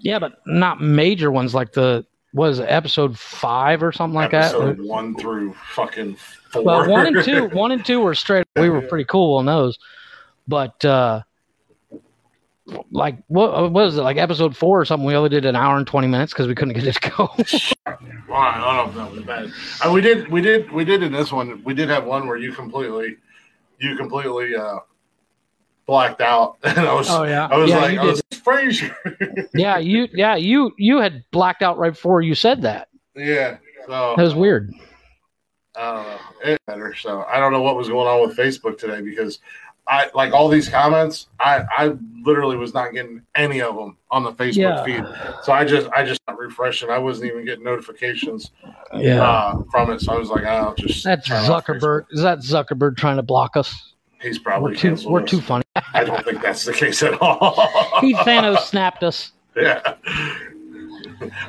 Yeah, but not major ones like the it, episode five or something like Episode that. one through fucking four. Well, one and two, <laughs> one and two were straight. We were pretty cool on those, but uh, like what what was it? Like episode four or something? We only did an hour and twenty minutes because we couldn't get it to go. <laughs> Well, I don't know if that was bad. Uh, we did, we did, we did in this one. We did have one where you completely, you completely uh blacked out, <laughs> and I was, Oh, yeah. I was Yeah, like, I was Frazier. <laughs> yeah, you yeah you you had blacked out right before you said that. yeah. So That was weird. I don't know. It better. So I don't know what was going on with Facebook today because I like all these comments. I I literally was not getting any of them on the Facebook Yeah. feed. So I just I just refreshing. I wasn't even getting notifications Yeah, uh, from it. So I was like, I'll just that's Zuckerberg. Is that Zuckerberg trying to block us? Facebook. He's probably We're too we're too funny. I don't think that's the case at all. <laughs> He Thanos snapped us. yeah.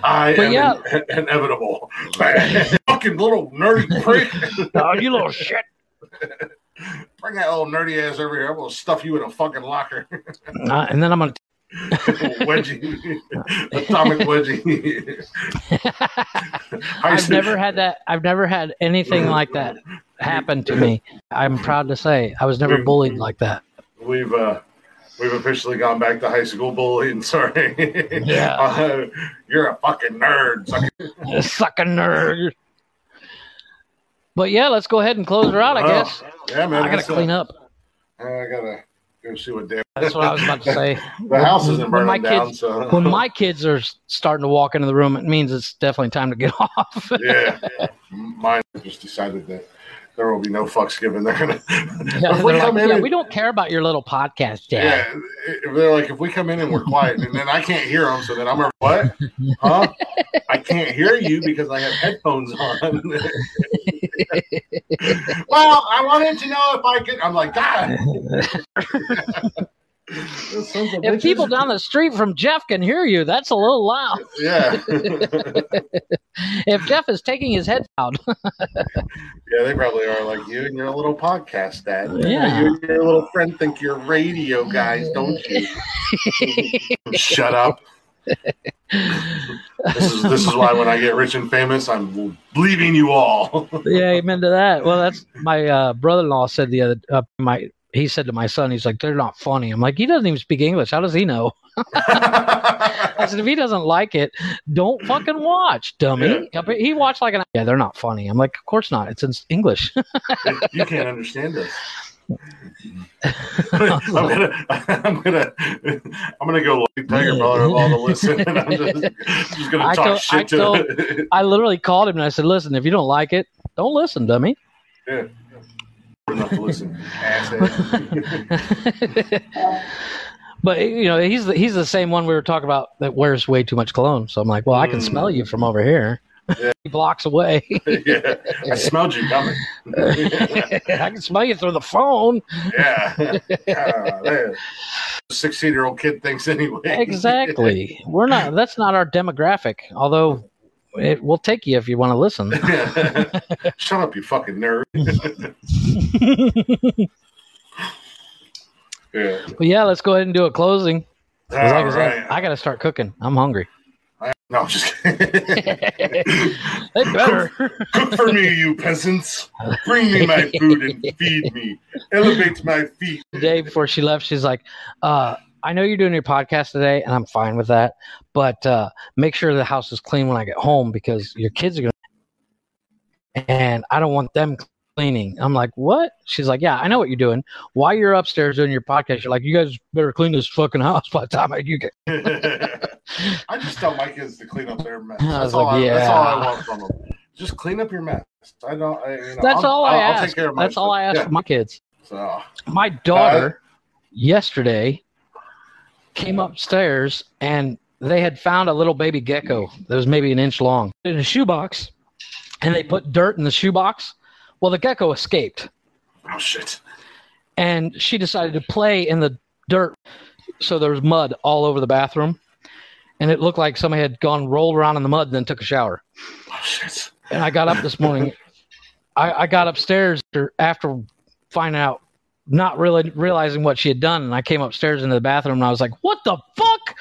I But am yeah. in- inevitable. <laughs> Fucking little nerdy prick. <laughs> Oh, you little shit. Bring that old nerdy ass over here. I'm gonna stuff you in a fucking locker. Uh, and then I'm gonna. Wedgie, <laughs> atomic wedgie. <laughs> I've never had that. I've never had anything like that happen to me. I'm proud to say I was never bullied like that. We've uh, we've officially gone back to high school bullying. <laughs> Sorry. Yeah. Uh, you're a fucking nerd. Suck- Sucking nerd. But yeah, let's go ahead and close her out. I Oh, guess Yeah, man. I gotta uh, clean up. I gotta Go see what. That's what I was about to say. <laughs> The house isn't When my down, kids- so When my kids are starting to walk into the room, it means it's definitely time to get <laughs> off. yeah, mine just decided that there will be no fucks given. <laughs> They're gonna. Yeah, they're come like, yeah, and- we don't care about your little podcast, Dad. Yeah, if they're like, if we come in and we're quiet, and then I can't hear them, so then I'm like, what? Huh? I can't hear you because I have headphones on. <laughs> well, I wanted to know if I could. I'm like, God. <laughs> Those sons of If people down the street from Jeff can hear you, that's a little loud. yeah, <laughs> If Jeff is taking his head out, <laughs> yeah, they probably are like you and your little podcast, Dad. Yeah. you and your little friend think you're radio guys, don't you? <laughs> Shut up. This is this is why when I get rich and famous, I'm leaving you all. yeah, amen to that. Well, that's my uh, brother-in-law said the other. Uh, my he said to my son, he's like, they're not funny. I'm like, he doesn't even speak English. How does he know? <laughs> I said, if he doesn't like it, don't fucking watch, dummy. He watched like an. Yeah, they're not funny. I'm like, of course not. It's in English. <laughs> you can't understand us. <laughs> I'm gonna, I'm gonna, I'm gonna go like Tiger Brother of all to listen, and I'm just, just gonna I talk told- I shit to told-. I literally called him and I said, listen, if you don't like it, don't listen, dummy. yeah. Enough to listen, but you know, he's the, he's the same one we were talking about that wears way too much cologne. So I'm like, well, I can Mm. smell you from over here. Yeah. <laughs> Blocks away. <laughs> yeah, I smelled you coming. <laughs> I can smell you through the phone. yeah, sixteen-year-old kid thinks anyway. Exactly. We're not. That's not our demographic. Although it will take you if you want to listen. <laughs> Shut up, you fucking nerd. <laughs> yeah. But yeah, let's go ahead and do a closing. Like I said. I got to start cooking. I'm hungry. No, I'm just. <laughs> They better. Cook for me, you peasants. Bring me my food and feed me. Elevate my feet. the day before she left, she's like, uh, I know you're doing your podcast today, and I'm fine with that. But uh, make sure the house is clean when I get home because your kids are going to. And I don't want them cleaning. I'm like, what? She's like, yeah, I know what you're doing. While you're upstairs doing your podcast, you're like, you guys better clean this fucking house by the time you get. <laughs> I just tell my kids to clean up their mess. I That's all, like, I, that's all I want from them. Just clean up your mess. I don't. I, you know, That's I'll, all I I'll, I'll ask. take care of my That's all I ask Yeah. my kids. So, My daughter yesterday came upstairs and they had found a little baby gecko that was maybe an inch long in a shoebox and they put dirt in the shoebox. Well, the gecko escaped oh shit. and she decided to play in the dirt. So there was mud all over the bathroom and it looked like somebody had gone rolled around in the mud and then took a shower. Oh shit. And I got up this morning. <laughs> I, I got upstairs after, after finding out, not really realizing what she had done. And I came upstairs into the bathroom and I was like, what the fuck?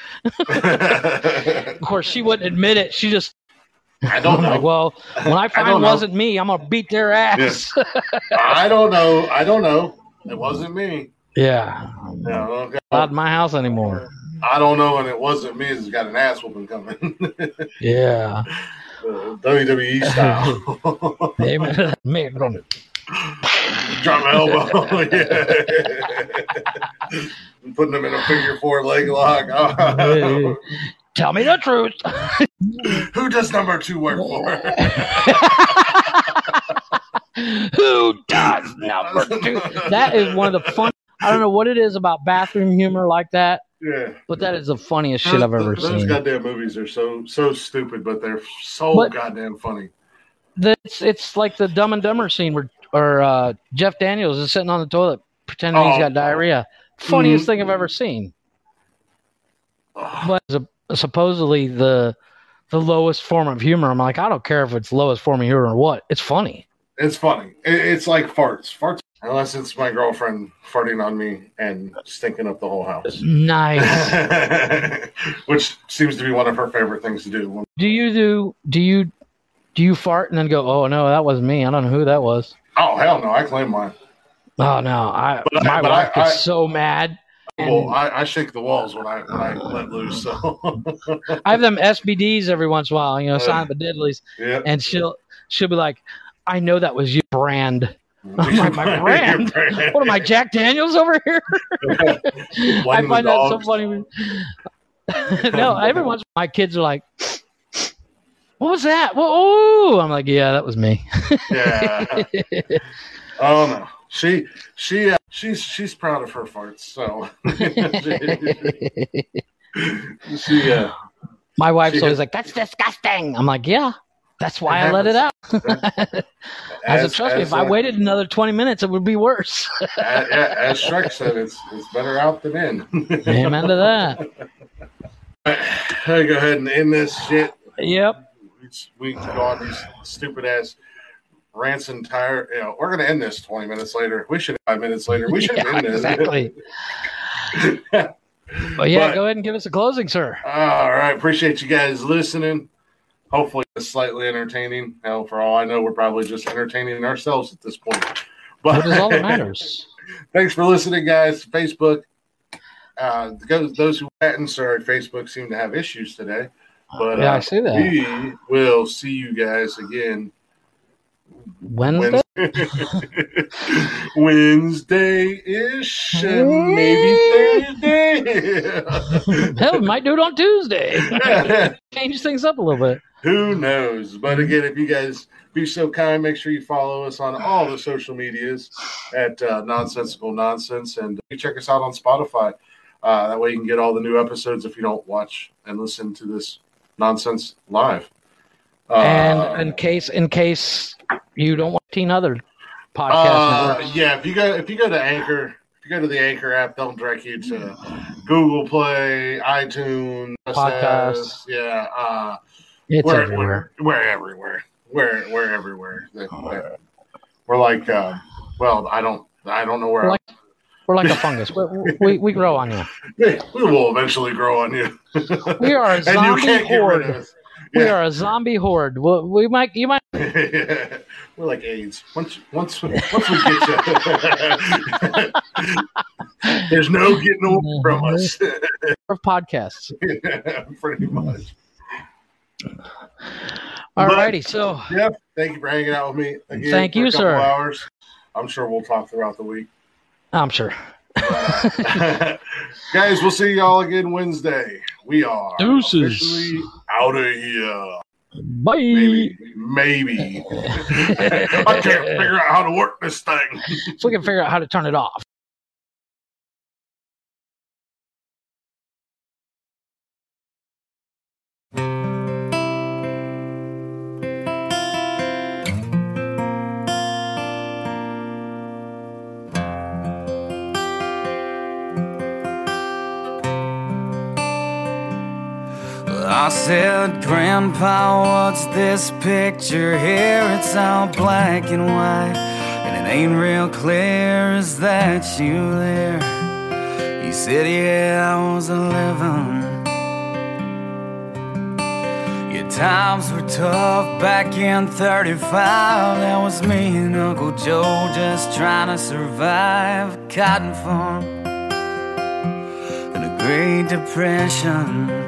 <laughs> Of course, she wouldn't admit it. She just, I don't I'm know. like, well, when I find it wasn't me, I'm going to beat their ass. I don't know. <laughs> I don't know. It wasn't me. yeah. Yeah, okay. Not in my house anymore. I don't know, and it wasn't me. It's got an ass whooping coming. <laughs> Yeah. Uh, WWE style. Amen. Man, don't- Drop my elbow. <laughs> <laughs> yeah. I'm putting them in a figure four leg lock. Oh. <laughs> Tell me the truth. Who does number two work for? Who does number two? That is one of the fun. I don't know what it is about bathroom humor like that, yeah. but that is the funniest shit I've ever those, seen. Those goddamn movies are so so stupid, but they're so But- goddamn funny. It's it's like the Dumb and Dumber scene where or uh, Jeff Daniels is sitting on the toilet pretending he's got diarrhea. Funniest thing I've ever seen. But supposedly the the lowest form of humor. I'm like, I don't care if it's lowest form of humor or what. It's funny. It's funny. It, it's like farts. Farts. Unless it's my girlfriend farting on me and stinking up the whole house. Nice. <laughs> Which seems to be one of her favorite things to do. do you do do you do you fart and then go, oh no, that wasn't me. I don't know who that was. Oh hell no, I claim mine. Oh no, I But I- my but wife I- gets I- so mad. Well, I, I shake the walls when I when I let loose. So <laughs> I have them SBDs every once in a while, you know, sign but deadlies, yeah, and she'll she'll be like, "I know that was your brand." <laughs> I'm my brand? What am I, Jack Daniels over here? <laughs> I find that so funny. no, every once my kids are like, "What was that?" Well, oh, I'm like, "Yeah, that was me." Yeah. <laughs> Oh no. She she uh, she's she's proud of her farts. So <laughs> she uh, My wife's She always has- like, "That's disgusting." I'm like, "Yeah, that's why I let it out." <laughs> I said, as, "Trust me, as, if I uh, waited another 20 minutes, it would be worse." as, as Shrek said, it's it's better out than in. Amen to that. I go ahead and end this shit. Yep. We can go on these stupid ass rants and tire. You know, we're gonna end this twenty minutes later. We should five minutes later. We <laughs> should Yeah, end this. exactly. <laughs> But yeah, But- go ahead and give us a closing, sir. All right, appreciate you guys listening. Hopefully, it's slightly entertaining. Hell, for all I know, we're probably just entertaining ourselves at this point. But That is all that matters. <laughs> thanks for listening, guys. Facebook. Uh, those who hadn't, sorry, Facebook seem to have issues today. But yeah, uh, I see that. we will see you guys again Wednesday. <laughs> Wednesday. Ish, and maybe Thursday. <laughs> Hell, we might do it on Tuesday. <laughs> Change things up a little bit. Who knows? But again, if you guys be so kind, make sure you follow us on all the social medias at uh, Nonsensical Nonsense, and you check us out on Spotify. Uh, that way, you can get all the new episodes if you don't watch and listen to this nonsense live. Uh, and in case, in case you don't want 15 other podcast Uh, yeah, if you go if you go to Anchor, if you go to the Anchor app, they'll direct you to Google Play, iTunes, Podcasts. RSS, Yeah, uh, it's we're, everywhere. We're, we're everywhere. We're we're everywhere. We're, we're like, uh, well, I don't I don't know where. Like, we're like a fungus. We, we, we grow on you. we, will eventually grow on you, We are a <laughs> zombie can't get rid of horde. us. We are a zombie horde. We, we might, you might. <laughs> we're like AIDS. Once once once we get you, <laughs> there's no getting away from mm-hmm. us. of podcasts. yeah, Pretty much. Alrighty, so Yep. Thank you for hanging out with me again. Thank you, sir. Hours. I'm sure we'll talk throughout the week. I'm sure. <laughs> Guys, we'll see y'all again Wednesday. We are Deuces. officially out of here. Bye. Maybe. Maybe. <laughs> I can't figure out how to work this thing. So we can figure out how to turn it off. Said, Grandpa, what's this picture here? It's all black and white, and it ain't real clear. Is that you there? He said, Yeah, I was 11. Your times were tough back in 35. That was me and Uncle Joe just trying to survive cotton farm and a Great Depression.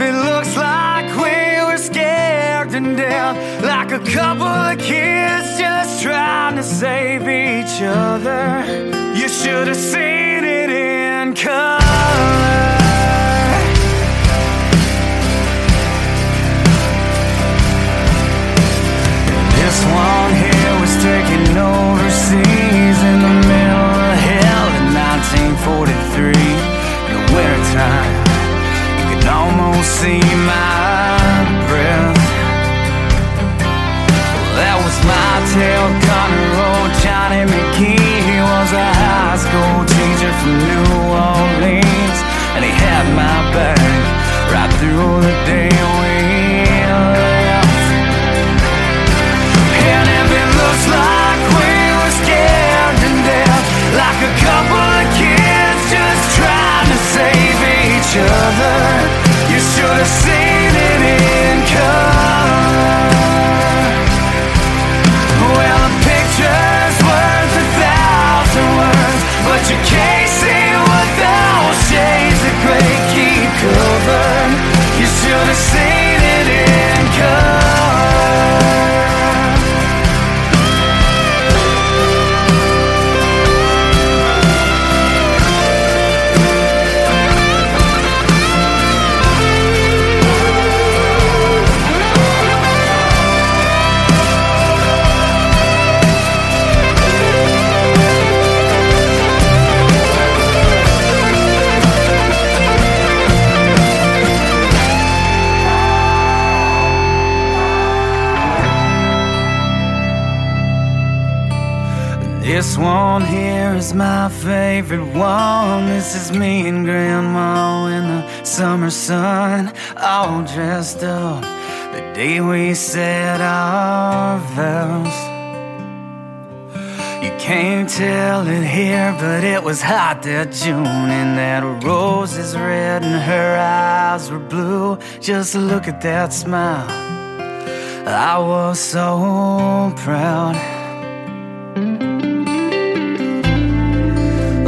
If it looks like we were scared to death, like a couple of kids just trying to save each other, you should have seen it in color. This one here was taken overseas in the middle of hell in 1943. In the wintertime, almost see my breath. That was my tail gunner Road. Johnny McGee, he was a high school teacher from New Orleans, and he had my back right through the day we left. And if it looks like we were scared to death, like a couple of one here is my favorite one. This is me and Grandma in the summer sun, all dressed up. The day we said our vows. You can't tell it here, but it was hot that June, and that rose is red and her eyes were blue. Just look at that smile. I was so proud.